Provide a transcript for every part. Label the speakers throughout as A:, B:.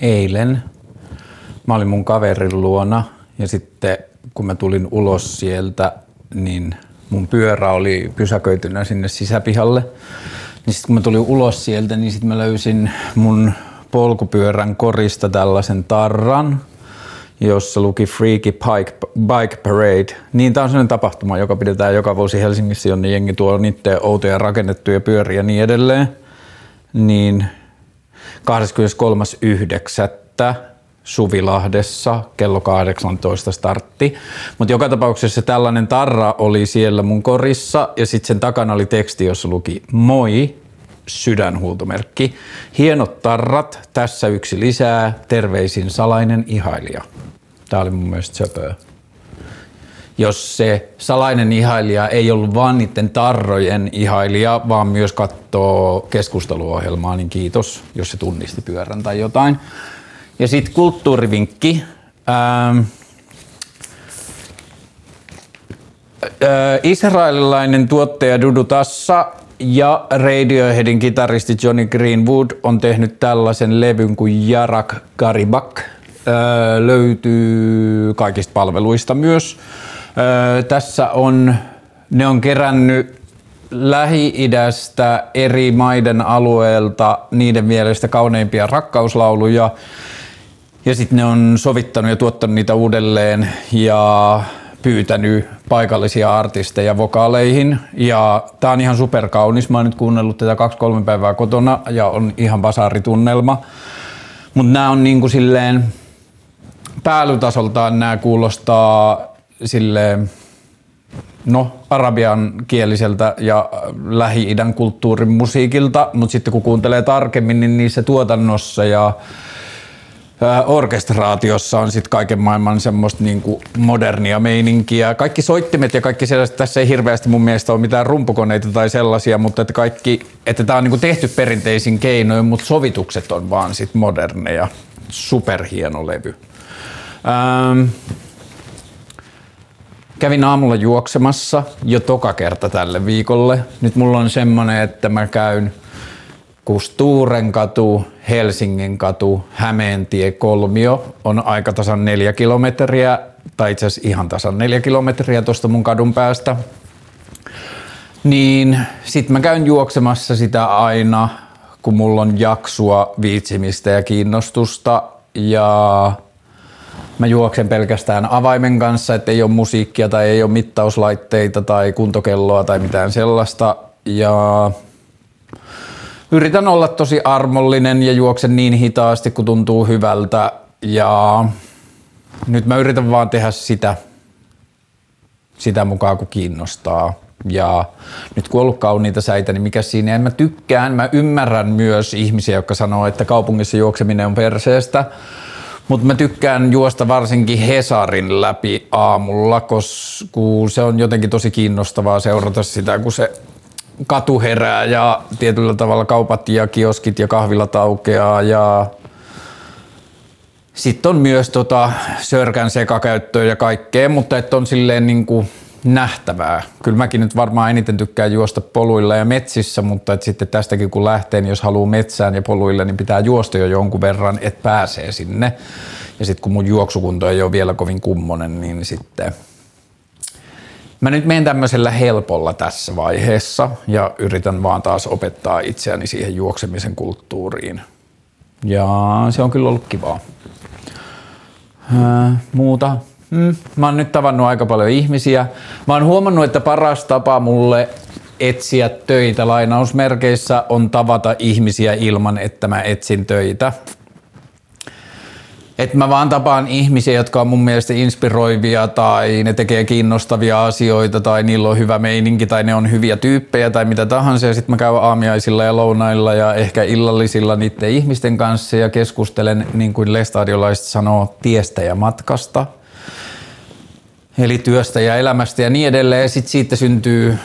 A: eilen. Mä olin mun kaverin luona ja sitten kun mä tulin ulos sieltä, niin mun pyörä oli pysäköitynä sinne sisäpihalle. Niin sitten kun mä tulin ulos sieltä, niin sitten mä löysin mun polkupyörän korista tällaisen tarran, jossa luki Freaky Bike, Bike Parade. Niin tämä on sellainen tapahtuma, joka pidetään joka vuosi Helsingissä, jonne jengi tuo niiden outoja rakennettuja pyöriä ja niin edelleen. Niin 23.9. Suvilahdessa kello 18 startti. Mutta joka tapauksessa tällainen tarra oli siellä mun korissa ja sitten sen takana oli teksti, jossa luki moi, sydänhuutomerkki. Hienot tarrat, tässä yksi lisää, terveisin salainen ihailija. Tämä oli mun mielestä söpöä. Jos se salainen ihailija ei ollut vaan niiden tarrojen ihailija, vaan myös katsoo keskusteluohjelmaa, niin kiitos, jos se tunnisti pyörän tai jotain. Ja sitten kulttuurivinkki. Ähm, äh, israelilainen tuottaja Dudu Tassa ja Radioheadin kitaristi Johnny Greenwood on tehnyt tällaisen levyn kuin Jarak Garibak. Öö, löytyy kaikista palveluista myös. Öö, tässä on, ne on kerännyt Lähi-idästä eri maiden alueelta niiden mielestä kauneimpia rakkauslauluja. Ja sitten ne on sovittanut ja tuottanut niitä uudelleen ja pyytänyt paikallisia artisteja vokaaleihin. Ja tää on ihan superkaunis. Mä oon nyt kuunnellut tätä kaksi-kolme päivää kotona ja on ihan basaaritunnelma. Mutta nämä on niinku silleen, päälytasoltaan nämä kuulostaa silleen, no arabian kieliseltä ja lähi-idän kulttuurin musiikilta, mutta sitten kun kuuntelee tarkemmin, niin niissä tuotannossa ja orkestraatiossa on sitten kaiken maailman semmoista niinku modernia meininkiä. Kaikki soittimet ja kaikki sellaiset, tässä ei hirveästi mun mielestä ole mitään rumpukoneita tai sellaisia, mutta että kaikki, että tämä on niinku tehty perinteisin keinoin, mutta sovitukset on vaan sit moderneja. Superhieno levy. Ähm, kävin aamulla juoksemassa jo toka kerta tälle viikolle. Nyt mulla on semmonen, että mä käyn Kustuuren katu, Helsingin katu, Hämeentie, Kolmio on aika tasan neljä kilometriä, tai itse asiassa ihan tasan neljä kilometriä tuosta mun kadun päästä. Niin sit mä käyn juoksemassa sitä aina, kun mulla on jaksua, viitsimistä ja kiinnostusta. Ja mä juoksen pelkästään avaimen kanssa, että ei ole musiikkia tai ei ole mittauslaitteita tai kuntokelloa tai mitään sellaista. Ja yritän olla tosi armollinen ja juoksen niin hitaasti, kun tuntuu hyvältä. Ja nyt mä yritän vaan tehdä sitä, sitä mukaan, kun kiinnostaa. Ja nyt kun on ollut kauniita säitä, niin mikä siinä? En mä tykkään, mä ymmärrän myös ihmisiä, jotka sanoo, että kaupungissa juokseminen on perseestä. Mutta mä tykkään juosta varsinkin Hesarin läpi aamulla, koska se on jotenkin tosi kiinnostavaa seurata sitä, kun se katu herää ja tietyllä tavalla kaupat ja kioskit ja kahvilat aukeaa ja sitten on myös tota sörkän sekakäyttöä ja kaikkea, mutta että on silleen niin kuin nähtävää. Kyllä mäkin nyt varmaan eniten tykkään juosta poluilla ja metsissä, mutta että sitten tästäkin kun lähtee, niin jos haluaa metsään ja poluille, niin pitää juosta jo jonkun verran, että pääsee sinne. Ja sitten kun mun juoksukunto ei ole vielä kovin kummonen, niin sitten Mä nyt menen tämmöisellä helpolla tässä vaiheessa ja yritän vaan taas opettaa itseäni siihen juoksemisen kulttuuriin. Ja se on kyllä ollut kivaa. Muuta. Mm, mä oon nyt tavannut aika paljon ihmisiä. Mä oon huomannut, että paras tapa mulle etsiä töitä lainausmerkeissä on tavata ihmisiä ilman, että mä etsin töitä. Että mä vaan tapaan ihmisiä, jotka on mun mielestä inspiroivia tai ne tekee kiinnostavia asioita tai niillä on hyvä meininki tai ne on hyviä tyyppejä tai mitä tahansa. Ja sitten mä käyn aamiaisilla ja lounailla ja ehkä illallisilla niiden ihmisten kanssa ja keskustelen, niin kuin lestadiolaiset sanoo, tiestä ja matkasta. Eli työstä ja elämästä ja niin edelleen. Sitten siitä syntyy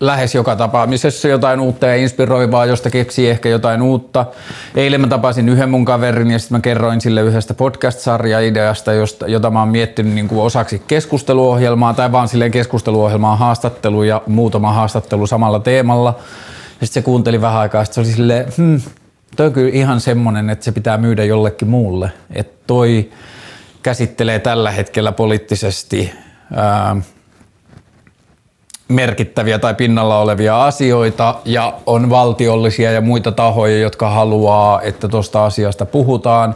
A: lähes joka tapaamisessa jotain uutta ja inspiroivaa, josta keksii ehkä jotain uutta. Eilen mä tapasin yhden mun kaverin ja sitten mä kerroin sille yhdestä podcast-sarja-ideasta, josta, jota mä oon miettinyt niin kuin osaksi keskusteluohjelmaa tai vaan silleen keskusteluohjelmaa haastattelu ja muutama haastattelu samalla teemalla. Ja sitten se kuunteli vähän aikaa, sitten se oli silleen, hmm, toi on kyllä ihan semmonen, että se pitää myydä jollekin muulle. Että toi käsittelee tällä hetkellä poliittisesti ää, merkittäviä tai pinnalla olevia asioita ja on valtiollisia ja muita tahoja, jotka haluaa, että tuosta asiasta puhutaan.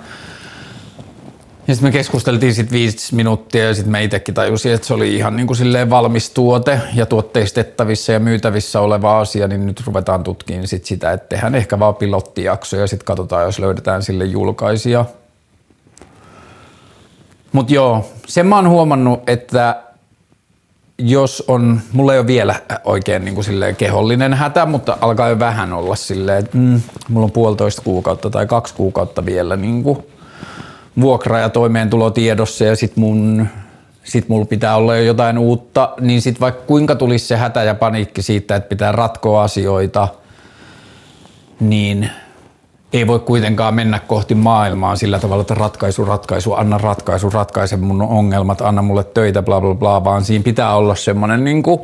A: Ja sitten me keskusteltiin sit viisi minuuttia ja sitten mä itsekin tajusin, että se oli ihan niin kuin silleen valmis tuote ja tuotteistettavissa ja myytävissä oleva asia, niin nyt ruvetaan tutkimaan sit sitä, että tehdään ehkä vaan pilottijakso ja sitten katsotaan, jos löydetään sille julkaisija. Mutta joo, sen mä oon huomannut, että jos on, mulla ei ole vielä oikein niin kuin kehollinen hätä, mutta alkaa jo vähän olla silleen, että mm, mulla on puolitoista kuukautta tai kaksi kuukautta vielä niin kuin vuokra- ja toimeentulo tiedossa ja sit mun sit mulla pitää olla jo jotain uutta, niin sit vaikka kuinka tulisi se hätä ja paniikki siitä, että pitää ratkoa asioita, niin ei voi kuitenkaan mennä kohti maailmaa sillä tavalla, että ratkaisu, ratkaisu, anna ratkaisu, ratkaise mun ongelmat, anna mulle töitä, bla bla bla, vaan siinä pitää olla semmoinen niin kuin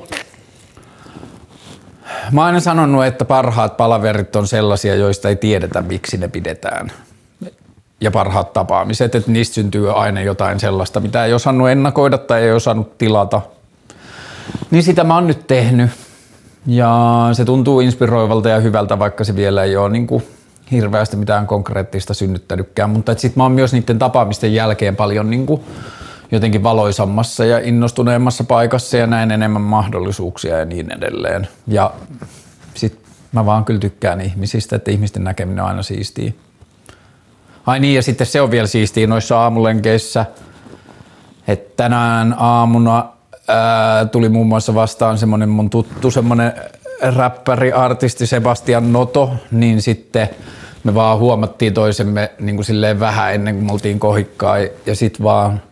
A: Mä oon aina sanonut, että parhaat palaverit on sellaisia, joista ei tiedetä, miksi ne pidetään. Ja parhaat tapaamiset, että niistä syntyy aina jotain sellaista, mitä ei osannut ennakoida tai ei osannut tilata. Niin sitä mä oon nyt tehnyt. Ja se tuntuu inspiroivalta ja hyvältä, vaikka se vielä ei ole niin kuin hirveästi mitään konkreettista synnyttänytkään, mutta sitten mä oon myös niiden tapaamisten jälkeen paljon niin kuin jotenkin valoisammassa ja innostuneemmassa paikassa ja näin enemmän mahdollisuuksia ja niin edelleen. Ja sit mä vaan kyllä tykkään ihmisistä, että ihmisten näkeminen on aina siistiä. Ai niin, ja sitten se on vielä siistiä noissa aamulenkeissä, että tänään aamuna ää, tuli muun muassa vastaan semmonen mun tuttu semmonen räppäri, artisti Sebastian Noto, niin sitten me vaan huomattiin toisemme niin kuin silleen vähän ennen kuin me oltiin kohikkaa ja sit vaan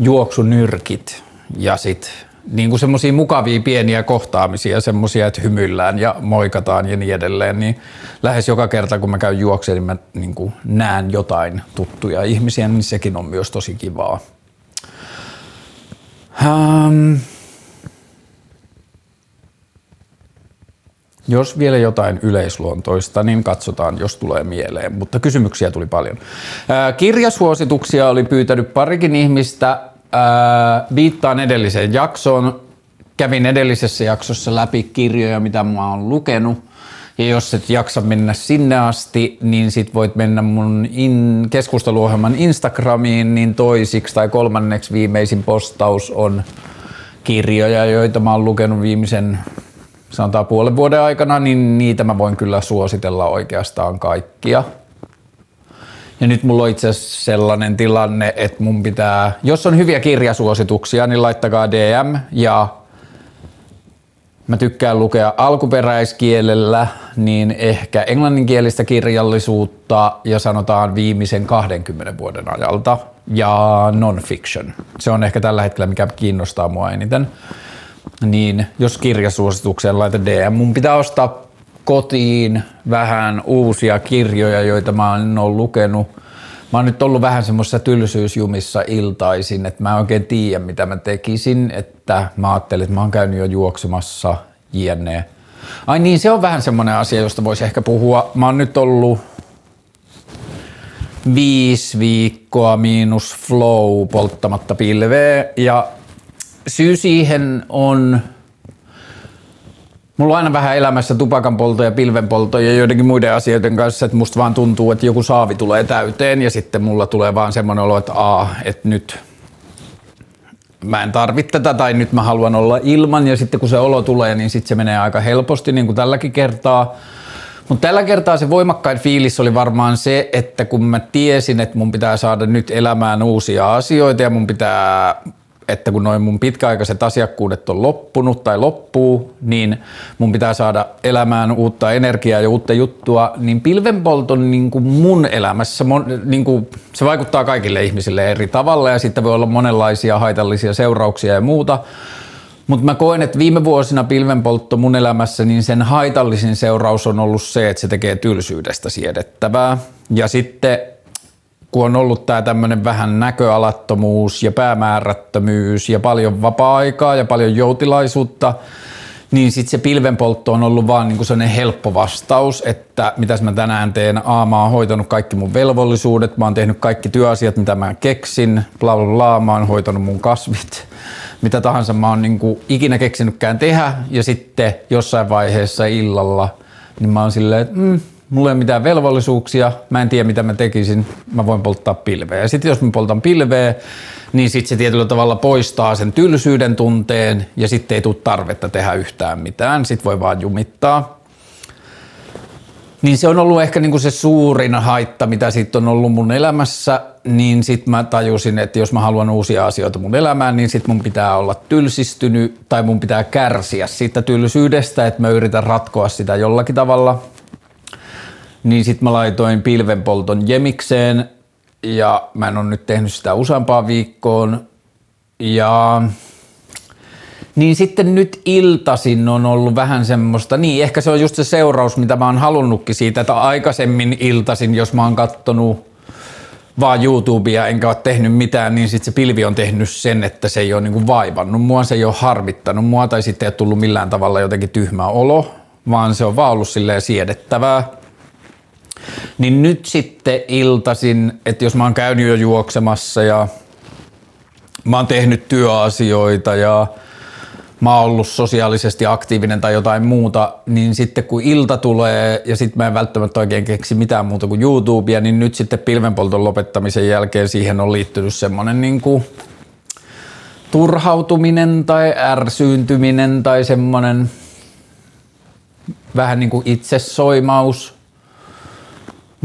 A: juoksunyrkit ja sit niin kuin semmoisia mukavia pieniä kohtaamisia, semmoisia, että hymyillään ja moikataan ja niin edelleen, niin lähes joka kerta kun mä käyn juokseen, niin mä niin kuin näen jotain tuttuja ihmisiä, niin sekin on myös tosi kivaa. Um, Jos vielä jotain yleisluontoista, niin katsotaan, jos tulee mieleen, mutta kysymyksiä tuli paljon. Ää, kirjasuosituksia oli pyytänyt parikin ihmistä. Ää, viittaan edelliseen jaksoon. Kävin edellisessä jaksossa läpi kirjoja, mitä mä oon lukenut. Ja jos et jaksa mennä sinne asti, niin sit voit mennä mun in, keskusteluohjelman Instagramiin, niin toisiksi tai kolmanneksi viimeisin postaus on kirjoja, joita mä oon lukenut viimeisen sanotaan puolen vuoden aikana, niin niitä mä voin kyllä suositella oikeastaan kaikkia. Ja nyt mulla on itse asiassa sellainen tilanne, että mun pitää, jos on hyviä kirjasuosituksia, niin laittakaa DM ja mä tykkään lukea alkuperäiskielellä, niin ehkä englanninkielistä kirjallisuutta ja sanotaan viimeisen 20 vuoden ajalta ja non-fiction. Se on ehkä tällä hetkellä, mikä kiinnostaa mua eniten niin jos kirjasuositukseen laita DM, mun pitää ostaa kotiin vähän uusia kirjoja, joita mä oon lukenut. Mä oon nyt ollut vähän semmoisessa tylsyysjumissa iltaisin, että mä en oikein tiedä mitä mä tekisin, että mä ajattelin, että mä oon käynyt jo juoksemassa jne. Ai niin, se on vähän semmoinen asia, josta voisi ehkä puhua. Mä oon nyt ollut viisi viikkoa miinus flow polttamatta pilveä ja syy siihen on, mulla on aina vähän elämässä tupakanpolto ja pilvenpolto ja joidenkin muiden asioiden kanssa, että musta vaan tuntuu, että joku saavi tulee täyteen ja sitten mulla tulee vaan semmoinen olo, että aa, että nyt mä en tarvitse tätä tai nyt mä haluan olla ilman ja sitten kun se olo tulee, niin sitten se menee aika helposti niin kuin tälläkin kertaa. Mutta tällä kertaa se voimakkain fiilis oli varmaan se, että kun mä tiesin, että mun pitää saada nyt elämään uusia asioita ja mun pitää että kun noin mun pitkäaikaiset asiakkuudet on loppunut tai loppuu, niin mun pitää saada elämään uutta energiaa ja uutta juttua, niin pilvenpolton niin kuin mun elämässä, niin kuin, se vaikuttaa kaikille ihmisille eri tavalla ja sitten voi olla monenlaisia haitallisia seurauksia ja muuta. Mutta mä koen, että viime vuosina pilvenpoltto mun elämässä, niin sen haitallisin seuraus on ollut se, että se tekee tylsyydestä siedettävää. Ja sitten kun on ollut tämä tämmöinen vähän näköalattomuus ja päämäärättömyys ja paljon vapaa-aikaa ja paljon joutilaisuutta, niin sitten se pilvenpoltto on ollut vaan niinku sellainen helppo vastaus, että mitäs mä tänään teen. A, mä oon hoitanut kaikki mun velvollisuudet, mä oon tehnyt kaikki työasiat, mitä mä keksin, bla bla bla, mä oon hoitanut mun kasvit, mitä tahansa mä oon niinku ikinä keksinytkään tehdä. Ja sitten jossain vaiheessa illalla, niin mä oon silleen, että mm, mulla ei ole mitään velvollisuuksia, mä en tiedä mitä mä tekisin, mä voin polttaa pilveä. Ja sitten jos mä poltan pilveä, niin sitten se tietyllä tavalla poistaa sen tylsyyden tunteen ja sitten ei tule tarvetta tehdä yhtään mitään, sitten voi vaan jumittaa. Niin se on ollut ehkä niinku se suurin haitta, mitä siitä on ollut mun elämässä, niin sitten mä tajusin, että jos mä haluan uusia asioita mun elämään, niin sitten mun pitää olla tylsistynyt tai mun pitää kärsiä siitä tylsyydestä, että mä yritän ratkoa sitä jollakin tavalla. Niin sitten mä laitoin pilvenpolton jemikseen ja mä en ole nyt tehnyt sitä useampaan viikkoon. Ja niin sitten nyt iltasin on ollut vähän semmoista, niin ehkä se on just se seuraus, mitä mä oon halunnutkin siitä, että aikaisemmin iltasin, jos mä oon kattonut vaan YouTubea enkä ole tehnyt mitään, niin sitten se pilvi on tehnyt sen, että se ei ole niinku vaivannut mua, se ei ole harmittanut mua tai sitten ei ole tullut millään tavalla jotenkin tyhmä olo, vaan se on vaan ollut silleen siedettävää. Niin nyt sitten iltasin, että jos mä oon käynyt jo juoksemassa ja mä oon tehnyt työasioita ja mä oon ollut sosiaalisesti aktiivinen tai jotain muuta, niin sitten kun ilta tulee ja sitten mä en välttämättä oikein keksi mitään muuta kuin YouTubea, niin nyt sitten pilvenpolton lopettamisen jälkeen siihen on liittynyt semmoinen niin kuin turhautuminen tai ärsyyntyminen tai semmoinen vähän niin kuin itsesoimaus –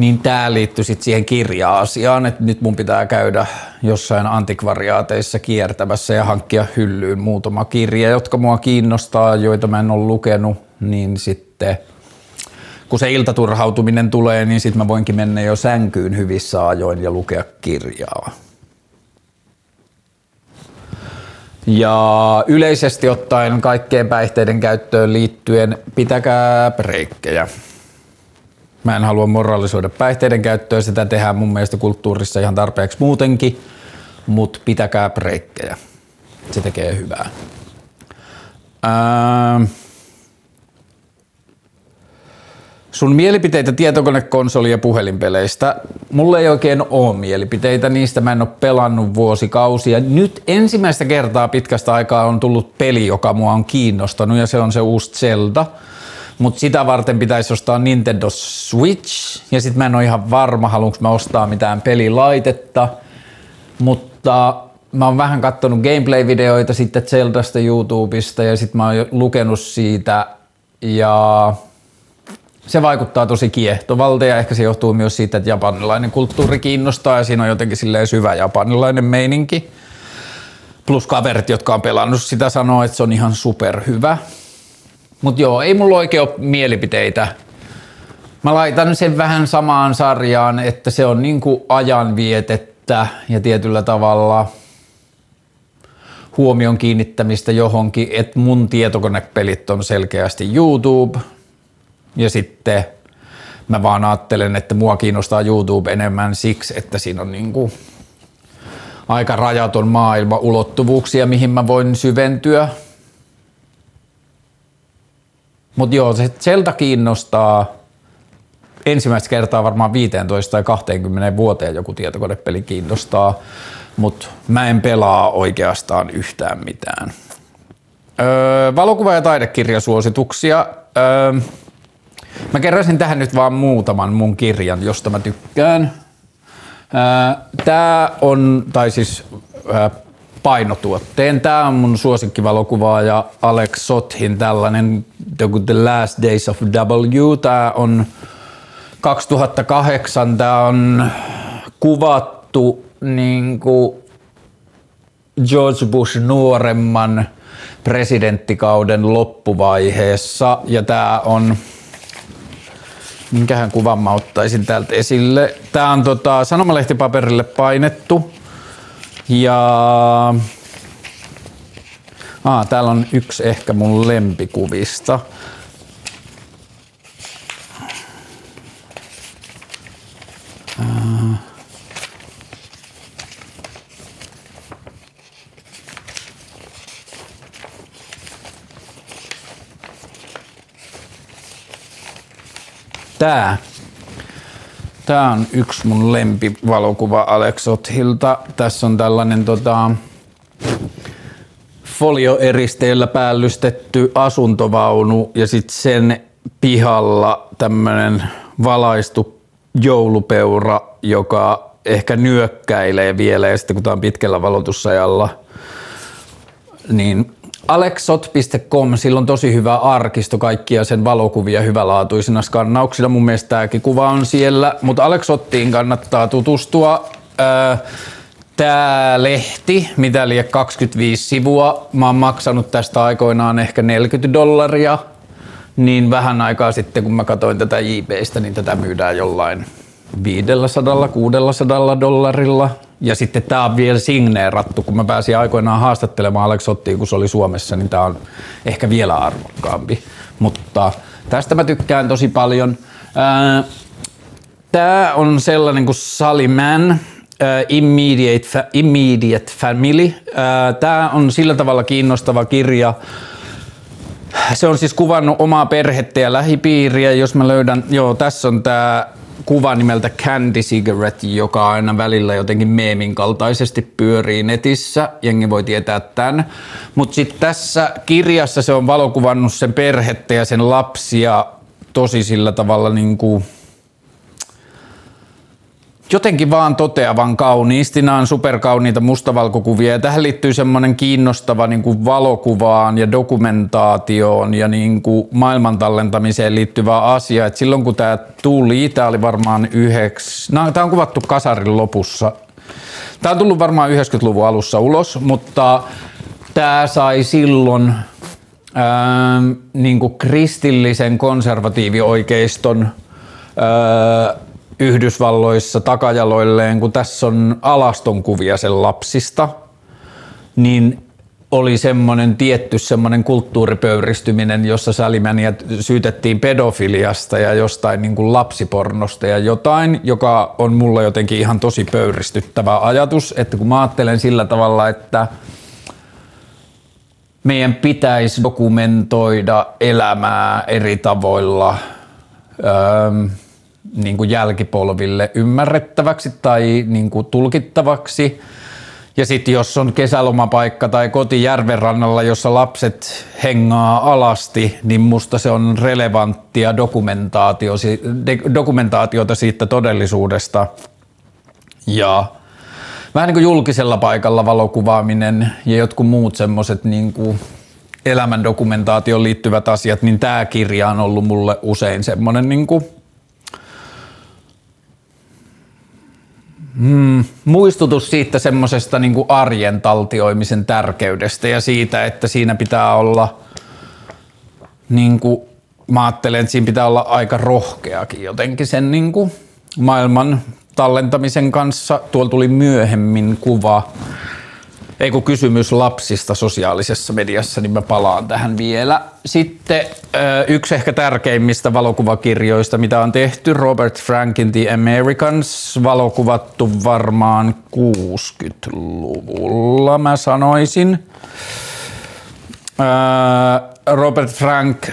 A: niin tämä liittyy sitten siihen kirja-asiaan, että nyt mun pitää käydä jossain antikvariaateissa kiertämässä ja hankkia hyllyyn muutama kirja, jotka mua kiinnostaa, joita mä en ole lukenut, niin sitten kun se iltaturhautuminen tulee, niin sitten mä voinkin mennä jo sänkyyn hyvissä ajoin ja lukea kirjaa. Ja yleisesti ottaen kaikkeen päihteiden käyttöön liittyen pitäkää breikkejä. Mä en halua moralisoida päihteiden käyttöä, sitä tehdään mun mielestä kulttuurissa ihan tarpeeksi muutenkin, mutta pitäkää breikkejä. Se tekee hyvää. Ää, sun mielipiteitä tietokonekonsoli- ja puhelinpeleistä. Mulla ei oikein ole mielipiteitä, niistä mä en ole pelannut vuosikausia. Nyt ensimmäistä kertaa pitkästä aikaa on tullut peli, joka mua on kiinnostanut ja se on se uusi Zelda – mutta sitä varten pitäisi ostaa Nintendo Switch, ja sitten mä en ole ihan varma, haluanko mä ostaa mitään pelilaitetta, mutta mä oon vähän kattonut gameplay-videoita sitten Zeldasta YouTubesta, ja sitten mä oon lukenut siitä, ja se vaikuttaa tosi kiehtovalta ja ehkä se johtuu myös siitä, että japanilainen kulttuuri kiinnostaa ja siinä on jotenkin silleen syvä japanilainen meininki. Plus kaverit, jotka on pelannut sitä, sanoo, että se on ihan superhyvä. Mutta joo, ei mulla oikein ole mielipiteitä. Mä laitan sen vähän samaan sarjaan, että se on niinku ajanvietettä ja tietyllä tavalla huomion kiinnittämistä johonkin, että mun tietokonepelit on selkeästi YouTube ja sitten mä vaan ajattelen, että mua kiinnostaa YouTube enemmän siksi, että siinä on niinku aika rajaton maailma ulottuvuuksia, mihin mä voin syventyä mutta joo, se Zelda kiinnostaa ensimmäistä kertaa varmaan 15 tai 20 vuoteen joku tietokonepeli kiinnostaa, mutta mä en pelaa oikeastaan yhtään mitään. Öö, valokuva- ja taidekirjasuosituksia. Öö, mä keräsin tähän nyt vaan muutaman mun kirjan, josta mä tykkään. Öö, tää on, tai siis öö, painotuotteen. Tämä on mun suosikkivalokuvaaja Alex Sothin tällainen The Last Days of W. Tämä on 2008. Tämä on kuvattu niin kuin George Bush nuoremman presidenttikauden loppuvaiheessa ja tämä on minkähän kuvan mä ottaisin täältä esille. Tämä on tota, sanomalehtipaperille painettu ja Ah, täällä on yksi ehkä mun lempikuvista. Tää. Tää on yksi mun lempivalokuva Alex Othilta. Tässä on tällainen tota, folioeristeellä päällystetty asuntovaunu ja sitten sen pihalla tämmönen valaistu joulupeura, joka ehkä nyökkäilee vielä ja sitten kun tämä on pitkällä valotusajalla, niin alexot.com, sillä on tosi hyvä arkisto, kaikkia sen valokuvia hyvälaatuisina skannauksina. Mun mielestä tämäkin kuva on siellä, mutta Alexottiin kannattaa tutustua. Tämä lehti, mitä liian 25 sivua, mä oon maksanut tästä aikoinaan ehkä 40 dollaria, niin vähän aikaa sitten kun mä katsoin tätä eBaystä, niin tätä myydään jollain 500-600 dollarilla. Ja sitten tämä on vielä signeerattu, kun mä pääsin aikoinaan haastattelemaan Alex Ottiin, kun se oli Suomessa, niin tämä on ehkä vielä arvokkaampi. Mutta tästä mä tykkään tosi paljon. Tämä on sellainen kuin Saliman, Immediate, Immediate Family. Tämä on sillä tavalla kiinnostava kirja, se on siis kuvannut omaa perhettä ja lähipiiriä. Jos mä löydän, joo, tässä on tämä kuva nimeltä Candy Cigarette, joka aina välillä jotenkin meemin kaltaisesti pyörii netissä. Jengi voi tietää tämän. Mutta sitten tässä kirjassa se on valokuvannut sen perhettä ja sen lapsia tosi sillä tavalla niin kuin jotenkin vaan toteavan kauniisti. Nämä on superkauniita mustavalkokuvia ja tähän liittyy semmoinen kiinnostava niin kuin valokuvaan ja dokumentaatioon ja niin kuin maailmantallentamiseen liittyvä asia. Et silloin kun tämä tuli, tämä oli varmaan yhdeks... No, tämä on kuvattu kasarin lopussa. Tämä on tullut varmaan 90-luvun alussa ulos, mutta tämä sai silloin ää, niin kuin kristillisen konservatiivioikeiston ää, Yhdysvalloissa takajaloilleen, kun tässä on alaston kuvia sen lapsista, niin oli semmoinen tietty semmoinen kulttuuripöyristyminen, jossa Salimäniä syytettiin pedofiliasta ja jostain niin kuin lapsipornosta ja jotain, joka on mulle jotenkin ihan tosi pöyristyttävä ajatus, että kun mä ajattelen sillä tavalla, että meidän pitäisi dokumentoida elämää eri tavoilla, öö, niin kuin jälkipolville ymmärrettäväksi tai niin kuin tulkittavaksi. Ja sitten jos on kesälomapaikka tai koti järvenrannalla, jossa lapset hengaa alasti, niin musta se on relevanttia dokumentaatio, dokumentaatiota siitä todellisuudesta. Ja vähän niin kuin julkisella paikalla valokuvaaminen ja jotkut muut semmoiset niin elämän dokumentaatioon liittyvät asiat, niin tämä kirja on ollut mulle usein semmoinen niin kuin Hmm, muistutus siitä semmoisesta niin arjen taltioimisen tärkeydestä ja siitä, että siinä pitää olla, niin kuin, mä ajattelen, että siinä pitää olla aika rohkeakin jotenkin sen niin kuin, maailman tallentamisen kanssa. Tuolla tuli myöhemmin kuva ei kun kysymys lapsista sosiaalisessa mediassa, niin mä palaan tähän vielä. Sitten yksi ehkä tärkeimmistä valokuvakirjoista, mitä on tehty, Robert Frankin The Americans, valokuvattu varmaan 60-luvulla, mä sanoisin. Robert Frank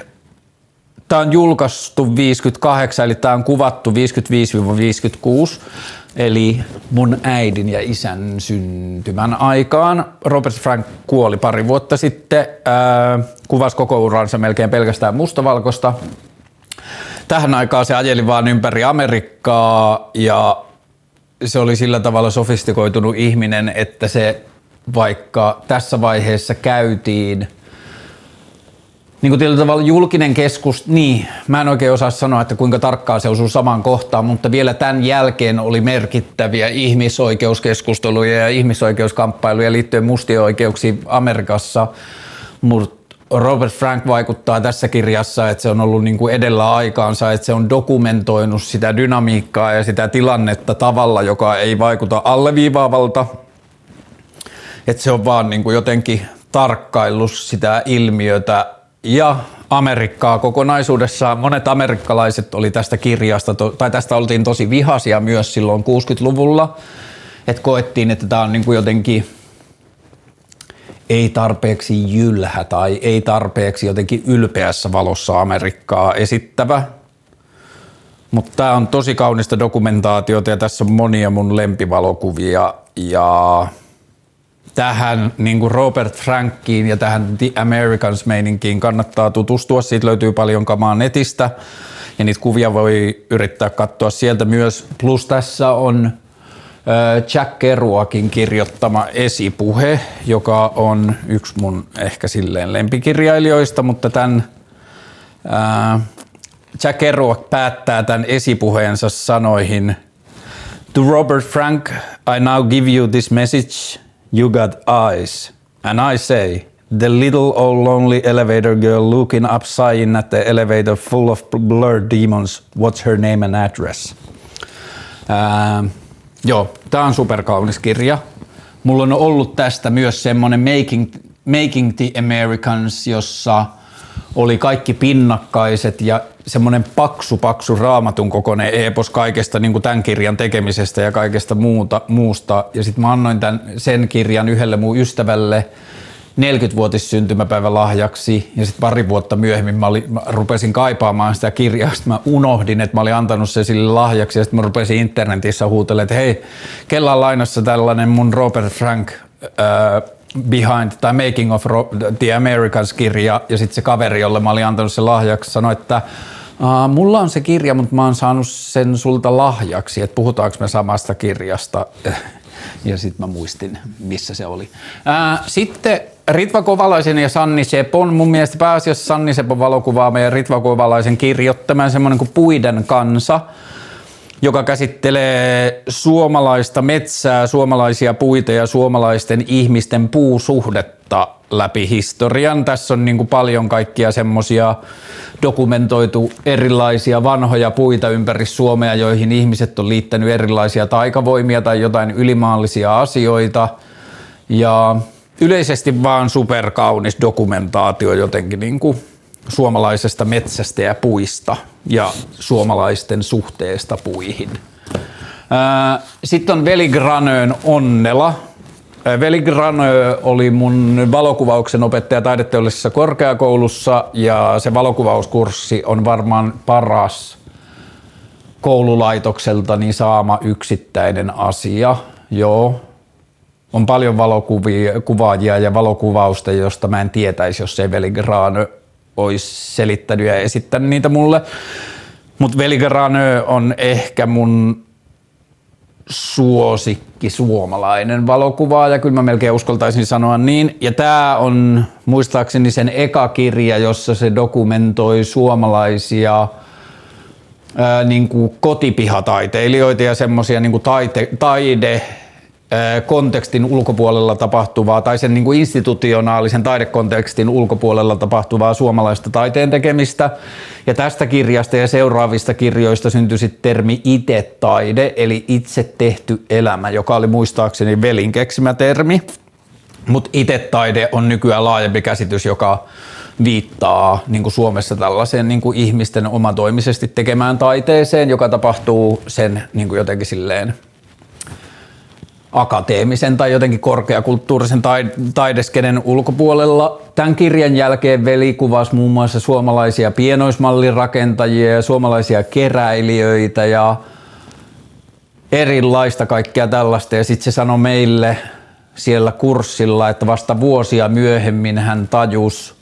A: Tämä on julkaistu 58, eli tämä on kuvattu 55-56. Eli mun äidin ja isän syntymän aikaan. Robert Frank kuoli pari vuotta sitten. Ää, kuvasi koko uransa melkein pelkästään mustavalkoista. Tähän aikaan se ajeli vaan ympäri Amerikkaa ja se oli sillä tavalla sofistikoitunut ihminen, että se vaikka tässä vaiheessa käytiin – niin kuin tavalla julkinen keskus, niin mä en oikein osaa sanoa, että kuinka tarkkaan se osuu samaan kohtaan, mutta vielä tämän jälkeen oli merkittäviä ihmisoikeuskeskusteluja ja ihmisoikeuskamppailuja liittyen mustien oikeuksiin Amerikassa, mutta Robert Frank vaikuttaa tässä kirjassa, että se on ollut niin kuin edellä aikaansa, että se on dokumentoinut sitä dynamiikkaa ja sitä tilannetta tavalla, joka ei vaikuta alleviivaavalta, että se on vaan niin kuin jotenkin tarkkaillut sitä ilmiötä ja Amerikkaa kokonaisuudessaan. Monet amerikkalaiset oli tästä kirjasta, tai tästä oltiin tosi vihaisia myös silloin 60-luvulla, että koettiin, että tämä on niin kuin jotenkin ei tarpeeksi jylhä tai ei tarpeeksi jotenkin ylpeässä valossa Amerikkaa esittävä. Mutta tämä on tosi kaunista dokumentaatiota ja tässä on monia mun lempivalokuvia ja tähän niin kuin Robert Frankiin ja tähän The Americans meininkiin kannattaa tutustua. Siitä löytyy paljon kamaa netistä ja niitä kuvia voi yrittää katsoa sieltä myös. Plus tässä on Jack Kerouakin kirjoittama esipuhe, joka on yksi mun ehkä silleen lempikirjailijoista, mutta tämän Jack Kerouac päättää tämän esipuheensa sanoihin To Robert Frank, I now give you this message, you got eyes. And I say, the little old lonely elevator girl looking up sighing at the elevator full of blurred demons, what's her name and address? Uh, Joo, tämä on superkaunis kirja. Mulla on ollut tästä myös semmonen Making, Making the Americans, jossa oli kaikki pinnakkaiset ja semmoinen paksu, paksu raamatun kokoinen epos kaikesta niin kuin tämän kirjan tekemisestä ja kaikesta muuta, muusta. Ja sitten mä annoin tämän, sen kirjan yhdelle mun ystävälle – 40-vuotis syntymäpäivän lahjaksi. Ja sitten pari vuotta myöhemmin mä, oli, mä rupesin kaipaamaan sitä kirjaa, sitten mä unohdin, että mä olin antanut se sille lahjaksi. Ja sitten mä rupesin internetissä huutelemaan, että hei, kella on lainassa tällainen mun Robert Frank uh, Behind tai Making of the Americans kirja ja sitten se kaveri, jolle mä olin antanut sen lahjaksi, sanoi, että Uh, mulla on se kirja, mutta mä oon saanut sen sulta lahjaksi, että puhutaanko me samasta kirjasta. Ja sitten mä muistin, missä se oli. Uh, sitten Ritva Kovalaisen ja Sanni Sepon, mun mielestä pääasiassa Sanni Sepon valokuvaama ja Ritva Kovalaisen kirjoittama semmoinen kuin Puiden kansa, joka käsittelee suomalaista metsää, suomalaisia puita ja suomalaisten ihmisten puusuhdetta läpi historian. Tässä on niin kuin paljon kaikkia semmoisia dokumentoitu erilaisia vanhoja puita ympäri Suomea, joihin ihmiset on liittänyt erilaisia taikavoimia tai jotain ylimaallisia asioita. Ja yleisesti vaan superkaunis dokumentaatio jotenkin niin kuin suomalaisesta metsästä ja puista ja suomalaisten suhteesta puihin. Sitten on Veli Granöön Onnela. Veli Granö oli mun valokuvauksen opettaja taideteollisessa korkeakoulussa ja se valokuvauskurssi on varmaan paras koululaitokseltani saama yksittäinen asia. Joo, on paljon valokuvaajia ja valokuvausta, josta mä en tietäisi, jos ei Veli Granö olisi selittänyt ja esittänyt niitä mulle. Mutta Veli Granö on ehkä mun suosikki suomalainen valokuvaaja, kyllä mä melkein uskaltaisin sanoa niin. Ja tämä on muistaakseni sen eka kirja, jossa se dokumentoi suomalaisia ää, niin kuin kotipihataiteilijoita ja semmoisia niin taite, taide kontekstin ulkopuolella tapahtuvaa tai sen niin kuin institutionaalisen taidekontekstin ulkopuolella tapahtuvaa suomalaista taiteen tekemistä. Ja tästä kirjasta ja seuraavista kirjoista syntyi sitten termi itse-taide, eli itse tehty elämä, joka oli muistaakseni Velin keksimä termi. Mutta itse-taide on nykyään laajempi käsitys, joka viittaa niin kuin Suomessa tällaiseen niin kuin ihmisten omatoimisesti tekemään taiteeseen, joka tapahtuu sen niin kuin jotenkin silleen akateemisen tai jotenkin korkeakulttuurisen taideskenen ulkopuolella. Tämän kirjan jälkeen veli kuvasi muun muassa suomalaisia pienoismallirakentajia ja suomalaisia keräilijöitä ja erilaista kaikkea tällaista. Ja sitten se sanoi meille siellä kurssilla, että vasta vuosia myöhemmin hän tajusi,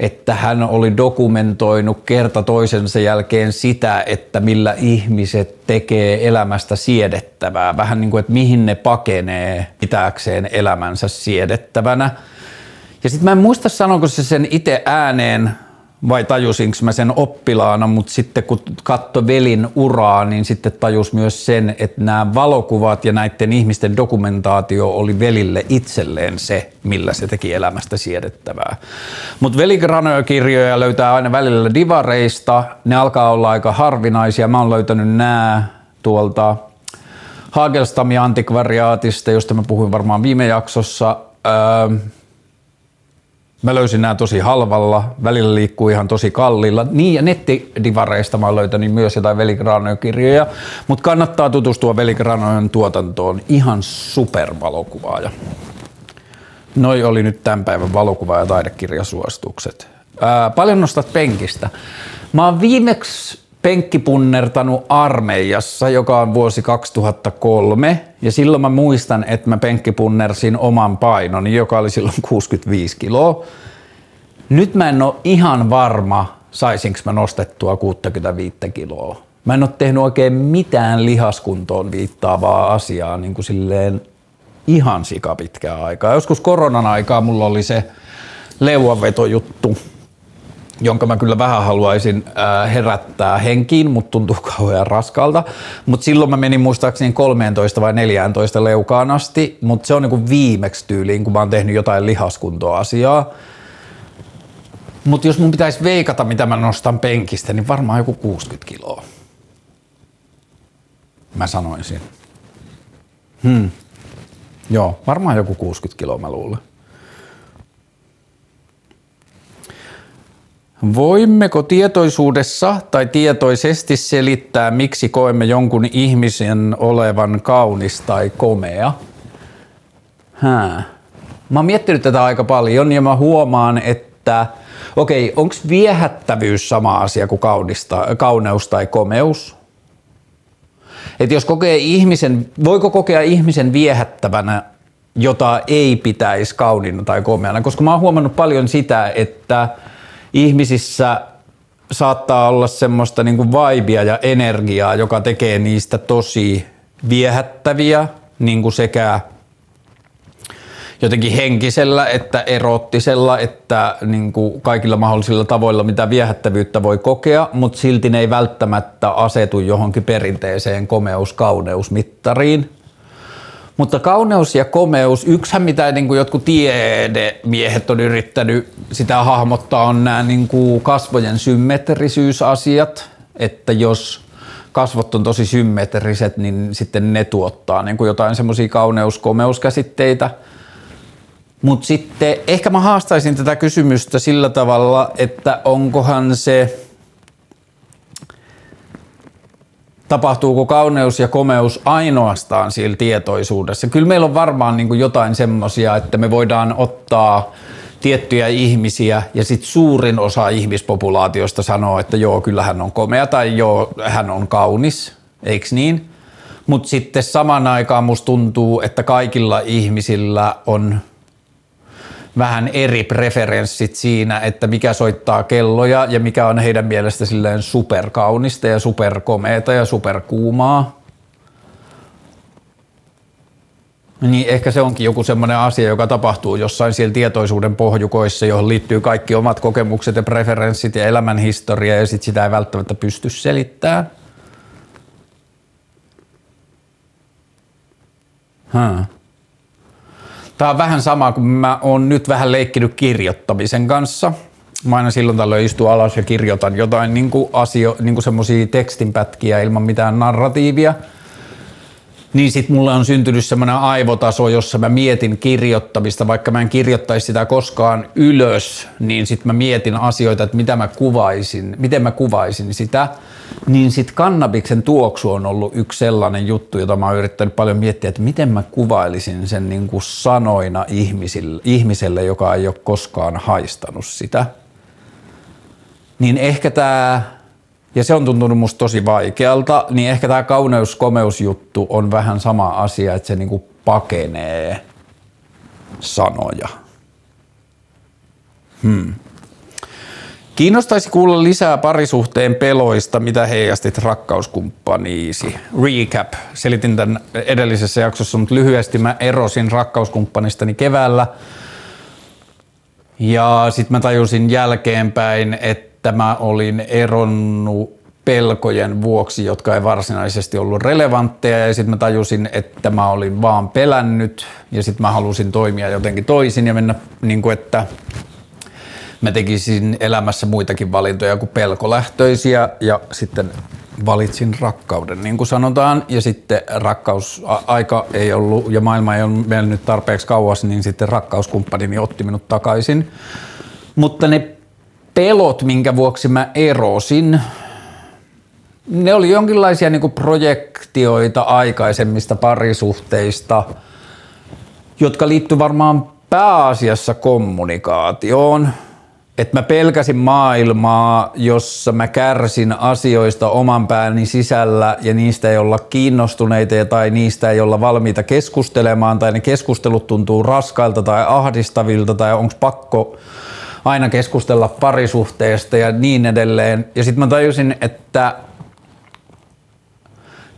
A: että hän oli dokumentoinut kerta toisensa jälkeen sitä, että millä ihmiset tekee elämästä siedettävää. Vähän niin kuin, että mihin ne pakenee pitääkseen elämänsä siedettävänä. Ja sitten mä en muista sanonko se sen itse ääneen vai tajusinko mä sen oppilaana, mutta sitten kun katso velin uraa, niin sitten tajus myös sen, että nämä valokuvat ja näiden ihmisten dokumentaatio oli velille itselleen se, millä se teki elämästä siedettävää. Mutta veligranöö-kirjoja löytää aina välillä divareista, ne alkaa olla aika harvinaisia. Mä oon löytänyt nämä tuolta Hagelstamia antikvariaatista, josta mä puhuin varmaan viime jaksossa. Öö, Mä löysin nämä tosi halvalla, välillä liikkuu ihan tosi kalliilla. Niin ja nettidivareista mä oon löytänyt myös jotain Veligranojen kirjoja, mutta kannattaa tutustua Veligranojen tuotantoon. Ihan supervalokuvaaja. Noi oli nyt tämän päivän valokuva- ja taidekirjasuositukset. Ää, paljon nostat penkistä. Mä oon viimeksi penkkipunnertanut armeijassa, joka on vuosi 2003. Ja silloin mä muistan, että mä penkkipunnersin oman painoni, joka oli silloin 65 kiloa. Nyt mä en ole ihan varma, saisinko mä nostettua 65 kiloa. Mä en ole tehnyt oikein mitään lihaskuntoon viittaavaa asiaa niin kuin silleen ihan sikapitkää aikaa. Joskus koronan aikaa mulla oli se leuanvetojuttu, jonka mä kyllä vähän haluaisin äh, herättää henkiin, mutta tuntuu kauhean raskalta. Mutta silloin mä menin muistaakseni 13 vai 14 leukaan asti, mutta se on niinku viimeksi tyyliin, kun mä oon tehnyt jotain lihaskuntoasiaa. Mutta jos mun pitäisi veikata, mitä mä nostan penkistä, niin varmaan joku 60 kiloa. Mä sanoisin. Hmm. Joo, varmaan joku 60 kiloa mä luulen. Voimmeko tietoisuudessa tai tietoisesti selittää, miksi koemme jonkun ihmisen olevan kaunis tai komea? Hää. Mä oon miettinyt tätä aika paljon ja mä huomaan, että okei, onko viehättävyys sama asia kuin kaunista, kauneus tai komeus? Että jos kokee ihmisen, voiko kokea ihmisen viehättävänä, jota ei pitäisi kauniina tai komeana? Koska mä oon huomannut paljon sitä, että ihmisissä saattaa olla semmoista niin kuin vaibia ja energiaa, joka tekee niistä tosi viehättäviä niin kuin sekä jotenkin henkisellä että erottisella, että niin kuin kaikilla mahdollisilla tavoilla, mitä viehättävyyttä voi kokea, mutta silti ne ei välttämättä asetu johonkin perinteiseen komeus-kauneusmittariin. Mutta kauneus ja komeus, yksihän mitä niin kuin jotkut tiedemiehet on yrittänyt sitä hahmottaa, on nämä niin kuin kasvojen symmetrisyysasiat, että jos kasvot on tosi symmetriset, niin sitten ne tuottaa niin kuin jotain semmoisia kauneus-komeuskäsitteitä. Mutta sitten ehkä mä haastaisin tätä kysymystä sillä tavalla, että onkohan se tapahtuuko kauneus ja komeus ainoastaan siellä tietoisuudessa. Kyllä meillä on varmaan niin kuin jotain semmoisia, että me voidaan ottaa tiettyjä ihmisiä ja sitten suurin osa ihmispopulaatiosta sanoo, että joo, kyllä hän on komea tai joo, hän on kaunis, eikö niin? Mutta sitten samaan aikaan musta tuntuu, että kaikilla ihmisillä on vähän eri preferenssit siinä, että mikä soittaa kelloja ja mikä on heidän mielestä silleen superkaunista ja superkomeeta ja superkuumaa. Niin ehkä se onkin joku semmoinen asia, joka tapahtuu jossain siellä tietoisuuden pohjukoissa, johon liittyy kaikki omat kokemukset ja preferenssit ja elämänhistoria ja sit sitä ei välttämättä pysty selittämään. Hmm. Tämä on vähän sama kuin mä oon nyt vähän leikkinyt kirjoittamisen kanssa. Mä aina silloin tällöin istun alas ja kirjoitan jotain niin kuin asio, niin kuin semmosia tekstinpätkiä ilman mitään narratiivia. Niin sit mulle on syntynyt semmoinen aivotaso, jossa mä mietin kirjoittamista, vaikka mä en kirjoittaisi sitä koskaan ylös, niin sit mä mietin asioita, että mitä mä kuvaisin, miten mä kuvaisin sitä niin sitten kannabiksen tuoksu on ollut yksi sellainen juttu, jota mä oon yrittänyt paljon miettiä, että miten mä kuvailisin sen niin kuin sanoina ihmisille, ihmiselle, joka ei ole koskaan haistanut sitä. Niin ehkä tämä, ja se on tuntunut musta tosi vaikealta, niin ehkä tämä kauneus-komeus-juttu on vähän sama asia, että se niin kuin pakenee sanoja. Hmm. Kiinnostaisi kuulla lisää parisuhteen peloista, mitä heijastit rakkauskumppaniisi. Recap. Selitin tämän edellisessä jaksossa, mutta lyhyesti mä erosin rakkauskumppanistani keväällä. Ja sitten mä tajusin jälkeenpäin, että mä olin eronnut pelkojen vuoksi, jotka ei varsinaisesti ollut relevantteja ja sitten mä tajusin, että mä olin vaan pelännyt ja sitten mä halusin toimia jotenkin toisin ja mennä niin kuin, että mä tekisin elämässä muitakin valintoja kuin pelkolähtöisiä ja sitten valitsin rakkauden, niin kuin sanotaan, ja sitten rakkausaika ei ollut ja maailma ei ollut mennyt tarpeeksi kauas, niin sitten rakkauskumppanini otti minut takaisin. Mutta ne pelot, minkä vuoksi mä erosin, ne oli jonkinlaisia niin projektioita aikaisemmista parisuhteista, jotka liittyy varmaan pääasiassa kommunikaatioon – että mä pelkäsin maailmaa, jossa mä kärsin asioista oman pääni sisällä ja niistä ei olla kiinnostuneita tai niistä ei olla valmiita keskustelemaan tai ne keskustelut tuntuu raskailta tai ahdistavilta tai onko pakko aina keskustella parisuhteesta ja niin edelleen. Ja sitten mä tajusin, että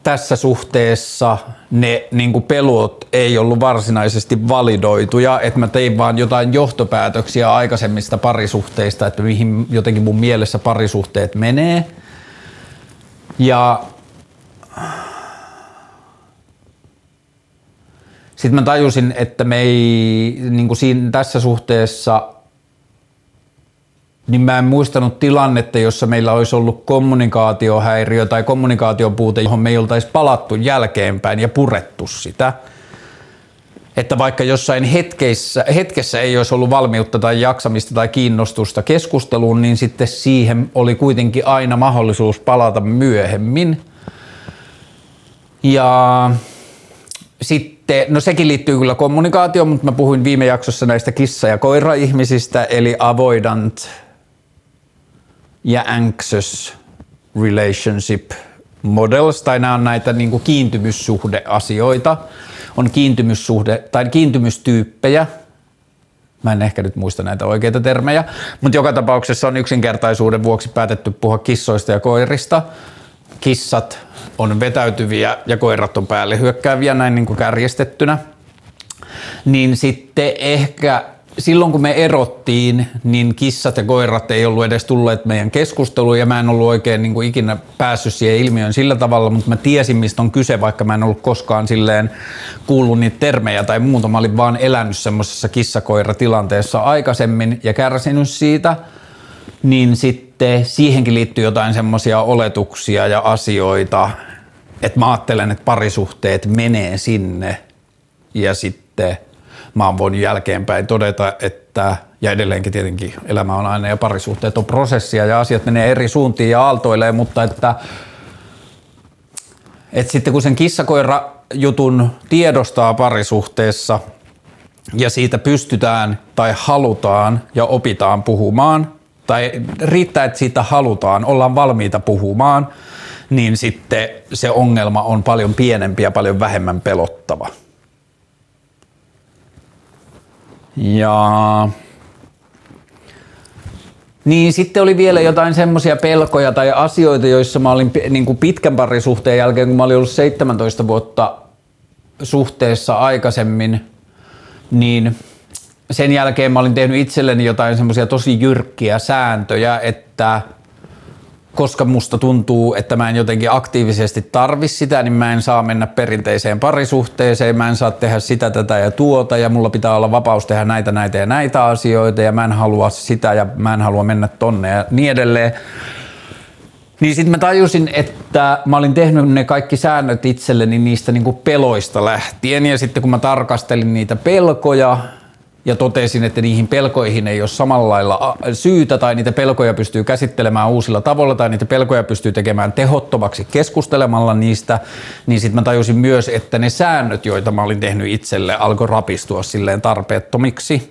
A: tässä suhteessa ne niin pelot ei ollut varsinaisesti validoituja, että mä tein vaan jotain johtopäätöksiä aikaisemmista parisuhteista, että mihin jotenkin mun mielessä parisuhteet menee. Ja sitten mä tajusin, että me ei niin kuin siinä, tässä suhteessa niin mä en muistanut tilannetta, jossa meillä olisi ollut kommunikaatiohäiriö tai kommunikaatiopuute, johon me ei oltaisi palattu jälkeenpäin ja purettu sitä. Että vaikka jossain hetkessä, hetkessä ei olisi ollut valmiutta tai jaksamista tai kiinnostusta keskusteluun, niin sitten siihen oli kuitenkin aina mahdollisuus palata myöhemmin. Ja sitten, no sekin liittyy kyllä kommunikaatioon, mutta mä puhuin viime jaksossa näistä kissa- ja koira-ihmisistä, eli avoidant ja anxious relationship models, tai nämä on näitä niin kuin kiintymyssuhdeasioita, on kiintymyssuhde tai kiintymystyyppejä, Mä en ehkä nyt muista näitä oikeita termejä, mutta joka tapauksessa on yksinkertaisuuden vuoksi päätetty puhua kissoista ja koirista. Kissat on vetäytyviä ja koirat on päälle hyökkääviä näin niin kuin kärjestettynä. Niin sitten ehkä silloin kun me erottiin, niin kissat ja koirat ei ollut edes tulleet meidän keskusteluun ja mä en ollut oikein niin kuin ikinä päässyt siihen ilmiöön sillä tavalla, mutta mä tiesin mistä on kyse, vaikka mä en ollut koskaan silleen kuullut niitä termejä tai muuta. Mä olin vaan elänyt semmoisessa kissakoiratilanteessa aikaisemmin ja kärsinyt siitä, niin sitten siihenkin liittyy jotain semmoisia oletuksia ja asioita, että mä ajattelen, että parisuhteet menee sinne ja sitten – mä oon voinut jälkeenpäin todeta, että ja edelleenkin tietenkin elämä on aina ja parisuhteet on prosessia ja asiat menee eri suuntiin ja aaltoilee, mutta että, että sitten kun sen kissakoira jutun tiedostaa parisuhteessa ja siitä pystytään tai halutaan ja opitaan puhumaan, tai riittää, että siitä halutaan, ollaan valmiita puhumaan, niin sitten se ongelma on paljon pienempi ja paljon vähemmän pelottava. Ja niin sitten oli vielä jotain semmoisia pelkoja tai asioita, joissa mä olin niin kuin pitkän parisuhteen jälkeen, kun mä olin ollut 17 vuotta suhteessa aikaisemmin, niin sen jälkeen mä olin tehnyt itselleni jotain semmoisia tosi jyrkkiä sääntöjä, että – koska musta tuntuu, että mä en jotenkin aktiivisesti tarvi sitä, niin mä en saa mennä perinteiseen parisuhteeseen, mä en saa tehdä sitä, tätä ja tuota ja mulla pitää olla vapaus tehdä näitä, näitä ja näitä asioita ja mä en halua sitä ja mä en halua mennä tonne ja niin edelleen. Niin sitten mä tajusin, että mä olin tehnyt ne kaikki säännöt itselleni niistä niinku peloista lähtien ja sitten kun mä tarkastelin niitä pelkoja, ja totesin, että niihin pelkoihin ei ole samalla lailla syytä tai niitä pelkoja pystyy käsittelemään uusilla tavoilla tai niitä pelkoja pystyy tekemään tehottomaksi keskustelemalla niistä, niin sitten mä tajusin myös, että ne säännöt, joita mä olin tehnyt itselle, alkoi rapistua silleen tarpeettomiksi.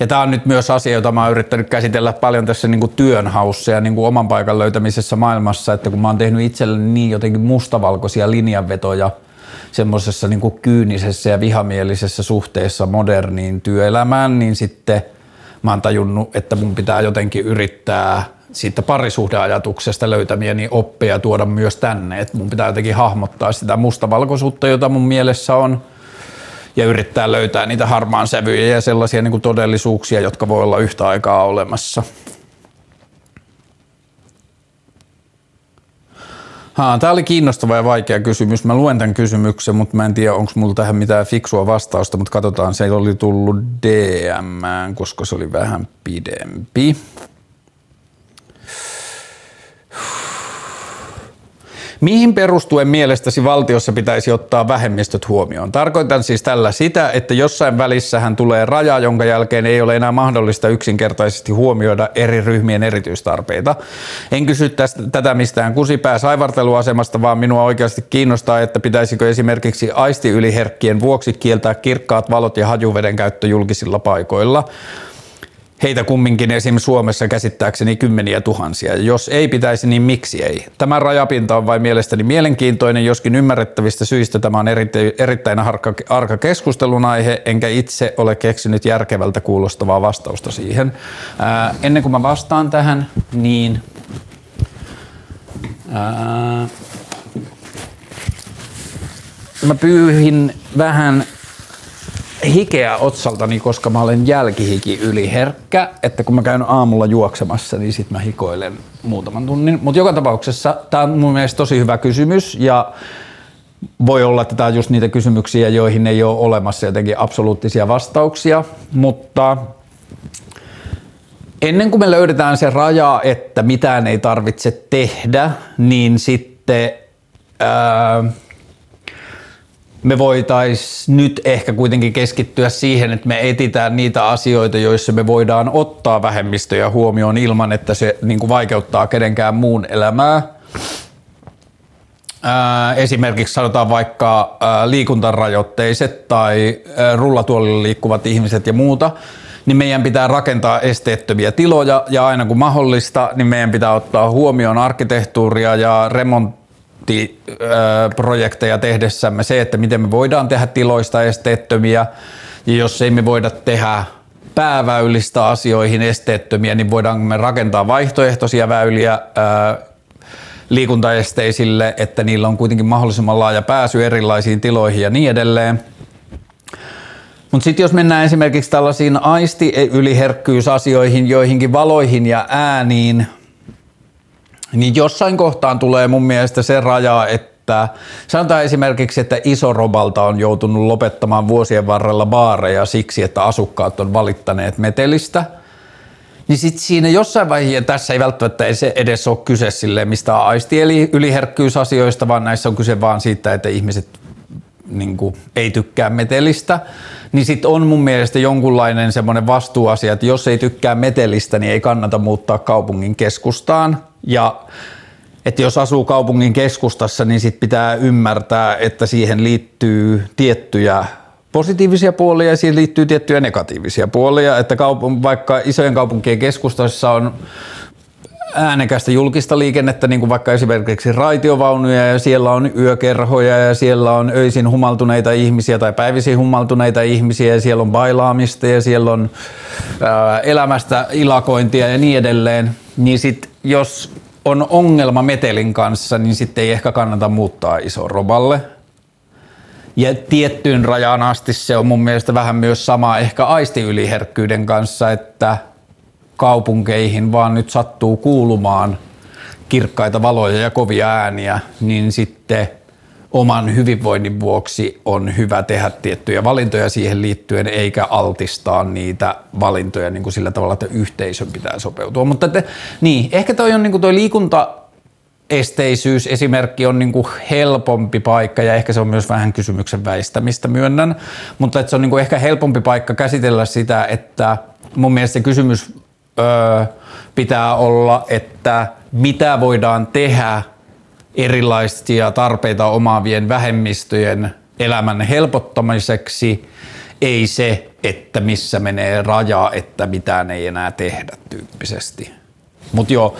A: Ja tämä on nyt myös asia, jota mä oon yrittänyt käsitellä paljon tässä niin kuin työnhaussa ja niin kuin oman paikan löytämisessä maailmassa, että kun mä oon tehnyt itselleni niin jotenkin mustavalkoisia linjanvetoja – semmoisessa niin kyynisessä ja vihamielisessä suhteessa moderniin työelämään, niin sitten mä oon tajunnut, että mun pitää jotenkin yrittää siitä parisuhdeajatuksesta löytämieni oppeja tuoda myös tänne, että mun pitää jotenkin hahmottaa sitä mustavalkoisuutta, jota mun mielessä on, ja yrittää löytää niitä harmaan sävyjä ja sellaisia niin todellisuuksia, jotka voi olla yhtä aikaa olemassa. Tämä oli kiinnostava ja vaikea kysymys. Mä luen tämän kysymyksen, mutta mä en tiedä, onko mulla tähän mitään fiksua vastausta, mutta katsotaan, se oli tullut DM, koska se oli vähän pidempi. Mihin perustuen mielestäsi valtiossa pitäisi ottaa vähemmistöt huomioon? Tarkoitan siis tällä sitä, että jossain välissähän tulee raja, jonka jälkeen ei ole enää mahdollista yksinkertaisesti huomioida eri ryhmien erityistarpeita. En kysy tästä, tätä mistään kusipää saivarteluasemasta, vaan minua oikeasti kiinnostaa, että pitäisikö esimerkiksi aistiyliherkkien vuoksi kieltää kirkkaat valot ja hajuveden käyttö julkisilla paikoilla. Heitä kumminkin esim. Suomessa käsittääkseni kymmeniä tuhansia. Jos ei pitäisi, niin miksi ei? Tämä rajapinta on vain mielestäni mielenkiintoinen, joskin ymmärrettävistä syistä tämä on erittäin, arka, arka keskustelun aihe, enkä itse ole keksinyt järkevältä kuulostavaa vastausta siihen. Ää, ennen kuin mä vastaan tähän, niin ää, mä pyyhin vähän hikeä otsaltani, koska mä olen jälkihiki yliherkkä, että kun mä käyn aamulla juoksemassa, niin sit mä hikoilen muutaman tunnin. Mutta joka tapauksessa tämä on mun mielestä tosi hyvä kysymys ja voi olla, että tämä on just niitä kysymyksiä, joihin ei ole olemassa jotenkin absoluuttisia vastauksia, mutta ennen kuin me löydetään se raja, että mitään ei tarvitse tehdä, niin sitten ää, me voitaisiin nyt ehkä kuitenkin keskittyä siihen, että me etitään niitä asioita, joissa me voidaan ottaa vähemmistöjä huomioon ilman, että se niin kuin vaikeuttaa kenenkään muun elämää. Ää, esimerkiksi sanotaan vaikka liikuntarajoitteiset tai rullatuolilla liikkuvat ihmiset ja muuta, niin meidän pitää rakentaa esteettömiä tiloja ja aina kun mahdollista, niin meidän pitää ottaa huomioon arkkitehtuuria ja remont projekteja tehdessämme se, että miten me voidaan tehdä tiloista esteettömiä ja jos ei me voida tehdä pääväylistä asioihin esteettömiä, niin voidaan me rakentaa vaihtoehtoisia väyliä liikuntaesteisille, että niillä on kuitenkin mahdollisimman laaja pääsy erilaisiin tiloihin ja niin edelleen. Mutta sitten jos mennään esimerkiksi tällaisiin aisti-yliherkkyysasioihin, joihinkin valoihin ja ääniin, niin jossain kohtaan tulee mun mielestä se raja, että sanotaan esimerkiksi, että iso Robalta on joutunut lopettamaan vuosien varrella baareja siksi, että asukkaat on valittaneet metelistä. Niin sitten siinä jossain vaiheessa, tässä ei välttämättä edes ole kyse silleen mistä aisti eli yliherkkyysasioista, vaan näissä on kyse vaan siitä, että ihmiset niin kuin, ei tykkää metelistä, niin sitten on mun mielestä jonkunlainen semmoinen vastuuasia, että jos ei tykkää metelistä, niin ei kannata muuttaa kaupungin keskustaan. Ja että jos asuu kaupungin keskustassa, niin sit pitää ymmärtää, että siihen liittyy tiettyjä positiivisia puolia ja siihen liittyy tiettyjä negatiivisia puolia. Että kaup- vaikka isojen kaupunkien keskustassa on äänekästä julkista liikennettä, niin kuin vaikka esimerkiksi raitiovaunuja ja siellä on yökerhoja ja siellä on öisin humaltuneita ihmisiä tai päivisin humaltuneita ihmisiä ja siellä on bailaamista ja siellä on ää, elämästä ilakointia ja niin edelleen, niin sit jos on ongelma metelin kanssa, niin sitten ei ehkä kannata muuttaa iso roballe. Ja tiettyyn rajaan asti se on mun mielestä vähän myös sama ehkä aistiyliherkkyyden kanssa, että kaupunkeihin vaan nyt sattuu kuulumaan kirkkaita valoja ja kovia ääniä, niin sitten oman hyvinvoinnin vuoksi on hyvä tehdä tiettyjä valintoja siihen liittyen, eikä altistaa niitä valintoja niin kuin sillä tavalla, että yhteisön pitää sopeutua. Mutta te, niin, ehkä toi on niin kuin toi liikunta esteisyys esimerkki on niin helpompi paikka ja ehkä se on myös vähän kysymyksen väistämistä myönnän, mutta että se on niin ehkä helpompi paikka käsitellä sitä, että mun mielestä se kysymys öö, pitää olla, että mitä voidaan tehdä erilaisia tarpeita omaavien vähemmistöjen elämän helpottamiseksi, ei se, että missä menee raja, että mitään ei enää tehdä tyyppisesti. Mutta joo,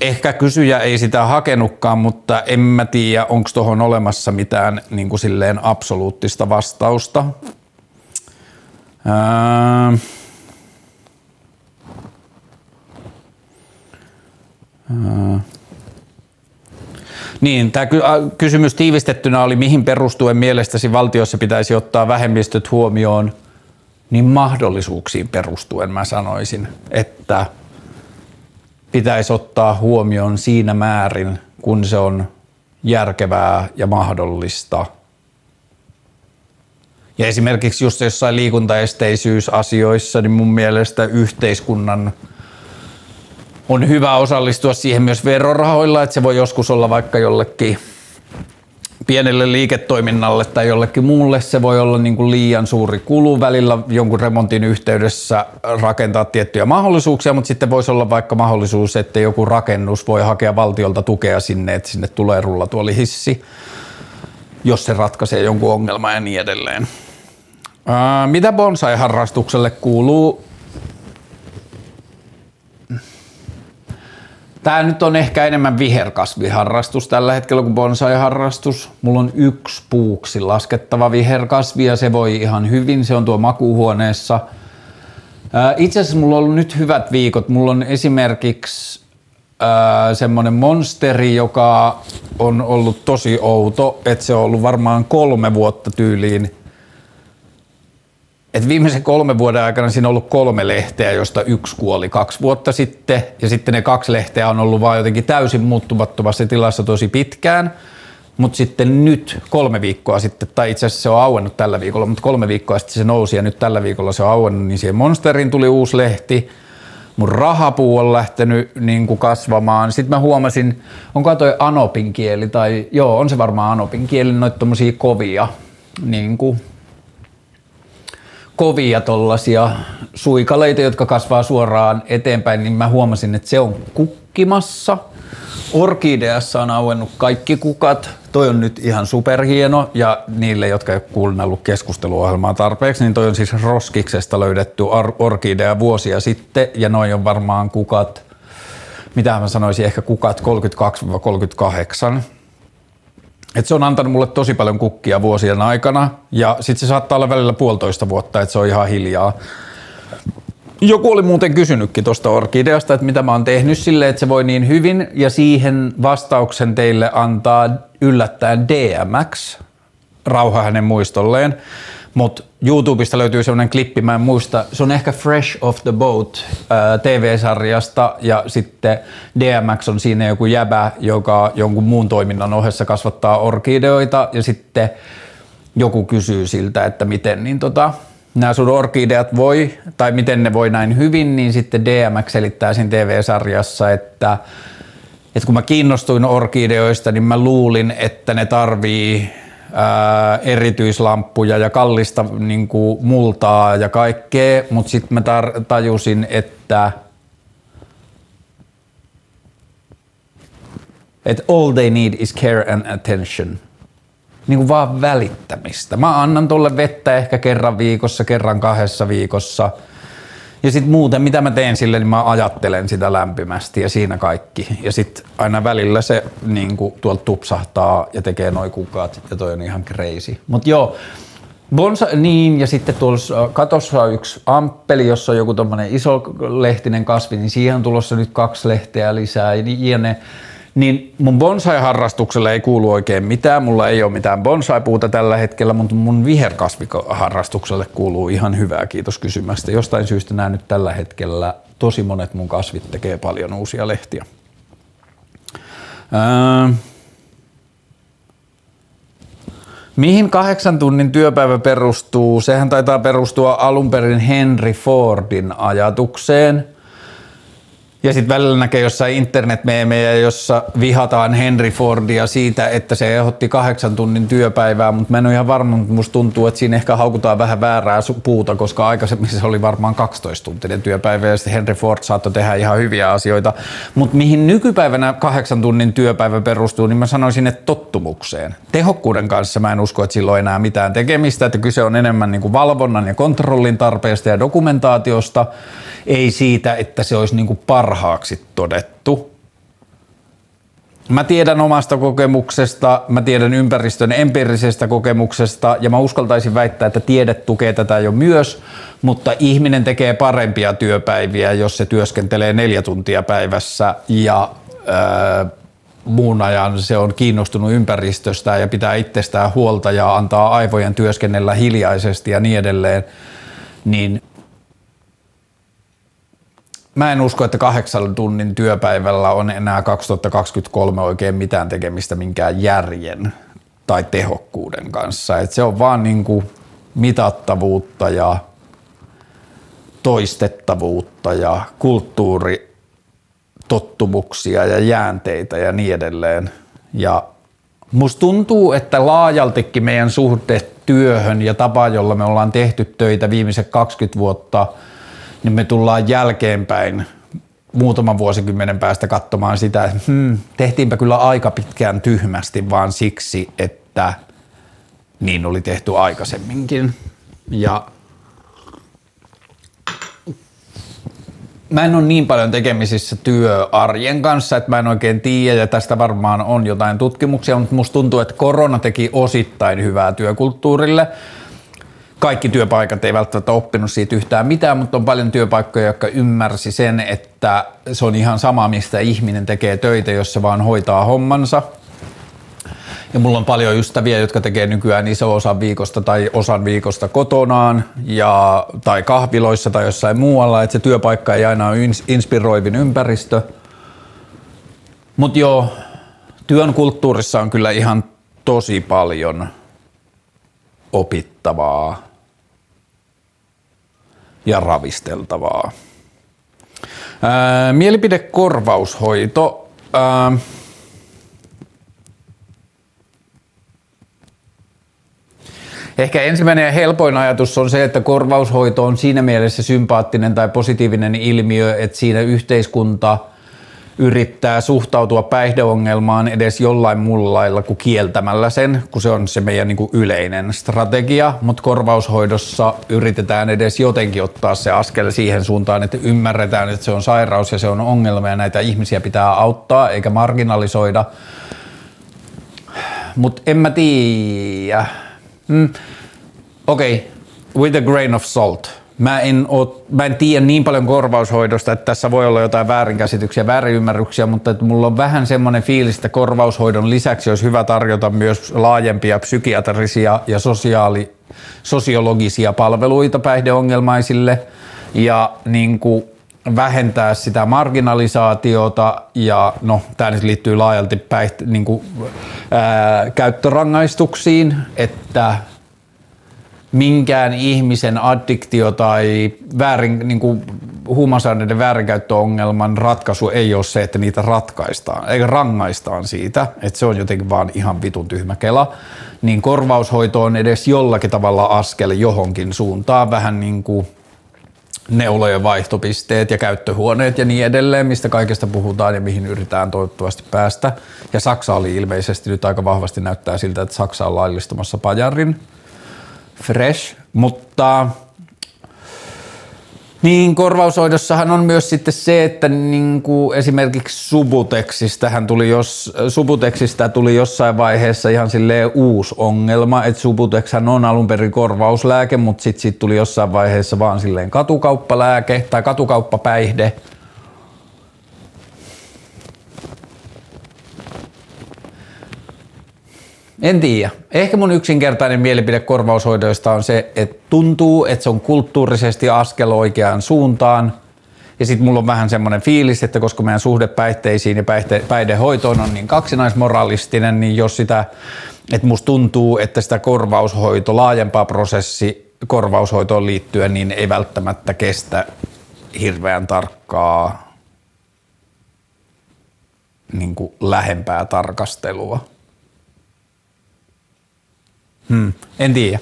A: ehkä kysyjä ei sitä hakenutkaan, mutta en mä tiedä, onko tuohon olemassa mitään niin silleen absoluuttista vastausta. Ää... Niin, tämä kysymys tiivistettynä oli, mihin perustuen mielestäsi valtiossa pitäisi ottaa vähemmistöt huomioon, niin mahdollisuuksiin perustuen mä sanoisin, että pitäisi ottaa huomioon siinä määrin, kun se on järkevää ja mahdollista. Ja esimerkiksi just jossain liikuntaesteisyysasioissa, niin mun mielestä yhteiskunnan – on hyvä osallistua siihen myös verorahoilla, että se voi joskus olla vaikka jollekin pienelle liiketoiminnalle tai jollekin muulle se voi olla niin kuin liian suuri kulu välillä jonkun remontin yhteydessä rakentaa tiettyjä mahdollisuuksia, mutta sitten voisi olla vaikka mahdollisuus, että joku rakennus voi hakea valtiolta tukea sinne, että sinne tulee rullatuolihissi, jos se ratkaisee jonkun ongelman ja niin edelleen. Ää, mitä bonsai-harrastukselle kuuluu? Tämä nyt on ehkä enemmän viherkasviharrastus tällä hetkellä kuin bonsai-harrastus. Mulla on yksi puuksi laskettava viherkasvi ja se voi ihan hyvin. Se on tuo makuuhuoneessa. Itse asiassa mulla on ollut nyt hyvät viikot. Mulla on esimerkiksi semmoinen monsteri, joka on ollut tosi outo, että se on ollut varmaan kolme vuotta tyyliin et viimeisen kolmen vuoden aikana siinä on ollut kolme lehteä, josta yksi kuoli kaksi vuotta sitten, ja sitten ne kaksi lehteä on ollut vaan jotenkin täysin muuttumattomassa tilassa tosi pitkään. Mutta sitten nyt kolme viikkoa sitten, tai itse asiassa se on auennut tällä viikolla, mutta kolme viikkoa sitten se nousi ja nyt tällä viikolla se on auennut, niin siihen Monsterin tuli uusi lehti. Mun rahapuu on lähtenyt niin kuin kasvamaan. Sitten mä huomasin, onko toi anopin kieli, tai joo, on se varmaan anopin kieli, noita tommosia kovia niin kuin kovia tollasia suikaleita, jotka kasvaa suoraan eteenpäin, niin mä huomasin, että se on kukkimassa. Orkideassa on auennut kaikki kukat. Toi on nyt ihan superhieno ja niille, jotka ei ole kuunnellut keskusteluohjelmaa tarpeeksi, niin toi on siis Roskiksesta löydetty orkidea vuosia sitten ja noin on varmaan kukat, mitä mä sanoisin, ehkä kukat 32-38 et se on antanut mulle tosi paljon kukkia vuosien aikana ja sitten se saattaa olla välillä puolitoista vuotta, että se on ihan hiljaa. Joku oli muuten kysynytkin tuosta orkideasta, että mitä mä oon tehnyt sille, että se voi niin hyvin ja siihen vastauksen teille antaa yllättäen DMX, rauha hänen muistolleen. Mutta YouTubesta löytyy sellainen klippi, mä en muista, se on ehkä Fresh of the Boat ää, TV-sarjasta ja sitten DMX on siinä joku jäbä, joka jonkun muun toiminnan ohessa kasvattaa orkideoita ja sitten joku kysyy siltä, että miten niin tota, nämä sun orkideat voi, tai miten ne voi näin hyvin, niin sitten DMX selittää siinä TV-sarjassa, että, että kun mä kiinnostuin orkideoista, niin mä luulin, että ne tarvii ää, erityislamppuja ja kallista niin kuin multaa ja kaikkea, mutta sitten mä tar- tajusin, että että all they need is care and attention. Niin kuin vaan välittämistä. Mä annan tuolle vettä ehkä kerran viikossa, kerran kahdessa viikossa – ja sitten muuten, mitä mä teen sille, niin mä ajattelen sitä lämpimästi ja siinä kaikki. Ja sitten aina välillä se niin tuolta tupsahtaa ja tekee noin kukat ja toi on ihan crazy. Mutta joo, Bonsa, niin, ja sitten tuossa katossa on yksi amppeli, jossa on joku tommonen iso lehtinen kasvi, niin siihen on tulossa nyt kaksi lehteä lisää. Ja niin mun bonsai-harrastukselle ei kuulu oikein mitään. Mulla ei ole mitään bonsai-puuta tällä hetkellä, mutta mun viherkasviharrastukselle kuuluu ihan hyvää. Kiitos kysymästä. Jostain syystä näen nyt tällä hetkellä tosi monet mun kasvit tekee paljon uusia lehtiä. Öö, Mihin kahdeksan tunnin työpäivä perustuu? Sehän taitaa perustua alun perin Henry Fordin ajatukseen – ja sitten välillä näkee jossain internetmeemejä, jossa vihataan Henry Fordia siitä, että se ehdotti kahdeksan tunnin työpäivää, mutta mä en ole ihan varma, mutta musta tuntuu, että siinä ehkä haukutaan vähän väärää puuta, koska aikaisemmin se oli varmaan 12 tuntinen työpäivä ja sitten Henry Ford saattoi tehdä ihan hyviä asioita. Mutta mihin nykypäivänä kahdeksan tunnin työpäivä perustuu, niin mä sanoisin, että tottumukseen. Tehokkuuden kanssa mä en usko, että sillä on enää mitään tekemistä, että kyse on enemmän niin kuin valvonnan ja kontrollin tarpeesta ja dokumentaatiosta, ei siitä, että se olisi niin kuin parhaaksi todettu. Mä tiedän omasta kokemuksesta, mä tiedän ympäristön empiirisestä kokemuksesta ja mä uskaltaisin väittää, että tiede tukee tätä jo myös, mutta ihminen tekee parempia työpäiviä, jos se työskentelee neljä tuntia päivässä ja ää, muun ajan se on kiinnostunut ympäristöstä ja pitää itsestään huolta ja antaa aivojen työskennellä hiljaisesti ja niin edelleen, niin Mä en usko, että kahdeksan tunnin työpäivällä on enää 2023 oikein mitään tekemistä minkään järjen tai tehokkuuden kanssa. Et se on vaan niin kuin mitattavuutta ja toistettavuutta ja kulttuuritottumuksia ja jäänteitä ja niin edelleen. Ja musta tuntuu, että laajaltikin meidän suhde työhön ja tapa, jolla me ollaan tehty töitä viimeiset 20 vuotta – niin me tullaan jälkeenpäin muutaman vuosikymmenen päästä katsomaan sitä, että hmm, tehtiinpä kyllä aika pitkään tyhmästi vaan siksi, että niin oli tehty aikaisemminkin. Ja mä en ole niin paljon tekemisissä työarjen kanssa, että mä en oikein tiedä ja tästä varmaan on jotain tutkimuksia, mutta musta tuntuu, että korona teki osittain hyvää työkulttuurille. Kaikki työpaikat ei välttämättä oppinut siitä yhtään mitään, mutta on paljon työpaikkoja, jotka ymmärsi sen, että se on ihan sama, mistä ihminen tekee töitä, jos se vaan hoitaa hommansa – ja mulla on paljon ystäviä, jotka tekee nykyään iso osa viikosta tai osan viikosta kotonaan ja, tai kahviloissa tai jossain muualla, että se työpaikka ei aina ole inspiroivin ympäristö. Mutta joo, työn kulttuurissa on kyllä ihan tosi paljon opittavaa ja ravisteltavaa. Ää, mielipidekorvaushoito. Ää, Ehkä ensimmäinen ja helpoin ajatus on se, että korvaushoito on siinä mielessä sympaattinen tai positiivinen ilmiö, että siinä yhteiskunta yrittää suhtautua päihdeongelmaan edes jollain muulla lailla kuin kieltämällä sen, kun se on se meidän niin yleinen strategia, mutta korvaushoidossa yritetään edes jotenkin ottaa se askel siihen suuntaan, että ymmärretään, että se on sairaus ja se on ongelma ja näitä ihmisiä pitää auttaa eikä marginalisoida. Mutta en mä tiedä Mm, Okei, okay. with a grain of salt. Mä en, oo, mä en tiedä niin paljon korvaushoidosta, että tässä voi olla jotain väärinkäsityksiä, väärinymmärryksiä, mutta että mulla on vähän semmoinen fiilis, että korvaushoidon lisäksi olisi hyvä tarjota myös laajempia psykiatrisia ja sosiaali, sosiologisia palveluita päihdeongelmaisille ja niin kuin vähentää sitä marginalisaatiota ja no tämä nyt liittyy laajalti päiht- niin kuin, ää, käyttörangaistuksiin, että minkään ihmisen addiktio tai väärin, niin kuin huumausaineiden väärinkäyttöongelman ratkaisu ei ole se, että niitä ratkaistaan, eikä rangaistaan siitä, että se on jotenkin vaan ihan vitun tyhmä kela, niin korvaushoito on edes jollakin tavalla askel johonkin suuntaan, vähän niin kuin neulojen vaihtopisteet ja käyttöhuoneet ja niin edelleen, mistä kaikesta puhutaan ja mihin yritetään toivottavasti päästä. Ja Saksa oli ilmeisesti nyt aika vahvasti näyttää siltä, että Saksa on laillistamassa pajarin. Fresh, mutta niin, korvaushoidossahan on myös sitten se, että niin kuin esimerkiksi Subutexistähän tuli, jos, Subuteksista tuli jossain vaiheessa ihan silleen uusi ongelma, että Subutexhän on alun perin korvauslääke, mutta sitten sit tuli jossain vaiheessa vaan silleen katukauppalääke tai katukauppapäihde, En tiedä. Ehkä mun yksinkertainen mielipide korvaushoidoista on se, että tuntuu, että se on kulttuurisesti askel oikeaan suuntaan. Ja sitten mulla on vähän semmoinen fiilis, että koska meidän suhde päihteisiin ja päihte, päihdehoitoon on niin kaksinaismoralistinen, niin jos sitä, että musta tuntuu, että sitä korvaushoito, laajempaa prosessi korvaushoitoon liittyen, niin ei välttämättä kestä hirveän tarkkaa niin kuin lähempää tarkastelua. Hmm, en tiedä.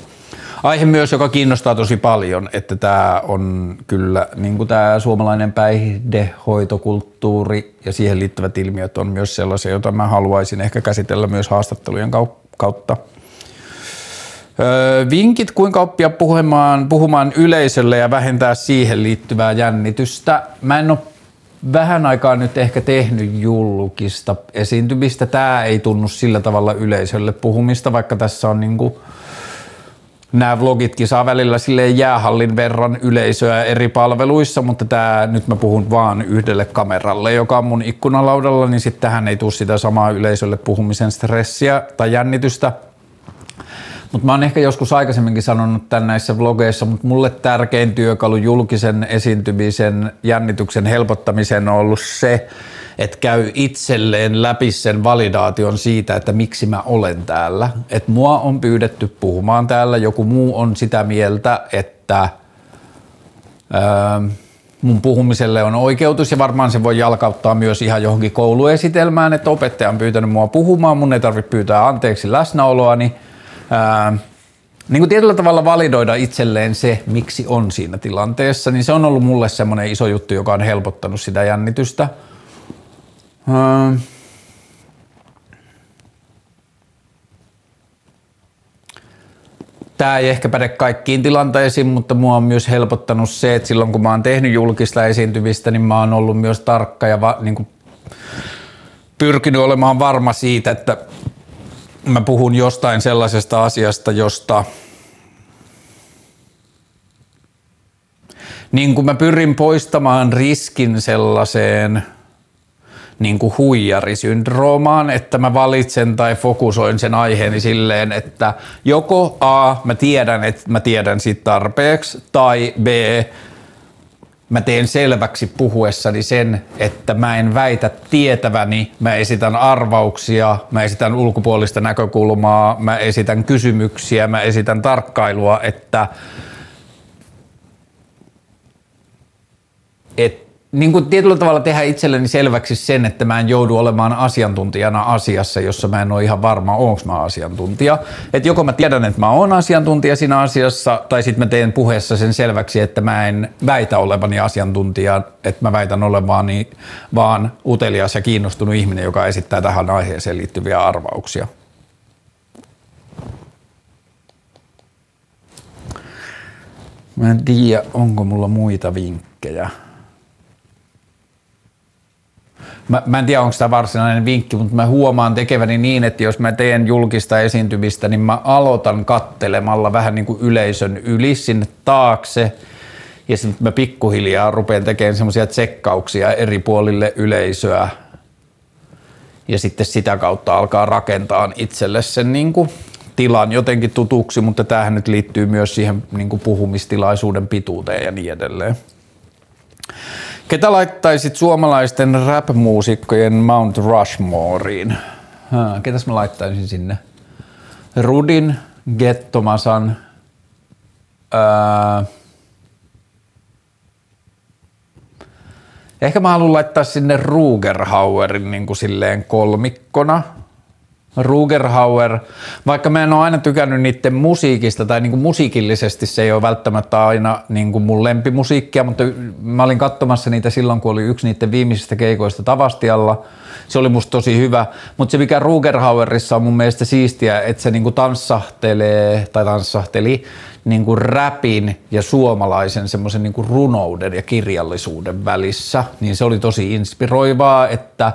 A: Aihe myös, joka kiinnostaa tosi paljon, että tämä on kyllä niin kuin tämä suomalainen päihdehoitokulttuuri ja siihen liittyvät ilmiöt on myös sellaisia, joita mä haluaisin ehkä käsitellä myös haastattelujen kautta. Öö, vinkit, kuinka oppia puhumaan, puhumaan yleisölle ja vähentää siihen liittyvää jännitystä. Mä en ole vähän aikaa nyt ehkä tehnyt julkista esiintymistä. Tämä ei tunnu sillä tavalla yleisölle puhumista, vaikka tässä on niinku nämä vlogitkin saa välillä sille jäähallin verran yleisöä eri palveluissa, mutta tämä, nyt mä puhun vaan yhdelle kameralle, joka on mun ikkunalaudalla, niin sitten tähän ei tule sitä samaa yleisölle puhumisen stressiä tai jännitystä. Mutta mä oon ehkä joskus aikaisemminkin sanonut tämän näissä vlogeissa, mutta mulle tärkein työkalu julkisen esiintymisen jännityksen helpottamisen on ollut se, että käy itselleen läpi sen validaation siitä, että miksi mä olen täällä. Että mua on pyydetty puhumaan täällä, joku muu on sitä mieltä, että öö, mun puhumiselle on oikeutus ja varmaan se voi jalkauttaa myös ihan johonkin kouluesitelmään, että opettaja on pyytänyt mua puhumaan, mun ei tarvitse pyytää anteeksi läsnäoloani. Niin ää, niin kuin tietyllä tavalla validoida itselleen se, miksi on siinä tilanteessa, niin se on ollut mulle semmoinen iso juttu, joka on helpottanut sitä jännitystä. Ää, tämä ei ehkä päde kaikkiin tilanteisiin, mutta mua on myös helpottanut se, että silloin kun mä oon tehnyt julkista esiintymistä, niin mä oon ollut myös tarkka ja va, niin kuin pyrkinyt olemaan varma siitä, että mä puhun jostain sellaisesta asiasta, josta niin kuin mä pyrin poistamaan riskin sellaiseen niin kuin huijarisyndroomaan, että mä valitsen tai fokusoin sen aiheeni silleen, että joko A, mä tiedän, että mä tiedän siitä tarpeeksi, tai B, mä teen selväksi puhuessani sen, että mä en väitä tietäväni, mä esitän arvauksia, mä esitän ulkopuolista näkökulmaa, mä esitän kysymyksiä, mä esitän tarkkailua, että et, niin kuin tietyllä tavalla tehdä itselleni selväksi sen, että mä en joudu olemaan asiantuntijana asiassa, jossa mä en ole ihan varma, onko mä asiantuntija. Että joko mä tiedän, että mä oon asiantuntija siinä asiassa, tai sitten mä teen puheessa sen selväksi, että mä en väitä olevani asiantuntija, että mä väitän olevani vaan utelias ja kiinnostunut ihminen, joka esittää tähän aiheeseen liittyviä arvauksia. Mä en tiedä, onko mulla muita vinkkejä. Mä, mä en tiedä, onko tämä varsinainen vinkki, mutta mä huomaan tekeväni niin, että jos mä teen julkista esiintymistä, niin mä aloitan kattelemalla vähän niin kuin yleisön yli sinne taakse. Ja sitten mä pikkuhiljaa rupean tekemään semmoisia tsekkauksia eri puolille yleisöä. Ja sitten sitä kautta alkaa rakentaa itselle sen niin kuin tilan jotenkin tutuksi, mutta tämähän nyt liittyy myös siihen niin kuin puhumistilaisuuden pituuteen ja niin edelleen. Ketä laittaisit suomalaisten rap-muusikkojen Mount Rushmoreen? Ketäs mä laittaisin sinne? Rudin, Gettomasan, ää, Ehkä mä haluan laittaa sinne Rugerhauerin niin kuin silleen kolmikkona – Rugerhauer, vaikka mä en ole aina tykännyt niiden musiikista tai niin kuin musiikillisesti se ei ole välttämättä aina niin kuin mun lempimusiikkia, mutta mä olin katsomassa niitä silloin, kun oli yksi niiden viimeisistä keikoista Tavastialla. Se oli musta tosi hyvä, mutta se mikä Rugerhauerissa on mun mielestä siistiä, että se niin kuin tanssahtelee tai tanssahteli niin kuin rapin ja suomalaisen semmoisen niin runouden ja kirjallisuuden välissä, niin se oli tosi inspiroivaa, että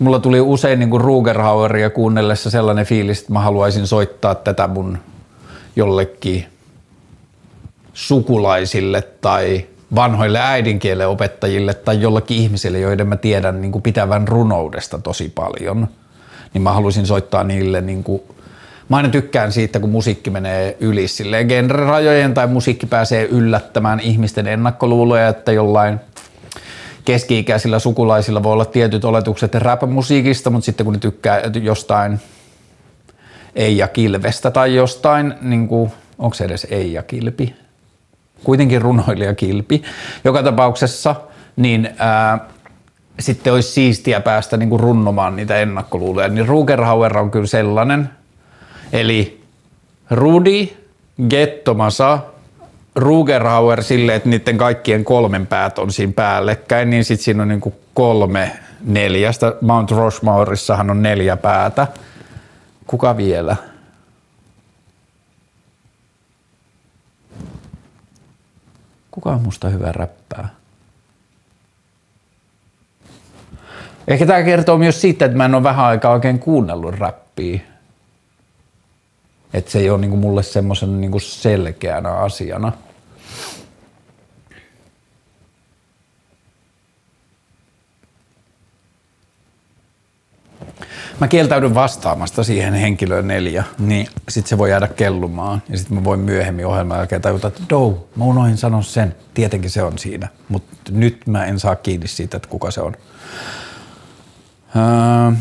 A: mulla tuli usein niin kuin Rugerhaueria kuunnellessa sellainen fiilis, että mä haluaisin soittaa tätä mun jollekin sukulaisille tai vanhoille äidinkielen opettajille tai jollekin ihmisille, joiden mä tiedän niin kuin pitävän runoudesta tosi paljon. Niin mä haluaisin soittaa niille niin kuin Mä aina tykkään siitä, kun musiikki menee yli silleen genre-rajojen tai musiikki pääsee yllättämään ihmisten ennakkoluuloja, että jollain keski-ikäisillä sukulaisilla voi olla tietyt oletukset rap-musiikista, mutta sitten kun ne tykkää jostain Eija Kilvestä tai jostain, niin kuin, onko se edes Eija Kilpi? Kuitenkin runoilija Kilpi. Joka tapauksessa, niin ää, sitten olisi siistiä päästä niin kuin runnomaan niitä ennakkoluuloja. Niin Rugerhauer on kyllä sellainen. Eli Rudi, Gettomasa, Rugerhauer sille, että niiden kaikkien kolmen päät on siinä päällekkäin, niin sitten siinä on niin kuin kolme neljästä. Mount Rushmoreissahan on neljä päätä. Kuka vielä? Kuka on musta hyvä räppää? Ehkä tämä kertoo myös siitä, että mä en ole vähän aikaa oikein kuunnellut räppiä. Että se ei ole niinku mulle semmoisen niinku selkeänä asiana. Mä kieltäydyn vastaamasta siihen henkilöön neljä, niin. Sit se voi jäädä kellumaan. Ja sitten mä voin myöhemmin ohjelman jälkeen tajuta, että dou, mä unohdin sanoa sen, tietenkin se on siinä, mutta nyt mä en saa kiinni siitä, että kuka se on. Öö,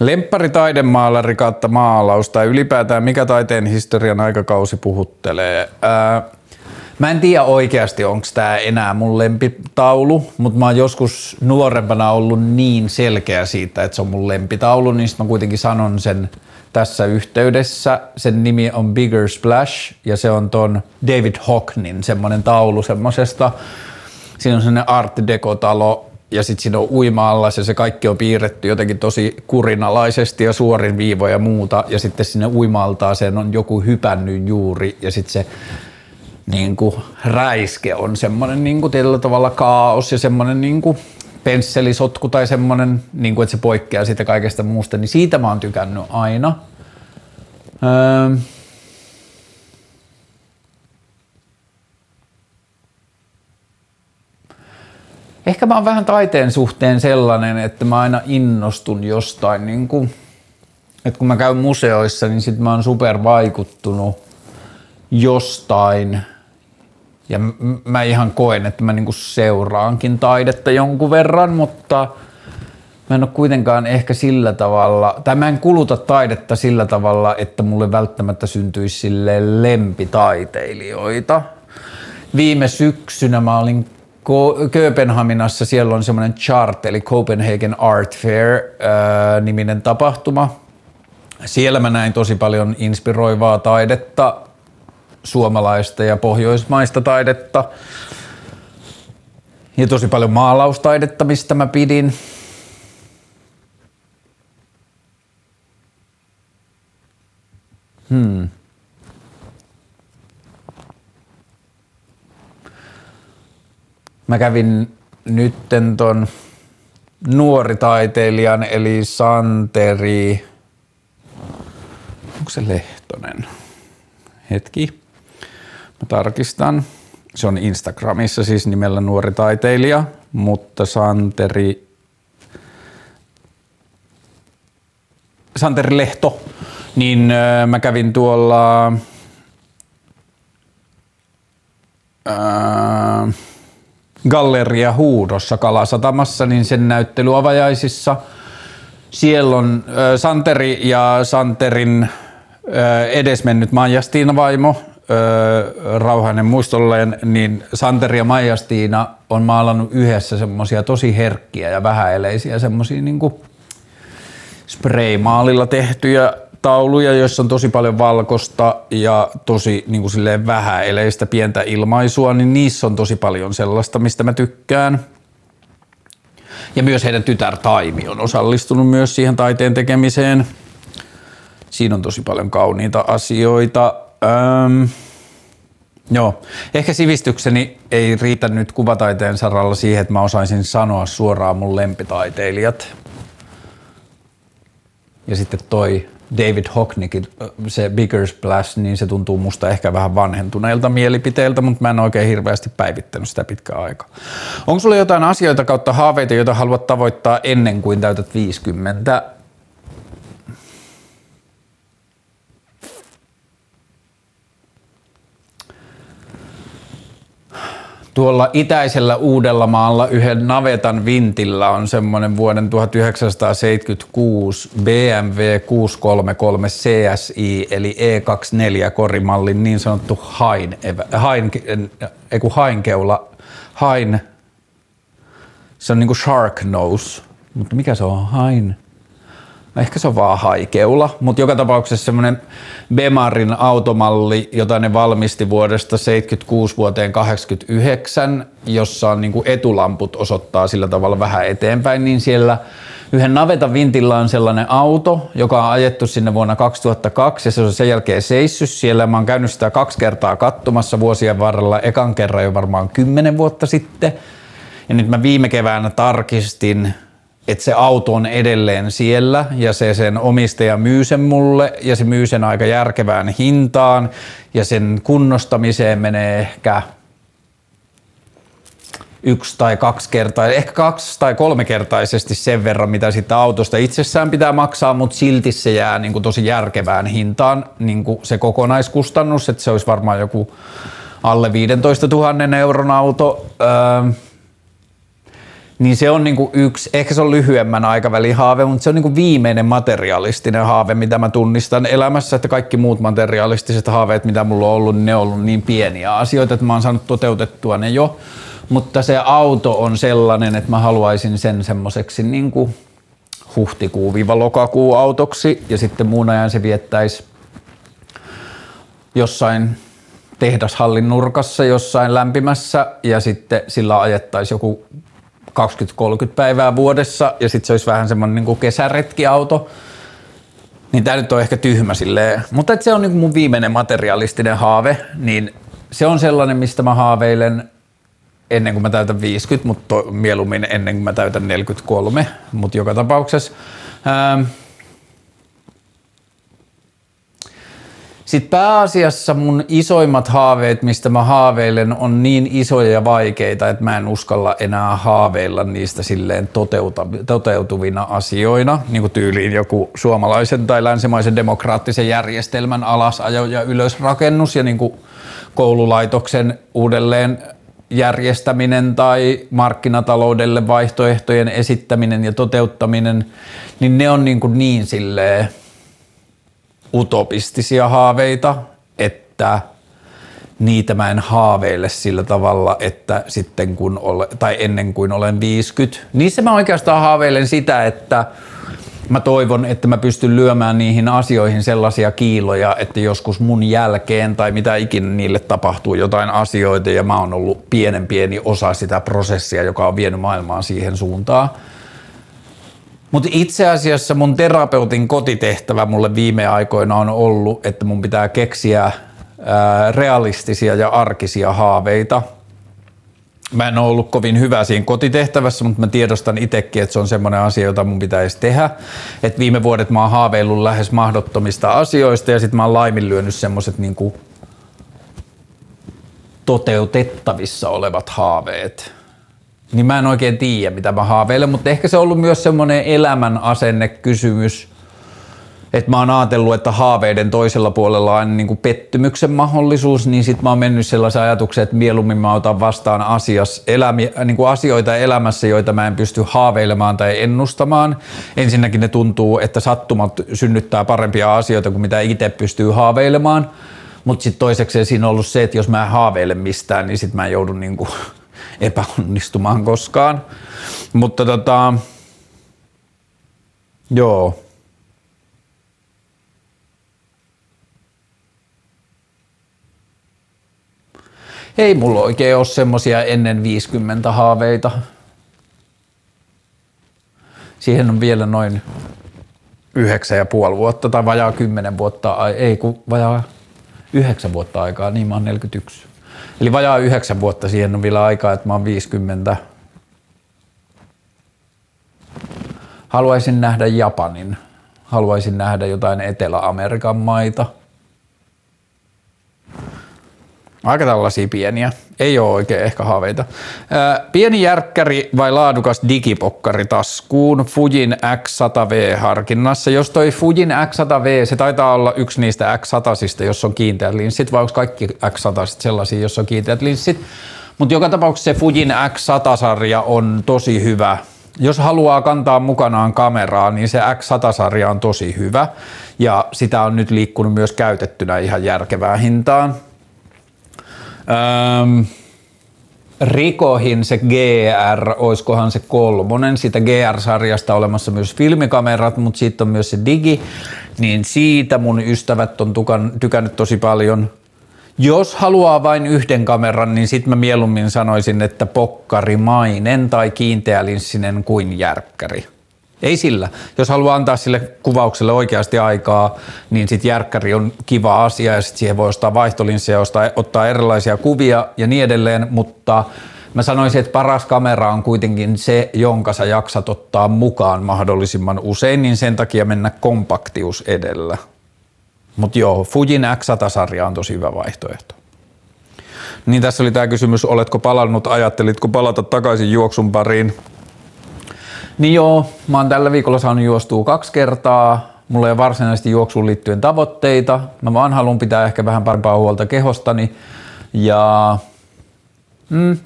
A: Lemppari taidemaalari kautta maalaus tai ylipäätään mikä taiteen historian aikakausi puhuttelee. Ää, mä en tiedä oikeasti, onko tämä enää mun lempitaulu, mutta mä oon joskus nuorempana ollut niin selkeä siitä, että se on mun lempitaulu, niin mä kuitenkin sanon sen tässä yhteydessä. Sen nimi on Bigger Splash ja se on ton David Hocknin semmonen taulu semmosesta. Siinä on semmoinen Art Deco-talo ja sitten siinä on uima ja se kaikki on piirretty jotenkin tosi kurinalaisesti ja suorin viivoja ja muuta ja sitten sinne uimaltaaseen on joku hypännyt juuri ja sitten se niin kuin räiske on semmoinen niin kuin tietyllä tavalla kaos ja semmoinen niin kuin pensselisotku tai semmoinen, niin kuin, että se poikkeaa siitä kaikesta muusta, niin siitä mä oon tykännyt aina. Öö, Ehkä mä oon vähän taiteen suhteen sellainen, että mä aina innostun jostain, niin kuin, että kun mä käyn museoissa, niin sit mä oon super vaikuttunut jostain ja mä ihan koen, että mä niinku seuraankin taidetta jonkun verran, mutta mä en ole kuitenkaan ehkä sillä tavalla, tai mä en kuluta taidetta sillä tavalla, että mulle välttämättä syntyisi sille lempitaiteilijoita. Viime syksynä mä olin Kööpenhaminassa, siellä on semmoinen chart, eli Copenhagen Art Fair ää, niminen tapahtuma. Siellä mä näin tosi paljon inspiroivaa taidetta, suomalaista ja pohjoismaista taidetta. Ja tosi paljon maalaustaidetta, mistä mä pidin. Hmm. Mä kävin nytten ton nuoritaiteilijan eli Santeri, onko se Lehtonen? Hetki. Mä tarkistan. Se on Instagramissa siis nimellä nuori taiteilija, mutta Santeri, Santeri Lehto, niin mä kävin tuolla Galleria Huudossa Kalasatamassa, niin sen näyttelyavajaisissa. Siellä on Santeri ja Santerin edesmennyt Maija vaimo rauhainen muistolleen, niin Santeri ja Maija-Stiina on maalannut yhdessä semmoisia tosi herkkiä ja vähäeleisiä semmoisia niin spraymaalilla tehtyjä tauluja, joissa on tosi paljon valkosta ja tosi niin kuin silleen vähäeleistä pientä ilmaisua, niin niissä on tosi paljon sellaista, mistä mä tykkään. Ja myös heidän tytär Taimi on osallistunut myös siihen taiteen tekemiseen. Siinä on tosi paljon kauniita asioita. Öm, joo, ehkä sivistykseni ei riitä nyt kuvataiteen saralla siihen, että mä osaisin sanoa suoraan mun lempitaiteilijat. Ja sitten toi David Hocknickin, se Bigger Splash, niin se tuntuu musta ehkä vähän vanhentuneilta mielipiteiltä, mutta mä en oikein hirveästi päivittänyt sitä pitkää aikaa. Onko sulla jotain asioita kautta haaveita, joita haluat tavoittaa ennen kuin täytät 50? Tuolla itäisellä Uudellamaalla yhden navetan vintillä on semmoinen vuoden 1976 BMW 633 CSI eli E24 korimallin niin sanottu hain, hain, ei hainkeula, hain, se on niinku shark nose, mutta mikä se on hain? Ehkä se on vaan haikeula, mutta joka tapauksessa semmoinen Bemarin automalli, jota ne valmisti vuodesta 76 vuoteen 89, jossa on niin etulamput osoittaa sillä tavalla vähän eteenpäin, niin siellä yhden navetan vintillä on sellainen auto, joka on ajettu sinne vuonna 2002 ja se on sen jälkeen seissyt siellä. Mä oon käynyt sitä kaksi kertaa kattomassa vuosien varrella, ekan kerran jo varmaan kymmenen vuotta sitten. Ja nyt mä viime keväänä tarkistin, että se auto on edelleen siellä ja se sen omistaja myy sen mulle ja se myy sen aika järkevään hintaan ja sen kunnostamiseen menee ehkä yksi tai kaksi kertaa, ehkä kaksi tai kolme kertaisesti sen verran, mitä siitä autosta itsessään pitää maksaa, mutta silti se jää niin kuin tosi järkevään hintaan niin kuin se kokonaiskustannus, että se olisi varmaan joku alle 15 000 euron auto. Öö, niin se on niinku yksi, ehkä se on lyhyemmän aikavälin haave, mutta se on niinku viimeinen materialistinen haave, mitä mä tunnistan elämässä, että kaikki muut materialistiset haaveet, mitä mulla on ollut, niin ne on ollut niin pieniä asioita, että mä oon saanut toteutettua ne jo. Mutta se auto on sellainen, että mä haluaisin sen semmoiseksi niinku huhtikuu-lokakuu autoksi ja sitten muun ajan se viettäisi jossain tehdashallin nurkassa jossain lämpimässä ja sitten sillä ajettaisiin joku 20-30 päivää vuodessa ja sitten se olisi vähän semmoinen niin kuin kesäretkiauto, niin tämä nyt on ehkä tyhmä silleen. Mutta se on niin kuin mun viimeinen materialistinen haave, niin se on sellainen, mistä mä haaveilen ennen kuin mä täytän 50, mutta mieluummin ennen kuin mä täytän 43, mutta joka tapauksessa. Ähm, Sitten pääasiassa mun isoimmat haaveet, mistä mä haaveilen, on niin isoja ja vaikeita, että mä en uskalla enää haaveilla niistä silleen toteutuvina asioina, niin kuin tyyliin joku suomalaisen tai länsimaisen demokraattisen järjestelmän alasajo ja ylösrakennus ja niin kuin koululaitoksen uudelleen järjestäminen tai markkinataloudelle vaihtoehtojen esittäminen ja toteuttaminen, niin ne on niin, kuin niin silleen utopistisia haaveita, että niitä mä en haaveile sillä tavalla, että sitten kun ole, tai ennen kuin olen 50. Niissä mä oikeastaan haaveilen sitä, että mä toivon, että mä pystyn lyömään niihin asioihin sellaisia kiiloja, että joskus mun jälkeen tai mitä ikinä niille tapahtuu jotain asioita ja mä oon ollut pienen pieni osa sitä prosessia, joka on vienyt maailmaa siihen suuntaan. Mutta itse asiassa mun terapeutin kotitehtävä mulle viime aikoina on ollut, että mun pitää keksiä ää, realistisia ja arkisia haaveita. Mä en ole ollut kovin hyvä siinä kotitehtävässä, mutta mä tiedostan itsekin, että se on semmoinen asia, jota mun pitäisi tehdä. Et viime vuodet mä oon haaveillut lähes mahdottomista asioista ja sitten mä oon laiminlyönyt semmoiset niinku toteutettavissa olevat haaveet niin mä en oikein tiedä, mitä mä haaveilen, mutta ehkä se on ollut myös semmoinen elämän asennekysymys, että mä oon ajatellut, että haaveiden toisella puolella on aina niin kuin pettymyksen mahdollisuus, niin sit mä oon mennyt sellaisen ajatuksen, että mieluummin mä otan vastaan asias, elämi, niin kuin asioita elämässä, joita mä en pysty haaveilemaan tai ennustamaan. Ensinnäkin ne tuntuu, että sattumat synnyttää parempia asioita kuin mitä itse pystyy haaveilemaan. Mutta sitten toiseksi siinä on ollut se, että jos mä haaveilen mistään, niin sitten mä joudun niin kuin epäonnistumaan koskaan. Mutta tota, joo. Ei mulla oikein ole semmosia ennen 50 haaveita. Siihen on vielä noin yhdeksän ja puoli vuotta tai vajaa kymmenen vuotta, ei kun vajaa yhdeksän vuotta aikaa, niin mä oon 41. Eli vajaa yhdeksän vuotta siihen on vielä aikaa, että mä oon 50. Haluaisin nähdä Japanin. Haluaisin nähdä jotain Etelä-Amerikan maita. Aika tällaisia pieniä. Ei ole oikein ehkä haaveita. Pieni järkkäri vai laadukas digipokkari taskuun Fujin X100V harkinnassa. Jos toi Fujin X100V, se taitaa olla yksi niistä X100sista, jos on kiinteät linssit, vai onko kaikki X100 sellaisia, jos on kiinteät linssit. Mutta joka tapauksessa se Fujin X100-sarja on tosi hyvä. Jos haluaa kantaa mukanaan kameraa, niin se X100-sarja on tosi hyvä. Ja sitä on nyt liikkunut myös käytettynä ihan järkevään hintaan. Ähm, Rikohin se GR, oiskohan se kolmonen, siitä GR-sarjasta olemassa myös filmikamerat, mutta siitä on myös se digi, niin siitä mun ystävät on tukan, tykännyt tosi paljon. Jos haluaa vain yhden kameran, niin sitten mä mieluummin sanoisin, että pokkarimainen tai kiinteälinssinen kuin järkkäri. Ei sillä. Jos haluaa antaa sille kuvaukselle oikeasti aikaa, niin sitten järkkäri on kiva asia ja sitten siihen voi ostaa vaihtolinssiä, ostaa, ottaa erilaisia kuvia ja niin edelleen, mutta mä sanoisin, että paras kamera on kuitenkin se, jonka sä jaksat ottaa mukaan mahdollisimman usein, niin sen takia mennä kompaktius edellä. Mutta joo, Fujin X100-sarja on tosi hyvä vaihtoehto. Niin tässä oli tämä kysymys, oletko palannut, ajattelitko palata takaisin juoksun pariin? Niin joo, mä oon tällä viikolla saanut juostua kaksi kertaa. Mulla ei ole varsinaisesti juoksuun liittyen tavoitteita. Mä vaan haluan pitää ehkä vähän parempaa huolta kehostani. Ja mm,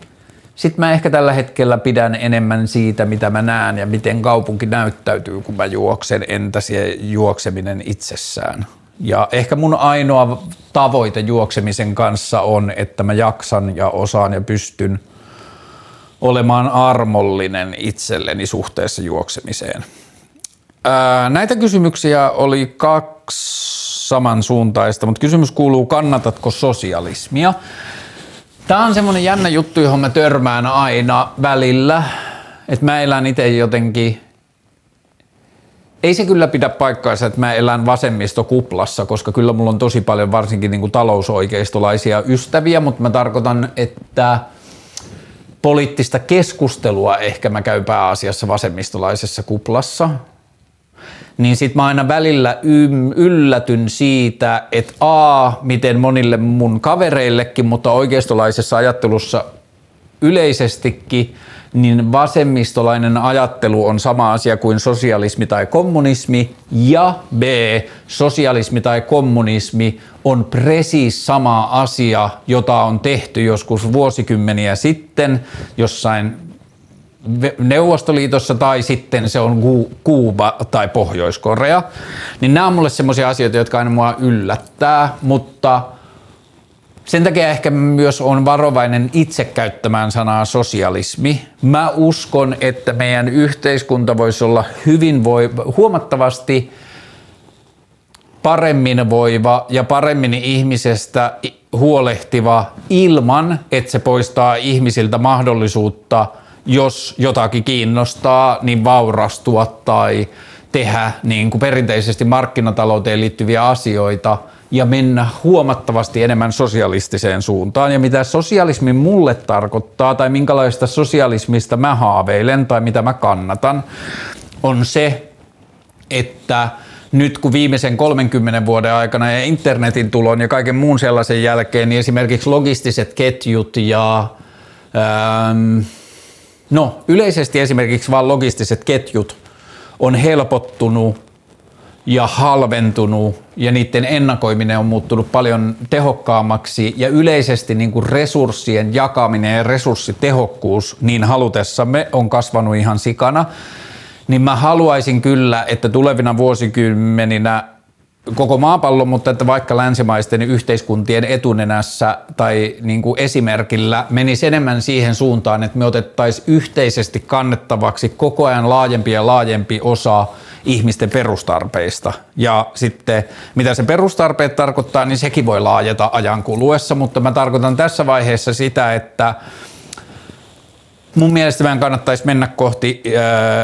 A: sitten mä ehkä tällä hetkellä pidän enemmän siitä, mitä mä näen ja miten kaupunki näyttäytyy, kun mä juoksen, entä se juokseminen itsessään. Ja ehkä mun ainoa tavoite juoksemisen kanssa on, että mä jaksan ja osaan ja pystyn – olemaan armollinen itselleni suhteessa juoksemiseen. Ää, näitä kysymyksiä oli kaksi samansuuntaista, mutta kysymys kuuluu, kannatatko sosialismia? Tämä on semmoinen jännä juttu, johon mä törmään aina välillä. että mä elän itse jotenkin ei se kyllä pidä paikkaansa, että mä elän vasemmistokuplassa, koska kyllä mulla on tosi paljon varsinkin niin kuin talousoikeistolaisia ystäviä, mutta mä tarkoitan, että poliittista keskustelua ehkä mä käyn pääasiassa vasemmistolaisessa kuplassa. Niin sit mä aina välillä yllätyn siitä, että a, miten monille mun kavereillekin, mutta oikeistolaisessa ajattelussa yleisestikin – niin vasemmistolainen ajattelu on sama asia kuin sosialismi tai kommunismi, ja B, sosialismi tai kommunismi on precis sama asia, jota on tehty joskus vuosikymmeniä sitten jossain Neuvostoliitossa tai sitten se on Kuuba tai Pohjois-Korea. Niin nämä on mulle semmoisia asioita, jotka aina mua yllättää, mutta – sen takia ehkä myös on varovainen itse käyttämään sanaa sosialismi. Mä uskon, että meidän yhteiskunta voisi olla hyvin voi, huomattavasti paremmin voiva ja paremmin ihmisestä huolehtiva ilman, että se poistaa ihmisiltä mahdollisuutta, jos jotakin kiinnostaa, niin vaurastua tai tehdä niin kuin perinteisesti markkinatalouteen liittyviä asioita – ja mennä huomattavasti enemmän sosialistiseen suuntaan. Ja mitä sosialismi mulle tarkoittaa tai minkälaista sosialismista mä haaveilen tai mitä mä kannatan, on se, että nyt kun viimeisen 30 vuoden aikana ja internetin tulon ja kaiken muun sellaisen jälkeen, niin esimerkiksi logistiset ketjut ja ähm, no yleisesti esimerkiksi vain logistiset ketjut on helpottunut ja halventunut ja niiden ennakoiminen on muuttunut paljon tehokkaammaksi. Ja yleisesti niin kuin resurssien jakaminen ja resurssitehokkuus niin halutessamme on kasvanut ihan sikana, niin mä haluaisin kyllä, että tulevina vuosikymmeninä koko maapallon, mutta että vaikka länsimaisten yhteiskuntien etunenässä tai niin kuin esimerkillä menisi enemmän siihen suuntaan, että me otettaisiin yhteisesti kannettavaksi koko ajan laajempi ja laajempi osa – ihmisten perustarpeista. Ja sitten mitä se perustarpeet tarkoittaa, niin sekin voi laajeta ajan kuluessa, mutta mä tarkoitan tässä vaiheessa sitä, että Mun mielestä meidän kannattaisi mennä kohti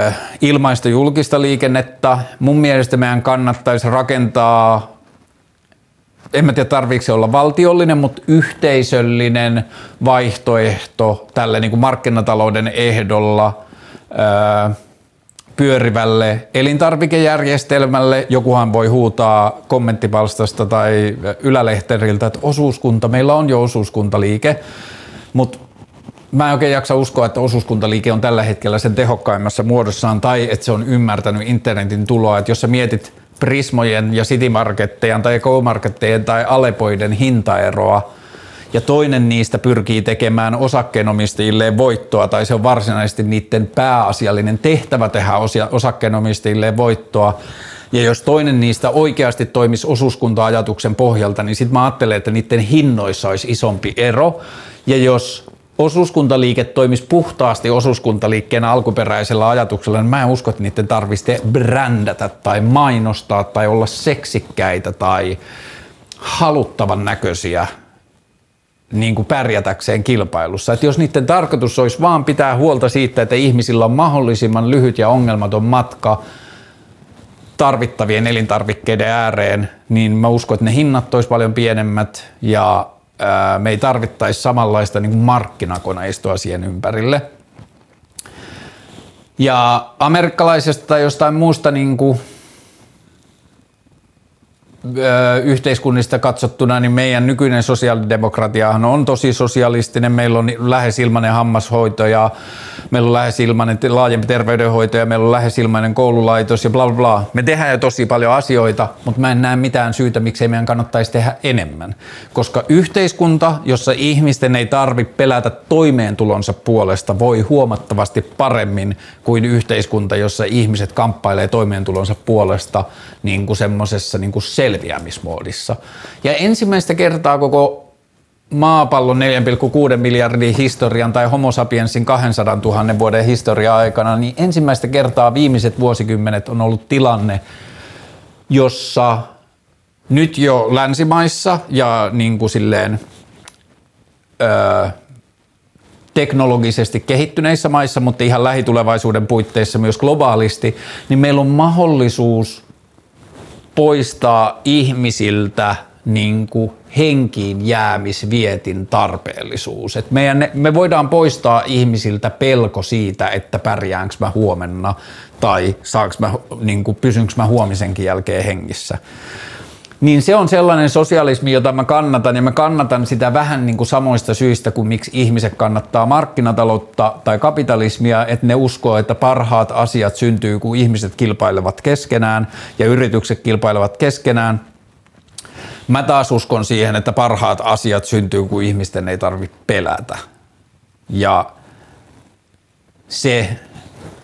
A: äh, ilmaista julkista liikennettä. Mun mielestä meidän kannattaisi rakentaa, en mä tiedä tarviiko olla valtiollinen, mutta yhteisöllinen vaihtoehto tälle niin kuin markkinatalouden ehdolla. Äh, pyörivälle elintarvikejärjestelmälle. Jokuhan voi huutaa kommenttipalstasta tai ylälehteriltä, että osuuskunta, meillä on jo osuuskuntaliike, mutta mä en oikein jaksa uskoa, että osuuskuntaliike on tällä hetkellä sen tehokkaimmassa muodossaan tai että se on ymmärtänyt internetin tuloa. Että jos sä mietit Prismojen ja Citymarkettejen tai Go-markettejen tai Alepoiden hintaeroa, ja toinen niistä pyrkii tekemään osakkeenomistajille voittoa, tai se on varsinaisesti niiden pääasiallinen tehtävä tehdä osakkeenomistajille voittoa, ja jos toinen niistä oikeasti toimisi osuuskunta-ajatuksen pohjalta, niin sitten mä ajattelen, että niiden hinnoissa olisi isompi ero. Ja jos osuuskuntaliike toimisi puhtaasti osuuskuntaliikkeen alkuperäisellä ajatuksella, niin mä en usko, että niiden tarvitsisi brändätä tai mainostaa tai olla seksikkäitä tai haluttavan näköisiä niin kuin pärjätäkseen kilpailussa. Että jos niiden tarkoitus olisi vaan pitää huolta siitä, että ihmisillä on mahdollisimman lyhyt ja ongelmaton matka tarvittavien elintarvikkeiden ääreen, niin mä uskon, että ne hinnat olisi paljon pienemmät ja ää, me ei tarvittaisi samanlaista niin kuin markkinakoneistoa siihen ympärille. Ja amerikkalaisesta tai jostain muusta niin kuin yhteiskunnista katsottuna, niin meidän nykyinen sosiaalidemokratiahan on tosi sosialistinen. Meillä on lähes ilmainen hammashoito ja meillä on lähes ilmainen laajempi terveydenhoito ja meillä on lähes ilmainen koululaitos ja bla bla. Me tehdään jo tosi paljon asioita, mutta mä en näe mitään syytä, miksei meidän kannattaisi tehdä enemmän. Koska yhteiskunta, jossa ihmisten ei tarvitse pelätä toimeentulonsa puolesta, voi huomattavasti paremmin kuin yhteiskunta, jossa ihmiset kamppailee toimeentulonsa puolesta niin kuin semmoisessa niin kuin selviämismoodissa. Ja ensimmäistä kertaa koko maapallon 4,6 miljardin historian tai homo sapiensin 200 000 vuoden historia aikana, niin ensimmäistä kertaa viimeiset vuosikymmenet on ollut tilanne, jossa nyt jo länsimaissa ja niin kuin silleen, öö, teknologisesti kehittyneissä maissa, mutta ihan lähitulevaisuuden puitteissa myös globaalisti, niin meillä on mahdollisuus poistaa ihmisiltä niin kuin henkiin jäämisvietin tarpeellisuus. Et meidän, me voidaan poistaa ihmisiltä pelko siitä, että pärjäänkö mä huomenna tai saaks mä, niin kuin, pysynkö mä huomisenkin jälkeen hengissä. Niin se on sellainen sosialismi, jota mä kannatan ja mä kannatan sitä vähän niin kuin samoista syistä kuin miksi ihmiset kannattaa markkinataloutta tai kapitalismia, että ne uskoo, että parhaat asiat syntyy, kun ihmiset kilpailevat keskenään ja yritykset kilpailevat keskenään. Mä taas uskon siihen, että parhaat asiat syntyy, kun ihmisten ei tarvitse pelätä. Ja se,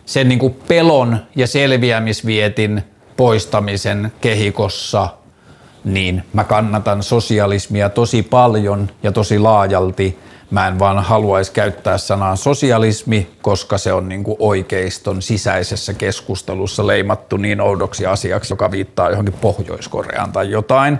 A: se niin kuin pelon ja selviämisvietin poistamisen kehikossa – niin mä kannatan sosialismia tosi paljon ja tosi laajalti. Mä en vaan haluaisi käyttää sanaa sosialismi, koska se on niin kuin oikeiston sisäisessä keskustelussa leimattu niin oudoksi asiaksi, joka viittaa johonkin Pohjois-Koreaan tai jotain.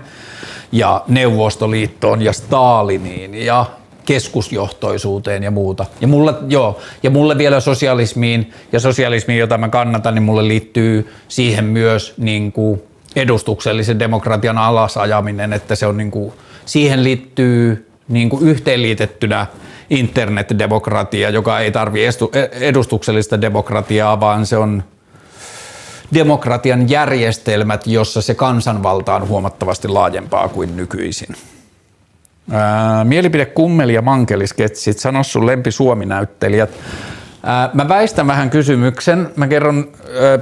A: Ja Neuvostoliittoon ja Staliniin ja keskusjohtoisuuteen ja muuta. Ja mulle, joo, ja mulle vielä sosialismiin ja sosialismiin, jota mä kannatan, niin mulle liittyy siihen myös niin kuin edustuksellisen demokratian alasajaminen, että se on niin kuin, siihen liittyy niin kuin yhteenliitettynä internetdemokratia, joka ei tarvi edustuksellista demokratiaa, vaan se on demokratian järjestelmät, jossa se kansanvalta on huomattavasti laajempaa kuin nykyisin. Ää, mielipide kummeli ja mankelisketsit, sano sun lempi Suomi-näyttelijät. Mä väistän vähän kysymyksen. Mä kerron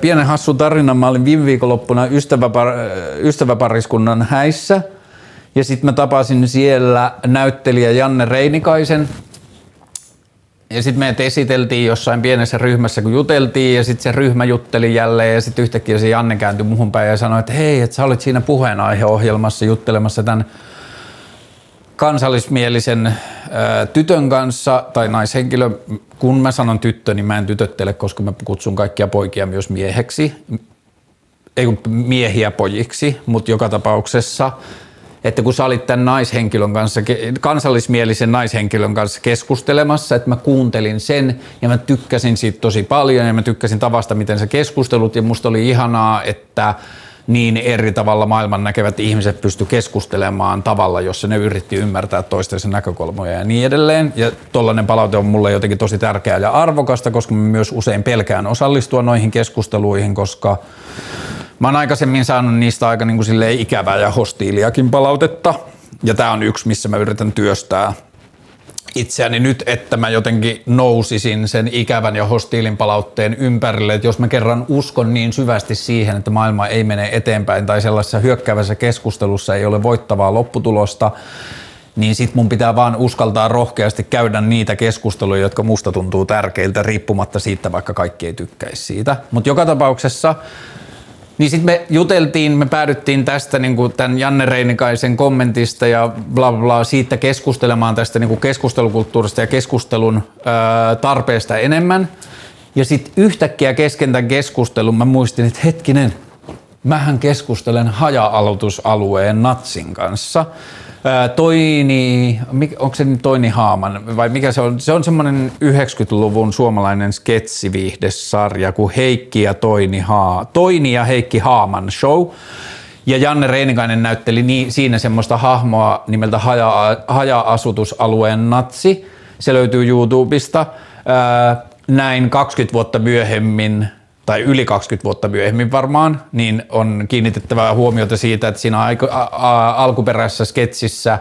A: pienen hassun tarinan. Mä olin viime viikonloppuna ystäväpar- ystäväpariskunnan häissä. Ja sitten mä tapasin siellä näyttelijä Janne Reinikaisen. Ja sitten meidät esiteltiin jossain pienessä ryhmässä, kun juteltiin, ja sitten se ryhmä jutteli jälleen, ja sitten yhtäkkiä se Janne kääntyi muhun päin ja sanoi, että hei, että sä olit siinä puheenaiheohjelmassa juttelemassa tämän kansallismielisen tytön kanssa tai naishenkilö. Kun mä sanon tyttö, niin mä en tytöttele, koska mä kutsun kaikkia poikia myös mieheksi. Ei kun miehiä pojiksi, mutta joka tapauksessa että kun sä olit tämän naishenkilön kanssa, kansallismielisen naishenkilön kanssa keskustelemassa, että mä kuuntelin sen ja mä tykkäsin siitä tosi paljon ja mä tykkäsin tavasta, miten sä keskustelut ja musta oli ihanaa, että niin eri tavalla maailman näkevät ihmiset pysty keskustelemaan tavalla, jossa ne yritti ymmärtää toistensa näkökulmoja ja niin edelleen. Ja tollainen palaute on mulle jotenkin tosi tärkeää ja arvokasta, koska mä myös usein pelkään osallistua noihin keskusteluihin, koska mä oon aikaisemmin saanut niistä aika niin kuin ikävää ja hostiiliakin palautetta. Ja tämä on yksi, missä mä yritän työstää itseäni nyt, että mä jotenkin nousisin sen ikävän ja hostiilin palautteen ympärille, että jos mä kerran uskon niin syvästi siihen, että maailma ei mene eteenpäin tai sellaisessa hyökkäävässä keskustelussa ei ole voittavaa lopputulosta, niin sit mun pitää vaan uskaltaa rohkeasti käydä niitä keskusteluja, jotka musta tuntuu tärkeiltä riippumatta siitä, vaikka kaikki ei tykkäisi siitä. Mutta joka tapauksessa niin sitten me juteltiin, me päädyttiin tästä niin kuin tämän Janne Reinikaisen kommentista ja bla bla siitä keskustelemaan tästä niin kuin keskustelukulttuurista ja keskustelun ää, tarpeesta enemmän. Ja sitten yhtäkkiä kesken tämän keskustelun mä muistin, että hetkinen, mähän keskustelen haja-aloitusalueen natsin kanssa. Toini, onko se Toini Haaman vai mikä se on? Se on semmoinen 90-luvun suomalainen sketsiviihdesarja kuin Heikki ja Toini, Haa, Toini ja Heikki Haaman show. Ja Janne Reinikainen näytteli niin, siinä semmoista hahmoa nimeltä Haja, Haja-asutusalueen natsi. Se löytyy YouTubesta. Näin 20 vuotta myöhemmin tai yli 20 vuotta myöhemmin varmaan, niin on kiinnitettävää huomiota siitä, että siinä alkuperäisessä sketsissä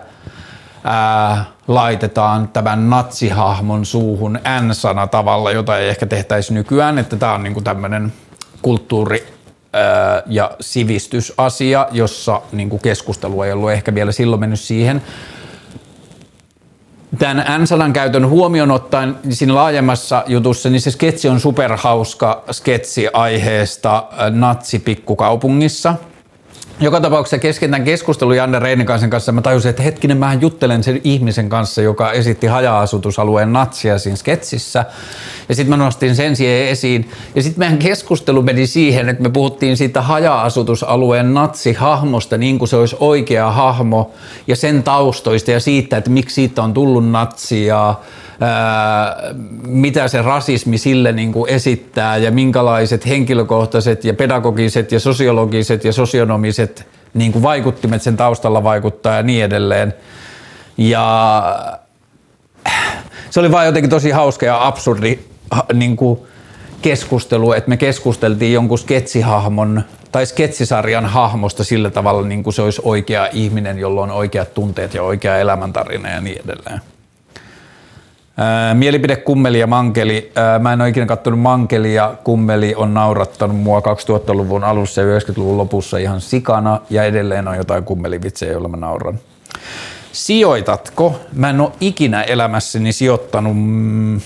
A: ää, laitetaan tämän natsihahmon suuhun N-sana tavalla, jota ei ehkä tehtäisi nykyään, että tämä on niinku tämmöinen kulttuuri ää, ja sivistysasia, jossa niinku keskustelu ei ollut ehkä vielä silloin mennyt siihen, tämän N-sanan käytön huomioon ottaen niin siinä laajemmassa jutussa, niin se sketsi on superhauska sketsi aiheesta äh, natsi pikkukaupungissa. Joka tapauksessa kesken tämän keskustelun Janne Reinikaisen kanssa mä tajusin, että hetkinen, mä juttelen sen ihmisen kanssa, joka esitti haja-asutusalueen natsia siinä sketsissä. Ja sitten mä nostin sen siihen esiin. Ja sitten meidän keskustelu meni siihen, että me puhuttiin siitä haja-asutusalueen natsihahmosta niin kuin se olisi oikea hahmo ja sen taustoista ja siitä, että miksi siitä on tullut natsi mitä se rasismi sille niin kuin esittää ja minkälaiset henkilökohtaiset ja pedagogiset ja sosiologiset ja sosionomiset niin kuin vaikuttimet sen taustalla vaikuttaa ja niin edelleen. Ja se oli vaan jotenkin tosi hauska ja absurdi niin kuin keskustelu, että me keskusteltiin jonkun sketsihahmon tai sketsisarjan hahmosta sillä tavalla, niin kuin se olisi oikea ihminen, jolla on oikeat tunteet ja oikea elämäntarina ja niin edelleen. Mielipide Kummeli ja Mankeli. Mä en ole ikinä katsonut Mankeli ja Kummeli on naurattanut mua 2000-luvun alussa ja 90-luvun lopussa ihan sikana ja edelleen on jotain kummelivitsejä, joilla mä nauran. Sijoitatko? Mä en ole ikinä elämässäni sijoittanut. Mm,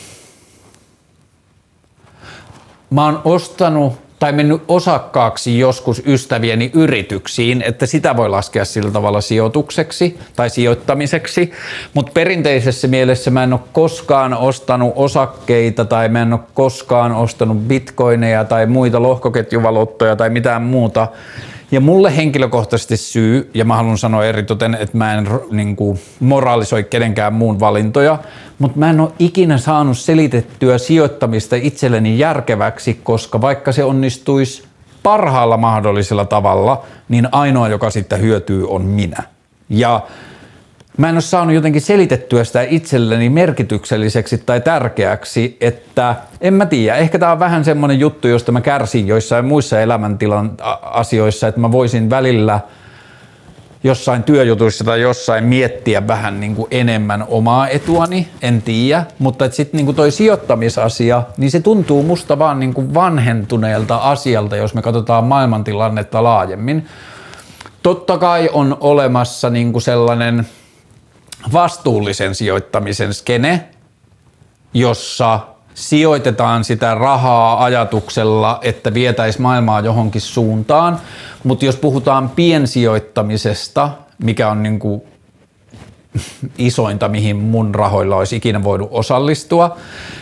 A: mä oon ostanut tai mennyt osakkaaksi joskus ystävieni yrityksiin, että sitä voi laskea sillä tavalla sijoitukseksi tai sijoittamiseksi, mutta perinteisessä mielessä mä en ole koskaan ostanut osakkeita tai mä en ole koskaan ostanut bitcoineja tai muita lohkoketjuvaluuttoja tai mitään muuta, ja mulle henkilökohtaisesti syy, ja mä haluan sanoa eritoten, että mä en niin kuin, moraalisoi kenenkään muun valintoja, mutta mä en ole ikinä saanut selitettyä sijoittamista itselleni järkeväksi, koska vaikka se onnistuisi parhaalla mahdollisella tavalla, niin ainoa, joka sitten hyötyy, on minä. Ja mä en ole saanut jotenkin selitettyä sitä itselleni merkitykselliseksi tai tärkeäksi, että en mä tiedä, ehkä tämä on vähän semmoinen juttu, josta mä kärsin joissain muissa elämäntilan asioissa, että mä voisin välillä jossain työjutuissa tai jossain miettiä vähän niin kuin enemmän omaa etuani, en tiedä, mutta sitten niin kuin toi sijoittamisasia, niin se tuntuu musta vaan niin kuin vanhentuneelta asialta, jos me katsotaan maailmantilannetta laajemmin. Totta kai on olemassa niin kuin sellainen vastuullisen sijoittamisen skene, jossa sijoitetaan sitä rahaa ajatuksella, että vietäisi maailmaa johonkin suuntaan, mutta jos puhutaan piensijoittamisesta, mikä on niin kuin isointa, mihin mun rahoilla olisi ikinä voinut osallistua,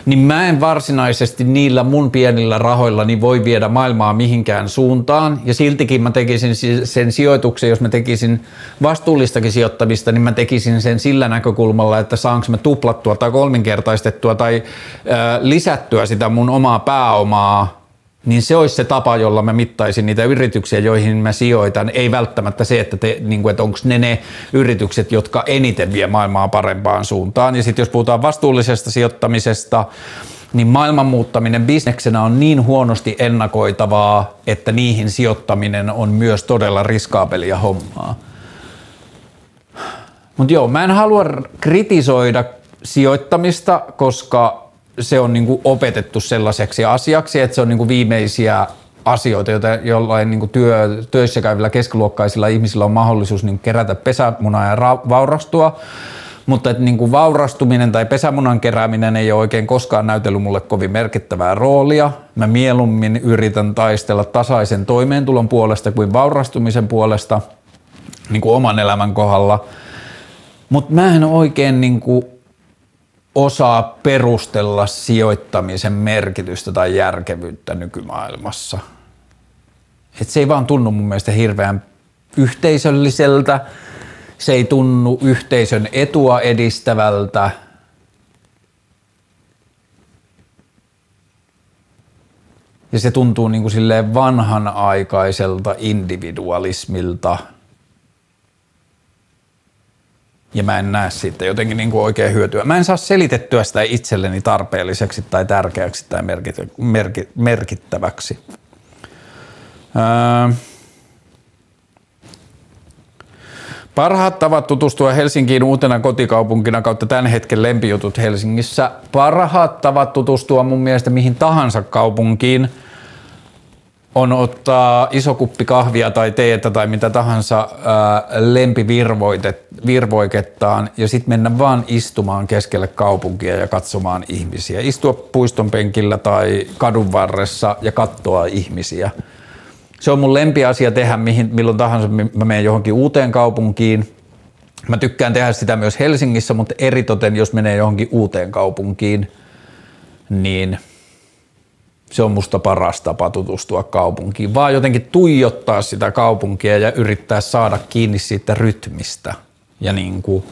A: niin mä en varsinaisesti niillä mun pienillä rahoilla niin voi viedä maailmaa mihinkään suuntaan. Ja siltikin mä tekisin sen sijoituksen, jos mä tekisin vastuullistakin sijoittamista, niin mä tekisin sen sillä näkökulmalla, että saanko mä tuplattua tai kolminkertaistettua tai äh, lisättyä sitä mun omaa pääomaa niin se olisi se tapa, jolla mä mittaisin niitä yrityksiä, joihin mä sijoitan. Ei välttämättä se, että, niin kuin, että onko ne ne yritykset, jotka eniten vie maailmaa parempaan suuntaan. Ja sitten jos puhutaan vastuullisesta sijoittamisesta, niin maailman muuttaminen bisneksenä on niin huonosti ennakoitavaa, että niihin sijoittaminen on myös todella riskaapelia hommaa. Mutta joo, mä en halua kritisoida sijoittamista, koska se on niin kuin opetettu sellaiseksi asiaksi, että se on niin kuin viimeisiä asioita, joita jollain niin kuin työ, töissä käyvillä keskiluokkaisilla ihmisillä on mahdollisuus niin kerätä pesämunaa ja ra- vaurastua. Mutta että niin kuin vaurastuminen tai pesämunan kerääminen ei ole oikein koskaan näytellyt mulle kovin merkittävää roolia. Mä mieluummin yritän taistella tasaisen toimeentulon puolesta kuin vaurastumisen puolesta niin kuin oman elämän kohdalla. Mutta mä en oikein niin kuin osaa perustella sijoittamisen merkitystä tai järkevyyttä nykymaailmassa. Et se ei vaan tunnu mun mielestä hirveän yhteisölliseltä, se ei tunnu yhteisön etua edistävältä. Ja se tuntuu niin kuin vanhanaikaiselta individualismilta – ja mä en näe siitä jotenkin niin kuin oikein hyötyä. Mä en saa selitettyä sitä itselleni tarpeelliseksi tai tärkeäksi tai merkit- merkit- merkittäväksi. Öö. Parhaat tavat tutustua Helsinkiin uutena kotikaupunkina kautta tämän hetken lempijutut Helsingissä. Parhaat tavat tutustua mun mielestä mihin tahansa kaupunkiin – on ottaa iso kuppi kahvia tai teetä tai mitä tahansa lempivirvoikettaan ja sitten mennä vaan istumaan keskelle kaupunkia ja katsomaan ihmisiä. Istua puiston penkillä tai kadun varressa ja katsoa ihmisiä. Se on mun lempiasia tehdä mihin, milloin tahansa mä menen johonkin uuteen kaupunkiin. Mä tykkään tehdä sitä myös Helsingissä, mutta eritoten jos menee johonkin uuteen kaupunkiin, niin se on musta paras tapa tutustua kaupunkiin. Vaan jotenkin tuijottaa sitä kaupunkia ja yrittää saada kiinni siitä rytmistä ja niin kuin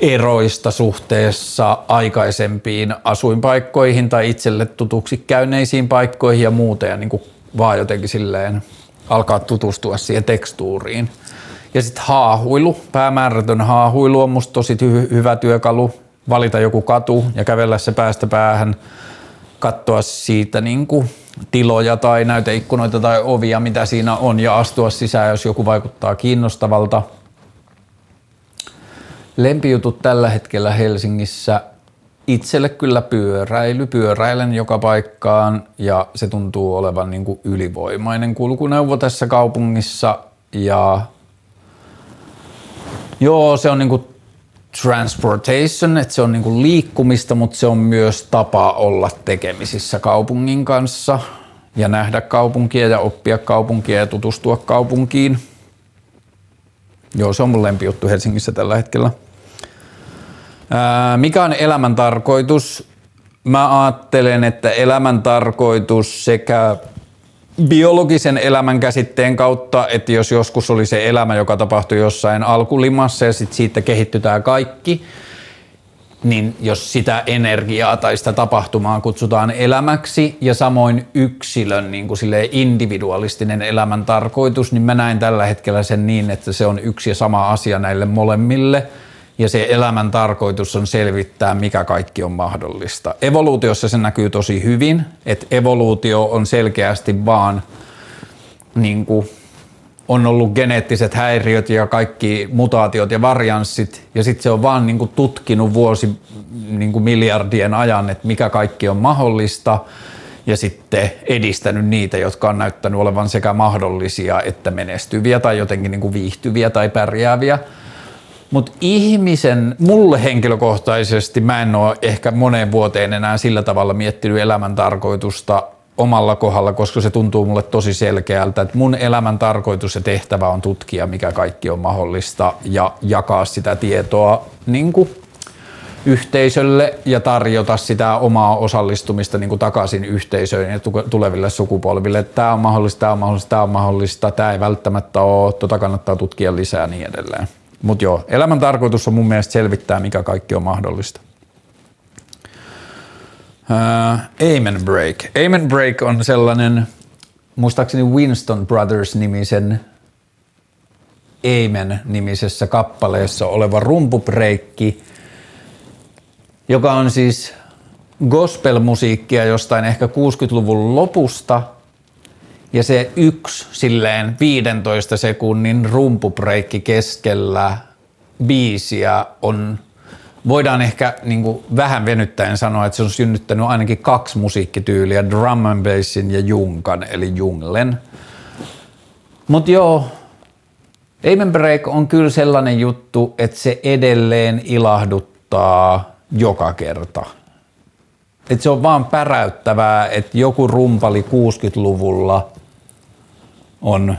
A: eroista suhteessa aikaisempiin asuinpaikkoihin tai itselle tutuksi käyneisiin paikkoihin ja muuta ja niin kuin vaan jotenkin silleen alkaa tutustua siihen tekstuuriin. Ja sitten haahuilu, päämäärätön haahuilu on musta tosi hy- hyvä työkalu. Valita joku katu ja kävellä se päästä päähän, katsoa siitä niin kuin tiloja tai näyteikkunoita tai ovia, mitä siinä on ja astua sisään, jos joku vaikuttaa kiinnostavalta. Lempijutut tällä hetkellä Helsingissä itselle kyllä pyöräily. Pyöräilen joka paikkaan ja se tuntuu olevan niin kuin ylivoimainen kulkuneuvo tässä kaupungissa. Ja joo, se on niin kuin transportation, että se on niin kuin liikkumista, mutta se on myös tapa olla tekemisissä kaupungin kanssa ja nähdä kaupunkia ja oppia kaupunkia ja tutustua kaupunkiin. Joo, se on mun lempijuttu Helsingissä tällä hetkellä. Mikä on elämän tarkoitus? Mä ajattelen, että elämän tarkoitus sekä biologisen elämän käsitteen kautta, että jos joskus oli se elämä, joka tapahtui jossain alkulimassa ja sitten siitä kehittytään kaikki, niin jos sitä energiaa tai sitä tapahtumaa kutsutaan elämäksi ja samoin yksilön niin kuin individualistinen elämän tarkoitus, niin mä näen tällä hetkellä sen niin, että se on yksi ja sama asia näille molemmille – ja se elämän tarkoitus on selvittää, mikä kaikki on mahdollista. Evoluutiossa se näkyy tosi hyvin, että evoluutio on selkeästi vaan niin kuin, on ollut geneettiset häiriöt ja kaikki mutaatiot ja varianssit, ja sitten se on vaan niin kuin, tutkinut vuosi niin kuin miljardien ajan, että mikä kaikki on mahdollista, ja sitten edistänyt niitä, jotka on näyttänyt olevan sekä mahdollisia että menestyviä tai jotenkin niin kuin viihtyviä tai pärjääviä. Mutta ihmisen, mulle henkilökohtaisesti, mä en ole ehkä moneen vuoteen enää sillä tavalla miettinyt elämän tarkoitusta omalla kohdalla, koska se tuntuu mulle tosi selkeältä, että mun elämän tarkoitus ja tehtävä on tutkia, mikä kaikki on mahdollista ja jakaa sitä tietoa niin kuin yhteisölle ja tarjota sitä omaa osallistumista niin kuin takaisin yhteisöön ja tuleville sukupolville. Tämä on mahdollista, tämä on mahdollista, tämä on mahdollista, tämä ei välttämättä ole, tota kannattaa tutkia lisää ja niin edelleen. Mutta joo, elämän tarkoitus on mun mielestä selvittää, mikä kaikki on mahdollista. Uh, Amen Break. Amen Break on sellainen, muistaakseni Winston Brothers-nimisen Amen-nimisessä kappaleessa oleva rumpubreikki, joka on siis gospelmusiikkia jostain ehkä 60-luvun lopusta – ja se yksi silleen 15 sekunnin rumpubreikki keskellä biisiä on, voidaan ehkä niin kuin vähän venyttäen sanoa, että se on synnyttänyt ainakin kaksi musiikkityyliä, drum and bassin ja junkan, eli junglen. Mutta joo, Amen Break on kyllä sellainen juttu, että se edelleen ilahduttaa joka kerta. Et se on vaan päräyttävää, että joku rumpali 60-luvulla on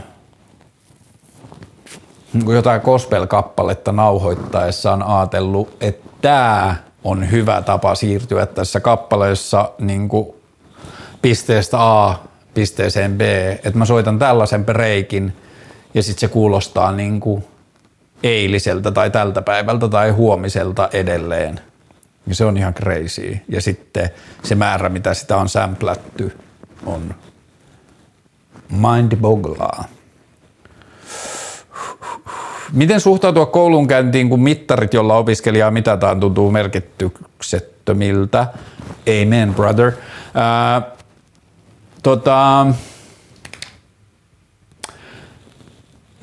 A: jotain gospel-kappaletta nauhoittaessaan ajatellut, että tämä on hyvä tapa siirtyä tässä kappaleessa niin kuin pisteestä A pisteeseen B, että mä soitan tällaisen breikin ja sitten se kuulostaa niin kuin eiliseltä tai tältä päivältä tai huomiselta edelleen. Ja se on ihan crazy. Ja sitten se määrä, mitä sitä on sämplätty, on mindbogglaa. Miten suhtautua koulunkäyntiin, kun mittarit, jolla opiskelijaa mitataan, tuntuu merkityksettömiltä? Amen, brother. Ää, tota,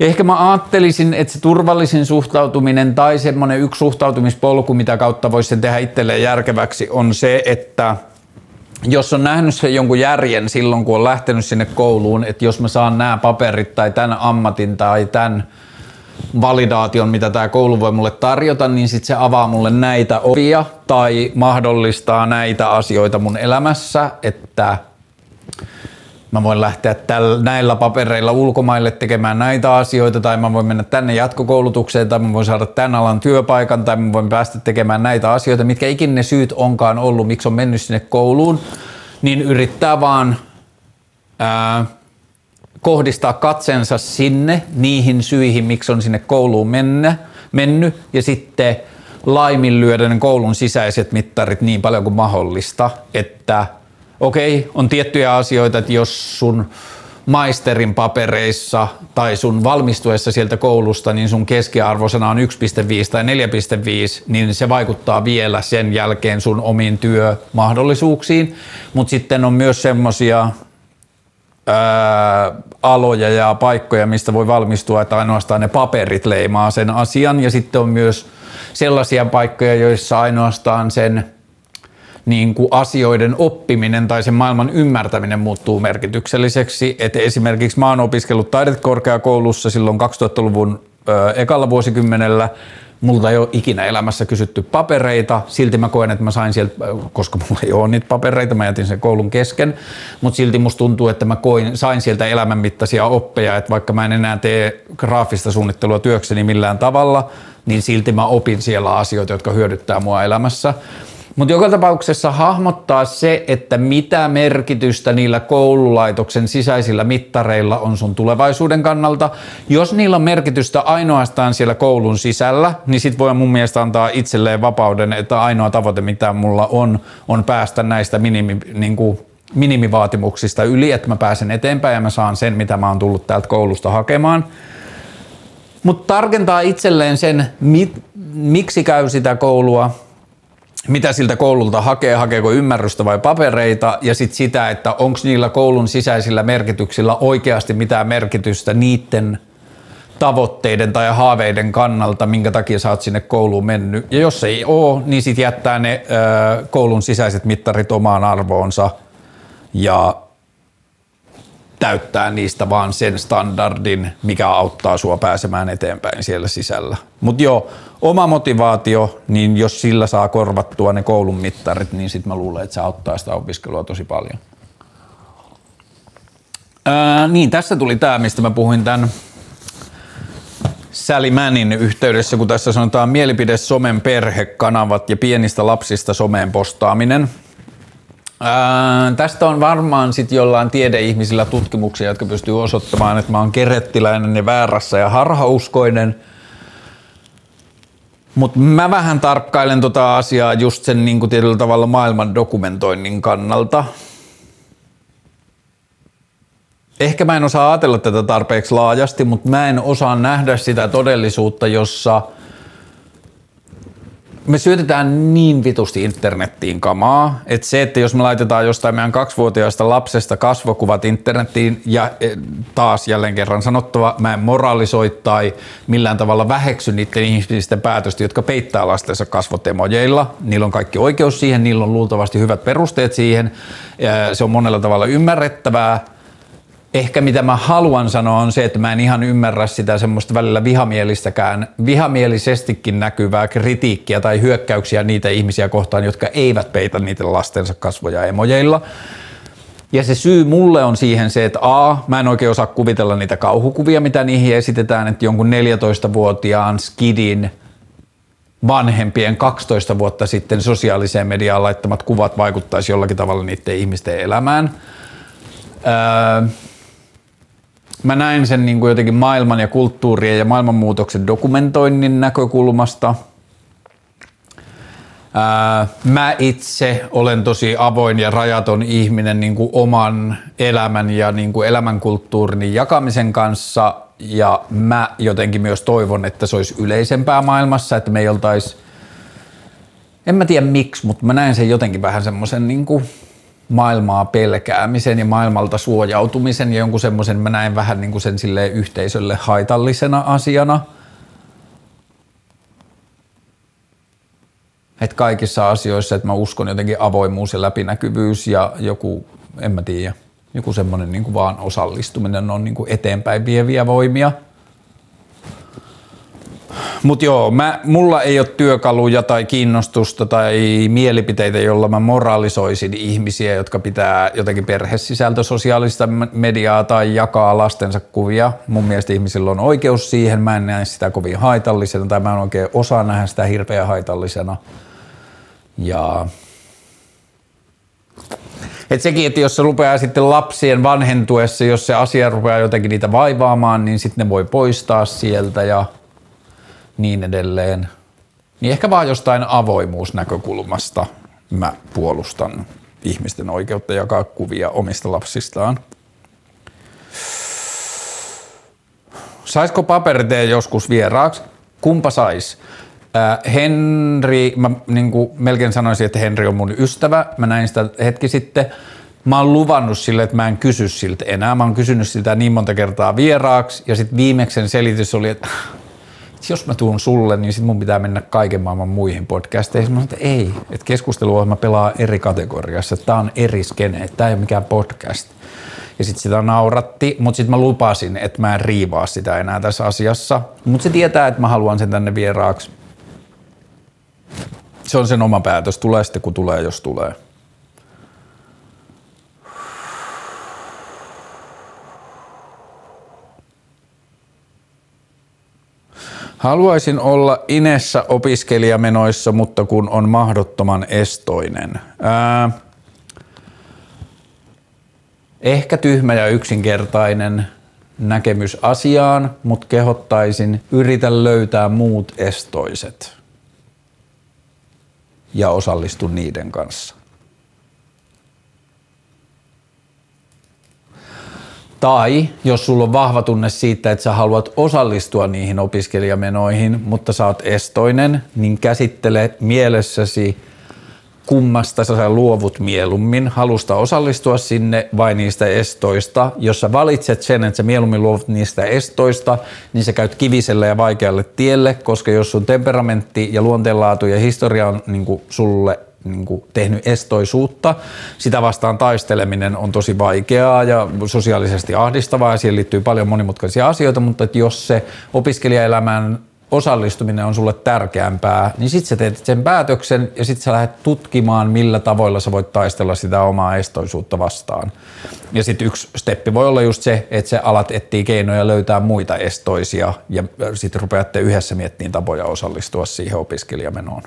A: Ehkä mä ajattelisin, että se turvallisin suhtautuminen tai semmoinen yksi suhtautumispolku, mitä kautta voisi sen tehdä itselleen järkeväksi, on se, että – jos on nähnyt sen jonkun järjen silloin, kun on lähtenyt sinne kouluun, että jos mä saan nämä paperit tai tämän ammatin tai tämän validaation, mitä tämä koulu voi mulle tarjota, niin sitten se avaa mulle näitä ovia tai mahdollistaa näitä asioita mun elämässä, että mä voin lähteä tällä, näillä papereilla ulkomaille tekemään näitä asioita, tai mä voin mennä tänne jatkokoulutukseen, tai mä voin saada tämän alan työpaikan, tai mä voin päästä tekemään näitä asioita, mitkä ikinä ne syyt onkaan ollut, miksi on mennyt sinne kouluun, niin yrittää vaan ää, kohdistaa katsensa sinne, niihin syihin, miksi on sinne kouluun mennä, mennyt, ja sitten laiminlyödä ne koulun sisäiset mittarit niin paljon kuin mahdollista, että okei, on tiettyjä asioita, että jos sun maisterin papereissa tai sun valmistuessa sieltä koulusta, niin sun keskiarvosana on 1,5 tai 4,5, niin se vaikuttaa vielä sen jälkeen sun omiin työmahdollisuuksiin. Mutta sitten on myös semmosia aloja ja paikkoja, mistä voi valmistua, että ainoastaan ne paperit leimaa sen asian. Ja sitten on myös sellaisia paikkoja, joissa ainoastaan sen niin kuin asioiden oppiminen tai sen maailman ymmärtäminen muuttuu merkitykselliseksi. Et esimerkiksi mä oon opiskellut taidekorkeakoulussa silloin 2000-luvun ö, ekalla vuosikymmenellä. Multa ei ole ikinä elämässä kysytty papereita, silti mä koen, että mä sain sieltä, koska mulla ei ole niitä papereita, mä jätin sen koulun kesken, mutta silti musta tuntuu, että mä koin, sain sieltä elämänmittaisia oppeja, että vaikka mä en enää tee graafista suunnittelua työkseni millään tavalla, niin silti mä opin siellä asioita, jotka hyödyttää mua elämässä. Mutta joka tapauksessa hahmottaa se, että mitä merkitystä niillä koululaitoksen sisäisillä mittareilla on sun tulevaisuuden kannalta. Jos niillä on merkitystä ainoastaan siellä koulun sisällä, niin sit voi mun mielestä antaa itselleen vapauden, että ainoa tavoite mitä mulla on, on päästä näistä minimi, niin kuin minimivaatimuksista yli, että mä pääsen eteenpäin ja mä saan sen, mitä mä oon tullut täältä koulusta hakemaan. Mutta tarkentaa itselleen sen, mit, miksi käy sitä koulua, mitä siltä koululta hakee, hakeeko ymmärrystä vai papereita ja sitten sitä, että onko niillä koulun sisäisillä merkityksillä oikeasti mitään merkitystä niiden tavoitteiden tai haaveiden kannalta, minkä takia sä oot sinne kouluun mennyt. Ja jos ei oo, niin sitten jättää ne ö, koulun sisäiset mittarit omaan arvoonsa ja täyttää niistä vaan sen standardin, mikä auttaa sua pääsemään eteenpäin siellä sisällä. Mutta joo, oma motivaatio, niin jos sillä saa korvattua ne koulun mittarit, niin sitten mä luulen, että se auttaa sitä opiskelua tosi paljon. Ää, niin, tässä tuli tämä, mistä mä puhuin tämän Sally Mannin yhteydessä, kun tässä sanotaan mielipide somen perhekanavat ja pienistä lapsista someen postaaminen – Ää, tästä on varmaan sitten jollain tiedeihmisillä tutkimuksia, jotka pystyy osoittamaan, että mä oon kerettiläinen ja väärässä ja harhauskoinen. Mutta mä vähän tarkkailen tota asiaa just sen niin tietyllä tavalla maailman dokumentoinnin kannalta. Ehkä mä en osaa ajatella tätä tarpeeksi laajasti, mutta mä en osaa nähdä sitä todellisuutta, jossa – me syötetään niin vitusti internettiin kamaa, että se, että jos me laitetaan jostain meidän kaksivuotiaasta lapsesta kasvokuvat internettiin ja e, taas jälleen kerran sanottava, mä en moralisoi tai millään tavalla väheksy niiden ihmisten päätöstä, jotka peittää lastensa kasvot emojeilla. Niillä on kaikki oikeus siihen, niillä on luultavasti hyvät perusteet siihen, se on monella tavalla ymmärrettävää, ehkä mitä mä haluan sanoa on se, että mä en ihan ymmärrä sitä semmoista välillä vihamielistäkään, vihamielisesti näkyvää kritiikkiä tai hyökkäyksiä niitä ihmisiä kohtaan, jotka eivät peitä niitä lastensa kasvoja emojeilla. Ja se syy mulle on siihen se, että A, mä en oikein osaa kuvitella niitä kauhukuvia, mitä niihin esitetään, että jonkun 14-vuotiaan skidin vanhempien 12 vuotta sitten sosiaaliseen mediaan laittamat kuvat vaikuttaisi jollakin tavalla niiden ihmisten elämään. Öö, mä näen sen niin kuin jotenkin maailman ja kulttuurien ja maailmanmuutoksen dokumentoinnin näkökulmasta. Ää, mä itse olen tosi avoin ja rajaton ihminen niin kuin oman elämän ja niin kuin elämänkulttuurin jakamisen kanssa ja mä jotenkin myös toivon, että se olisi yleisempää maailmassa, että me ei oltaisi, en mä tiedä miksi, mutta mä näen sen jotenkin vähän semmoisen niin kuin maailmaa pelkäämisen ja maailmalta suojautumisen ja jonkun semmoisen, mä näen vähän niin kuin sen sille yhteisölle haitallisena asiana. Että kaikissa asioissa, että mä uskon jotenkin avoimuus ja läpinäkyvyys ja joku, en mä tiedä, joku semmoinen niin kuin vaan osallistuminen on niin kuin eteenpäin vieviä voimia. Mutta joo, mä, mulla ei ole työkaluja tai kiinnostusta tai mielipiteitä, jolla mä moralisoisin ihmisiä, jotka pitää jotenkin perhesisältö sosiaalista mediaa tai jakaa lastensa kuvia. Mun mielestä ihmisillä on oikeus siihen, mä en näe sitä kovin haitallisena tai mä en oikein osaa nähdä sitä hirveän haitallisena. Ja et sekin, että jos se rupeaa sitten lapsien vanhentuessa, jos se asia rupeaa jotenkin niitä vaivaamaan, niin sitten ne voi poistaa sieltä ja niin edelleen. Niin ehkä vaan jostain avoimuusnäkökulmasta mä puolustan ihmisten oikeutta jakaa kuvia omista lapsistaan. Saisiko paperitee joskus vieraaksi? Kumpa sais? Äh, Henri, mä niin kuin melkein sanoisin, että Henri on mun ystävä. Mä näin sitä hetki sitten. Mä oon luvannut sille, että mä en kysy siltä enää. Mä oon kysynyt siltä niin monta kertaa vieraaksi. Ja sitten viimeksen selitys oli, että jos mä tuun sulle, niin sit mun pitää mennä kaiken maailman muihin podcasteihin. Mä että ei, että keskusteluohjelma pelaa eri kategoriassa, tää on eri skene, tää ei ole mikään podcast. Ja sitten sitä nauratti, mutta sitten mä lupasin, että mä en riivaa sitä enää tässä asiassa. Mutta se tietää, että mä haluan sen tänne vieraaksi. Se on sen oma päätös, tulee sitten kun tulee, jos tulee. Haluaisin olla Inessä opiskelijamenoissa, mutta kun on mahdottoman estoinen. Ää, ehkä tyhmä ja yksinkertainen näkemys asiaan, mutta kehottaisin yritä löytää muut estoiset ja osallistu niiden kanssa. Tai jos sulla on vahva tunne siitä, että sä haluat osallistua niihin opiskelijamenoihin, mutta sä oot estoinen, niin käsittele mielessäsi kummasta sä luovut mieluummin, halusta osallistua sinne vai niistä estoista. Jos sä valitset sen, että sä mieluummin luovut niistä estoista, niin sä käyt kiviselle ja vaikealle tielle, koska jos sun temperamentti ja luonteenlaatu ja historia on niin sulle niin kuin tehnyt estoisuutta. Sitä vastaan taisteleminen on tosi vaikeaa ja sosiaalisesti ahdistavaa ja siihen liittyy paljon monimutkaisia asioita, mutta että jos se opiskelijaelämän osallistuminen on sulle tärkeämpää, niin sitten sä teet sen päätöksen ja sitten sä lähdet tutkimaan, millä tavoilla sä voit taistella sitä omaa estoisuutta vastaan. Ja sitten yksi steppi voi olla just se, että sä alat etsiä keinoja löytää muita estoisia ja sitten rupeatte yhdessä miettimään tapoja osallistua siihen opiskelijamenoon.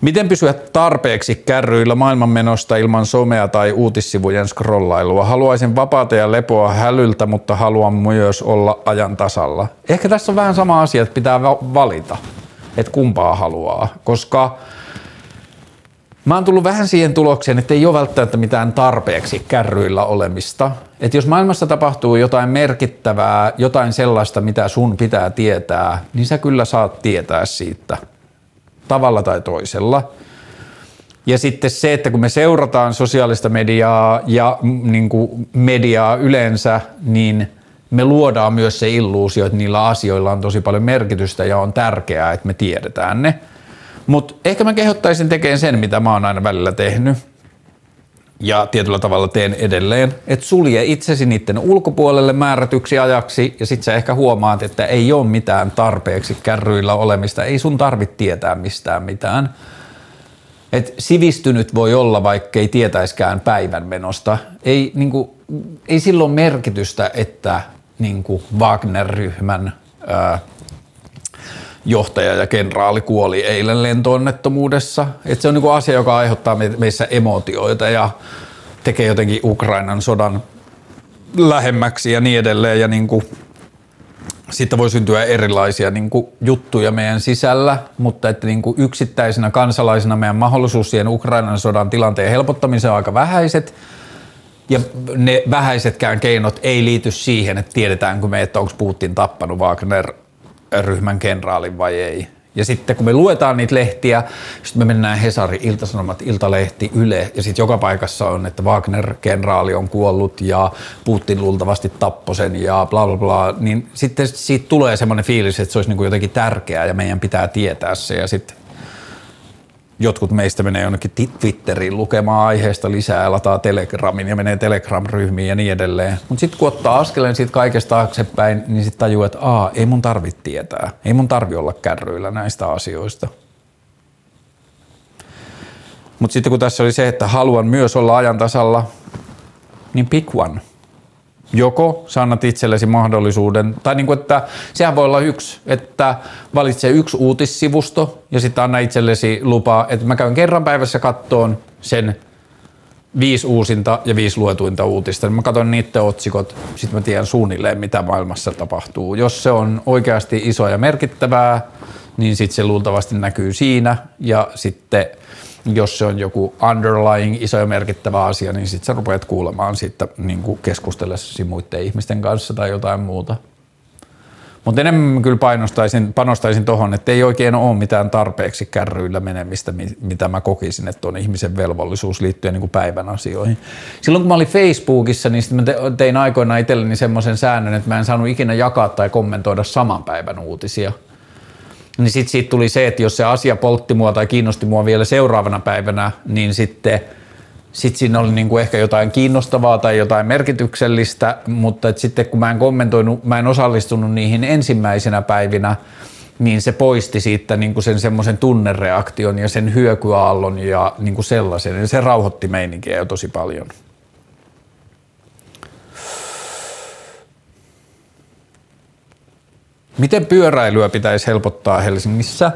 A: Miten pysyä tarpeeksi kärryillä maailmanmenosta ilman somea tai uutissivujen scrollailua? Haluaisin vapaata ja lepoa hälyltä, mutta haluan myös olla ajan tasalla. Ehkä tässä on vähän sama asia, että pitää valita, että kumpaa haluaa, koska Mä oon tullut vähän siihen tulokseen, että ei ole välttämättä mitään tarpeeksi kärryillä olemista. Että jos maailmassa tapahtuu jotain merkittävää, jotain sellaista, mitä sun pitää tietää, niin sä kyllä saat tietää siitä – tavalla tai toisella. Ja sitten se, että kun me seurataan sosiaalista mediaa ja niin kuin mediaa yleensä, niin me luodaan myös se illuusio, että niillä asioilla on tosi paljon merkitystä ja on tärkeää, että me tiedetään ne. Mutta ehkä mä kehottaisin tekemään sen, mitä mä oon aina välillä tehnyt ja tietyllä tavalla teen edelleen, että sulje itsesi niiden ulkopuolelle määrätyksi ajaksi ja sit sä ehkä huomaat, että ei ole mitään tarpeeksi kärryillä olemista, ei sun tarvitse tietää mistään mitään. Et sivistynyt voi olla, vaikka ei tietäiskään päivän menosta. Ei, niinku, ei silloin merkitystä, että niinku Wagner-ryhmän ää, johtaja ja kenraali kuoli eilen lentoonnettomuudessa. Et se on niinku asia, joka aiheuttaa meissä emotioita ja tekee jotenkin Ukrainan sodan lähemmäksi ja niin edelleen. Ja niinku, sitten voi syntyä erilaisia niin kuin, juttuja meidän sisällä, mutta että niin kuin, yksittäisenä kansalaisina meidän mahdollisuus siihen Ukrainan sodan tilanteen helpottamiseen on aika vähäiset. Ja ne vähäisetkään keinot ei liity siihen, että tiedetäänkö me, että onko Putin tappanut Wagner ryhmän kenraalin vai ei. Ja sitten kun me luetaan niitä lehtiä, sitten me mennään Hesari, Iltasanomat, Iltalehti, Yle ja sitten joka paikassa on, että Wagner-kenraali on kuollut ja Putin luultavasti tappoi sen ja bla bla bla, niin sitten siitä tulee semmoinen fiilis, että se olisi niin kuin jotenkin tärkeää ja meidän pitää tietää se ja sitten jotkut meistä menee jonnekin Twitteriin lukemaan aiheesta lisää lataa Telegramin ja menee Telegram-ryhmiin ja niin edelleen. Mutta sitten kun ottaa askeleen siitä kaikesta taaksepäin, niin sitten tajuu, että aa, ei mun tarvitse tietää. Ei mun tarvi olla kärryillä näistä asioista. Mutta sitten kun tässä oli se, että haluan myös olla ajan tasalla, niin pick one. Joko sä annat itsellesi mahdollisuuden, tai niin kuin, että sehän voi olla yksi, että valitse yksi uutissivusto ja sitten anna itsellesi lupa, että mä käyn kerran päivässä kattoon sen viisi uusinta ja viisi luetuinta uutista. Mä katson niiden otsikot, sitten mä tiedän suunnilleen, mitä maailmassa tapahtuu. Jos se on oikeasti iso ja merkittävää, niin sitten se luultavasti näkyy siinä ja sitten jos se on joku underlying iso ja merkittävä asia, niin sitten sä rupeat kuulemaan siitä niin keskustellessasi muiden ihmisten kanssa tai jotain muuta. Mutta enemmän kyllä painostaisin, panostaisin tuohon, että ei oikein ole mitään tarpeeksi kärryillä menemistä, mitä mä kokisin, että on ihmisen velvollisuus liittyen niin kuin päivän asioihin. Silloin kun mä olin Facebookissa, niin mä tein aikoinaan itselleni semmoisen säännön, että mä en saanut ikinä jakaa tai kommentoida saman päivän uutisia – niin sitten siitä tuli se, että jos se asia poltti mua tai kiinnosti mua vielä seuraavana päivänä, niin sitten sit siinä oli niinku ehkä jotain kiinnostavaa tai jotain merkityksellistä, mutta et sitten kun mä en kommentoinut, mä en osallistunut niihin ensimmäisenä päivinä, niin se poisti siitä niinku sen semmoisen tunnereaktion ja sen hyökyaallon ja niinku sellaisen. Ja se rauhoitti meininkiä jo tosi paljon. Miten pyöräilyä pitäisi helpottaa Helsingissä?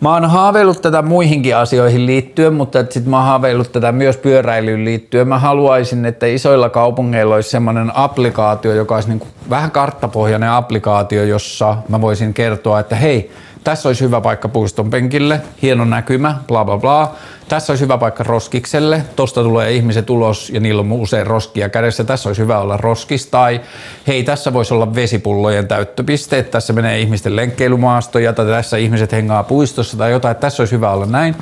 A: Mä oon haaveillut tätä muihinkin asioihin liittyen, mutta sitten mä oon haaveillut tätä myös pyöräilyyn liittyen. Mä haluaisin, että isoilla kaupungeilla olisi semmoinen applikaatio, joka olisi niin vähän karttapohjainen applikaatio, jossa mä voisin kertoa, että hei, tässä olisi hyvä paikka puiston penkille, hieno näkymä, bla bla bla. Tässä olisi hyvä paikka roskikselle, tosta tulee ihmiset ulos ja niillä on usein roskia kädessä, tässä olisi hyvä olla roskis. Tai hei, tässä voisi olla vesipullojen täyttöpisteet, tässä menee ihmisten lenkkeilymaastoja tai tässä ihmiset hengaa puistossa tai jotain, tässä olisi hyvä olla näin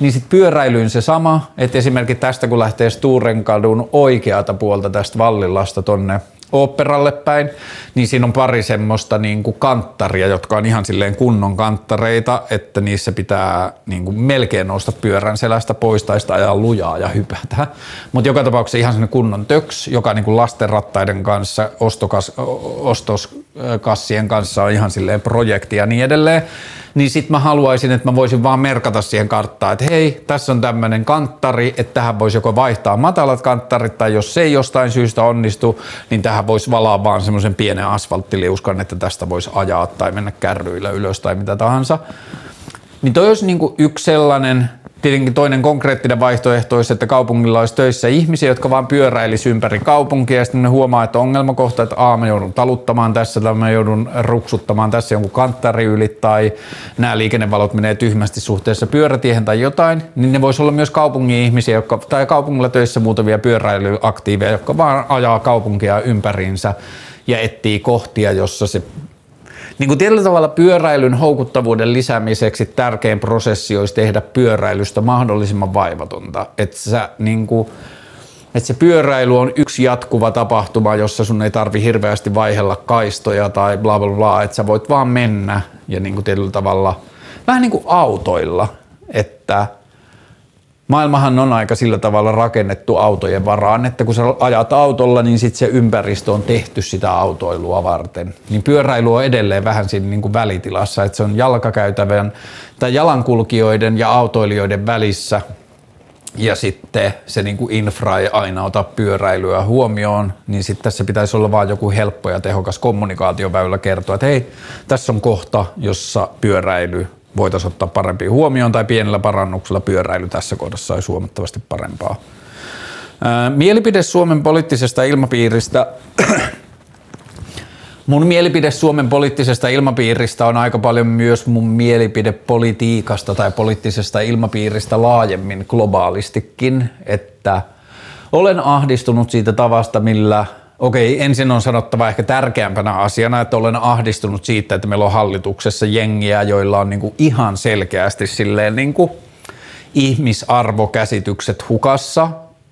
A: niin sitten pyöräilyyn se sama, että esimerkiksi tästä kun lähtee Sturenkadun oikeata puolta tästä Vallilasta tonne oopperalle päin, niin siinä on pari semmoista niin kuin kanttaria, jotka on ihan silleen kunnon kanttareita, että niissä pitää niin kuin melkein nousta pyörän selästä pois tai sitä ajaa lujaa ja hypätä. Mutta joka tapauksessa ihan semmoinen kunnon töks, joka niin kuin lasten rattaiden kanssa, ostokas, ostoskassien kanssa on ihan silleen projekti ja niin edelleen niin sitten mä haluaisin, että mä voisin vaan merkata siihen karttaan, että hei, tässä on tämmöinen kanttari, että tähän voisi joko vaihtaa matalat kanttarit, tai jos se ei jostain syystä onnistu, niin tähän voisi valaa vaan semmoisen pienen asfalttiliuskan, että tästä voisi ajaa tai mennä kärryillä ylös tai mitä tahansa. Niin toi olisi niinku yksi sellainen, Tietenkin toinen konkreettinen vaihtoehto olisi, että kaupungilla olisi töissä ihmisiä, jotka vaan pyöräilisi ympäri kaupunkia. Ja sitten ne huomaa, että ongelmakohta, että a, mä joudun taluttamaan tässä tai mä joudun ruksuttamaan tässä jonkun kanttari yli tai nämä liikennevalot menee tyhmästi suhteessa pyörätiehen tai jotain, niin ne voisi olla myös kaupungin ihmisiä, jotka, tai kaupungilla töissä muutamia pyöräilyaktiiveja, jotka vaan ajaa kaupunkia ympäriinsä ja etsii kohtia, jossa se niin kuin tietyllä tavalla pyöräilyn houkuttavuuden lisäämiseksi tärkein prosessi olisi tehdä pyöräilystä mahdollisimman vaivatonta. Että sä niin kuin, että se pyöräily on yksi jatkuva tapahtuma, jossa sun ei tarvi hirveästi vaihella kaistoja tai bla bla bla, että sä voit vaan mennä ja niin kuin tietyllä tavalla vähän niin kuin autoilla, että maailmahan on aika sillä tavalla rakennettu autojen varaan, että kun sä ajat autolla, niin sitten se ympäristö on tehty sitä autoilua varten. Niin pyöräily on edelleen vähän siinä niin kuin välitilassa, että se on jalkakäytävän tai jalankulkijoiden ja autoilijoiden välissä ja sitten se niin kuin infra ei aina ota pyöräilyä huomioon, niin sitten tässä pitäisi olla vain joku helppo ja tehokas kommunikaatioväylä kertoa, että hei, tässä on kohta, jossa pyöräily voitaisiin ottaa parempi huomioon tai pienellä parannuksella pyöräily tässä kohdassa olisi huomattavasti parempaa. Mielipide Suomen poliittisesta ilmapiiristä. Mun mielipide Suomen poliittisesta ilmapiiristä on aika paljon myös mun mielipide politiikasta tai poliittisesta ilmapiiristä laajemmin globaalistikin, että olen ahdistunut siitä tavasta, millä Okei, ensin on sanottava ehkä tärkeämpänä asiana, että olen ahdistunut siitä, että meillä on hallituksessa jengiä, joilla on niin kuin ihan selkeästi silleen niin kuin ihmisarvokäsitykset hukassa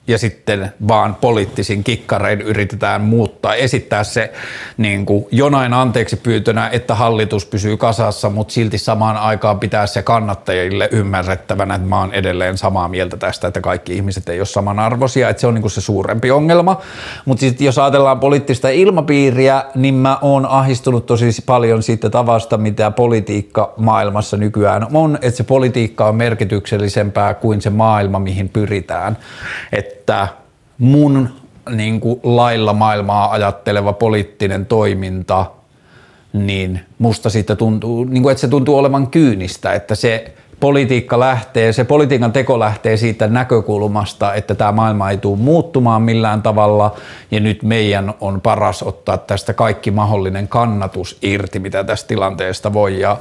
A: ja sitten vaan poliittisin kikkarein yritetään muuttaa, esittää se niin kuin jonain anteeksi pyytönä, että hallitus pysyy kasassa, mutta silti samaan aikaan pitää se kannattajille ymmärrettävänä, että mä oon edelleen samaa mieltä tästä, että kaikki ihmiset ei ole samanarvoisia, että se on niin kuin se suurempi ongelma. Mutta sitten jos ajatellaan poliittista ilmapiiriä, niin mä oon ahistunut tosi paljon siitä tavasta, mitä politiikka maailmassa nykyään on, että se politiikka on merkityksellisempää kuin se maailma, mihin pyritään. Että mun niin kuin lailla maailmaa ajatteleva poliittinen toiminta, niin musta siitä tuntuu, niin kuin, että se tuntuu olevan kyynistä, että se politiikka lähtee, se politiikan teko lähtee siitä näkökulmasta, että tämä maailma ei tule muuttumaan millään tavalla ja nyt meidän on paras ottaa tästä kaikki mahdollinen kannatus irti, mitä tästä tilanteesta voi ja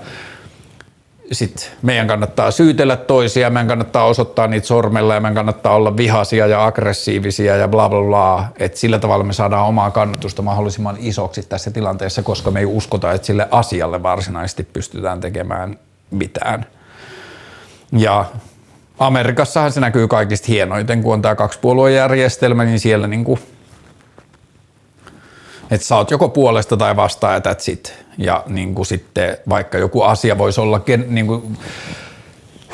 A: sitten meidän kannattaa syytellä toisia, meidän kannattaa osoittaa niitä sormella ja meidän kannattaa olla vihaisia ja aggressiivisia ja bla bla bla. Et sillä tavalla me saadaan omaa kannatusta mahdollisimman isoksi tässä tilanteessa, koska me ei uskota, että sille asialle varsinaisesti pystytään tekemään mitään. Ja Amerikassahan se näkyy kaikista hienoiten, kun on tämä kaksipuoluejärjestelmä, niin siellä niinku, että sä oot joko puolesta tai vastaan ja that's it. Ja niin kuin sitten vaikka joku asia voisi olla niin kuin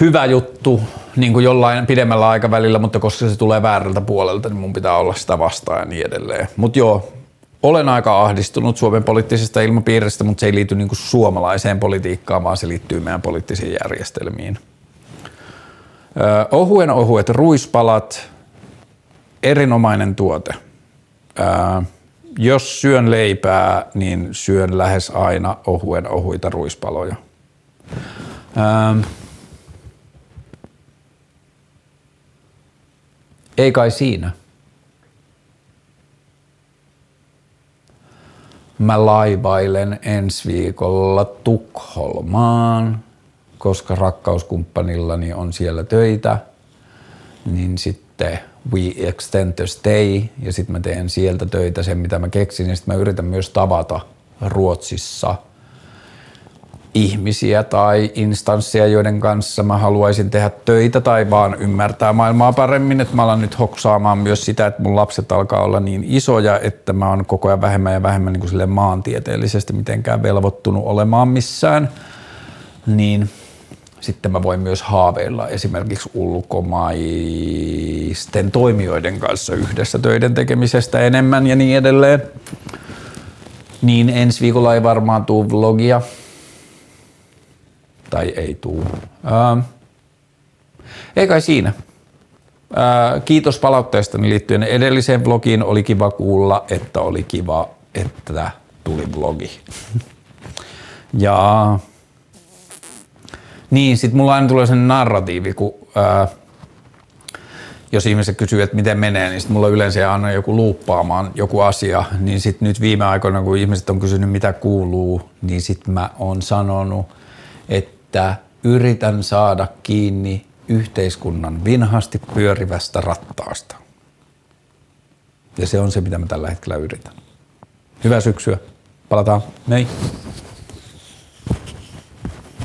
A: hyvä juttu niin kuin jollain pidemmällä aikavälillä, mutta koska se tulee väärältä puolelta, niin mun pitää olla sitä vastaan ja niin edelleen. Mutta joo, olen aika ahdistunut Suomen poliittisesta ilmapiiristä, mutta se ei liity niin kuin suomalaiseen politiikkaan, vaan se liittyy meidän poliittisiin järjestelmiin. Ohuen ohuet ruispalat, erinomainen tuote. Öö, jos syön leipää, niin syön lähes aina ohuen ohuita ruispaloja. Ähm. Ei kai siinä. Mä laivailen ensi viikolla Tukholmaan, koska rakkauskumppanillani on siellä töitä, niin sitten We Extend the Stay ja sitten mä teen sieltä töitä sen, mitä mä keksin ja sitten mä yritän myös tavata Ruotsissa ihmisiä tai instansseja, joiden kanssa mä haluaisin tehdä töitä tai vaan ymmärtää maailmaa paremmin. Että mä alan nyt hoksaamaan myös sitä, että mun lapset alkaa olla niin isoja, että mä oon koko ajan vähemmän ja vähemmän niin kuin maantieteellisesti mitenkään velvoittunut olemaan missään. Niin – sitten mä voin myös haaveilla esimerkiksi ulkomaisten toimijoiden kanssa yhdessä töiden tekemisestä enemmän ja niin edelleen. Niin ensi viikolla ei varmaan tuu vlogia. Tai ei tuu. Ähm. Ei kai siinä. Äh, kiitos palautteestani liittyen edelliseen vlogiin. Oli kiva kuulla, että oli kiva, että tuli vlogi. ja niin, sitten mulla aina tulee sen narratiivi, kun ää, jos ihmiset kysyy, että miten menee, niin sitten mulla yleensä aina joku luuppaamaan joku asia, niin sitten nyt viime aikoina, kun ihmiset on kysynyt, mitä kuuluu, niin sitten mä oon sanonut, että yritän saada kiinni yhteiskunnan vinhasti pyörivästä rattaasta. Ja se on se, mitä mä tällä hetkellä yritän. Hyvää syksyä. Palataan. Mei.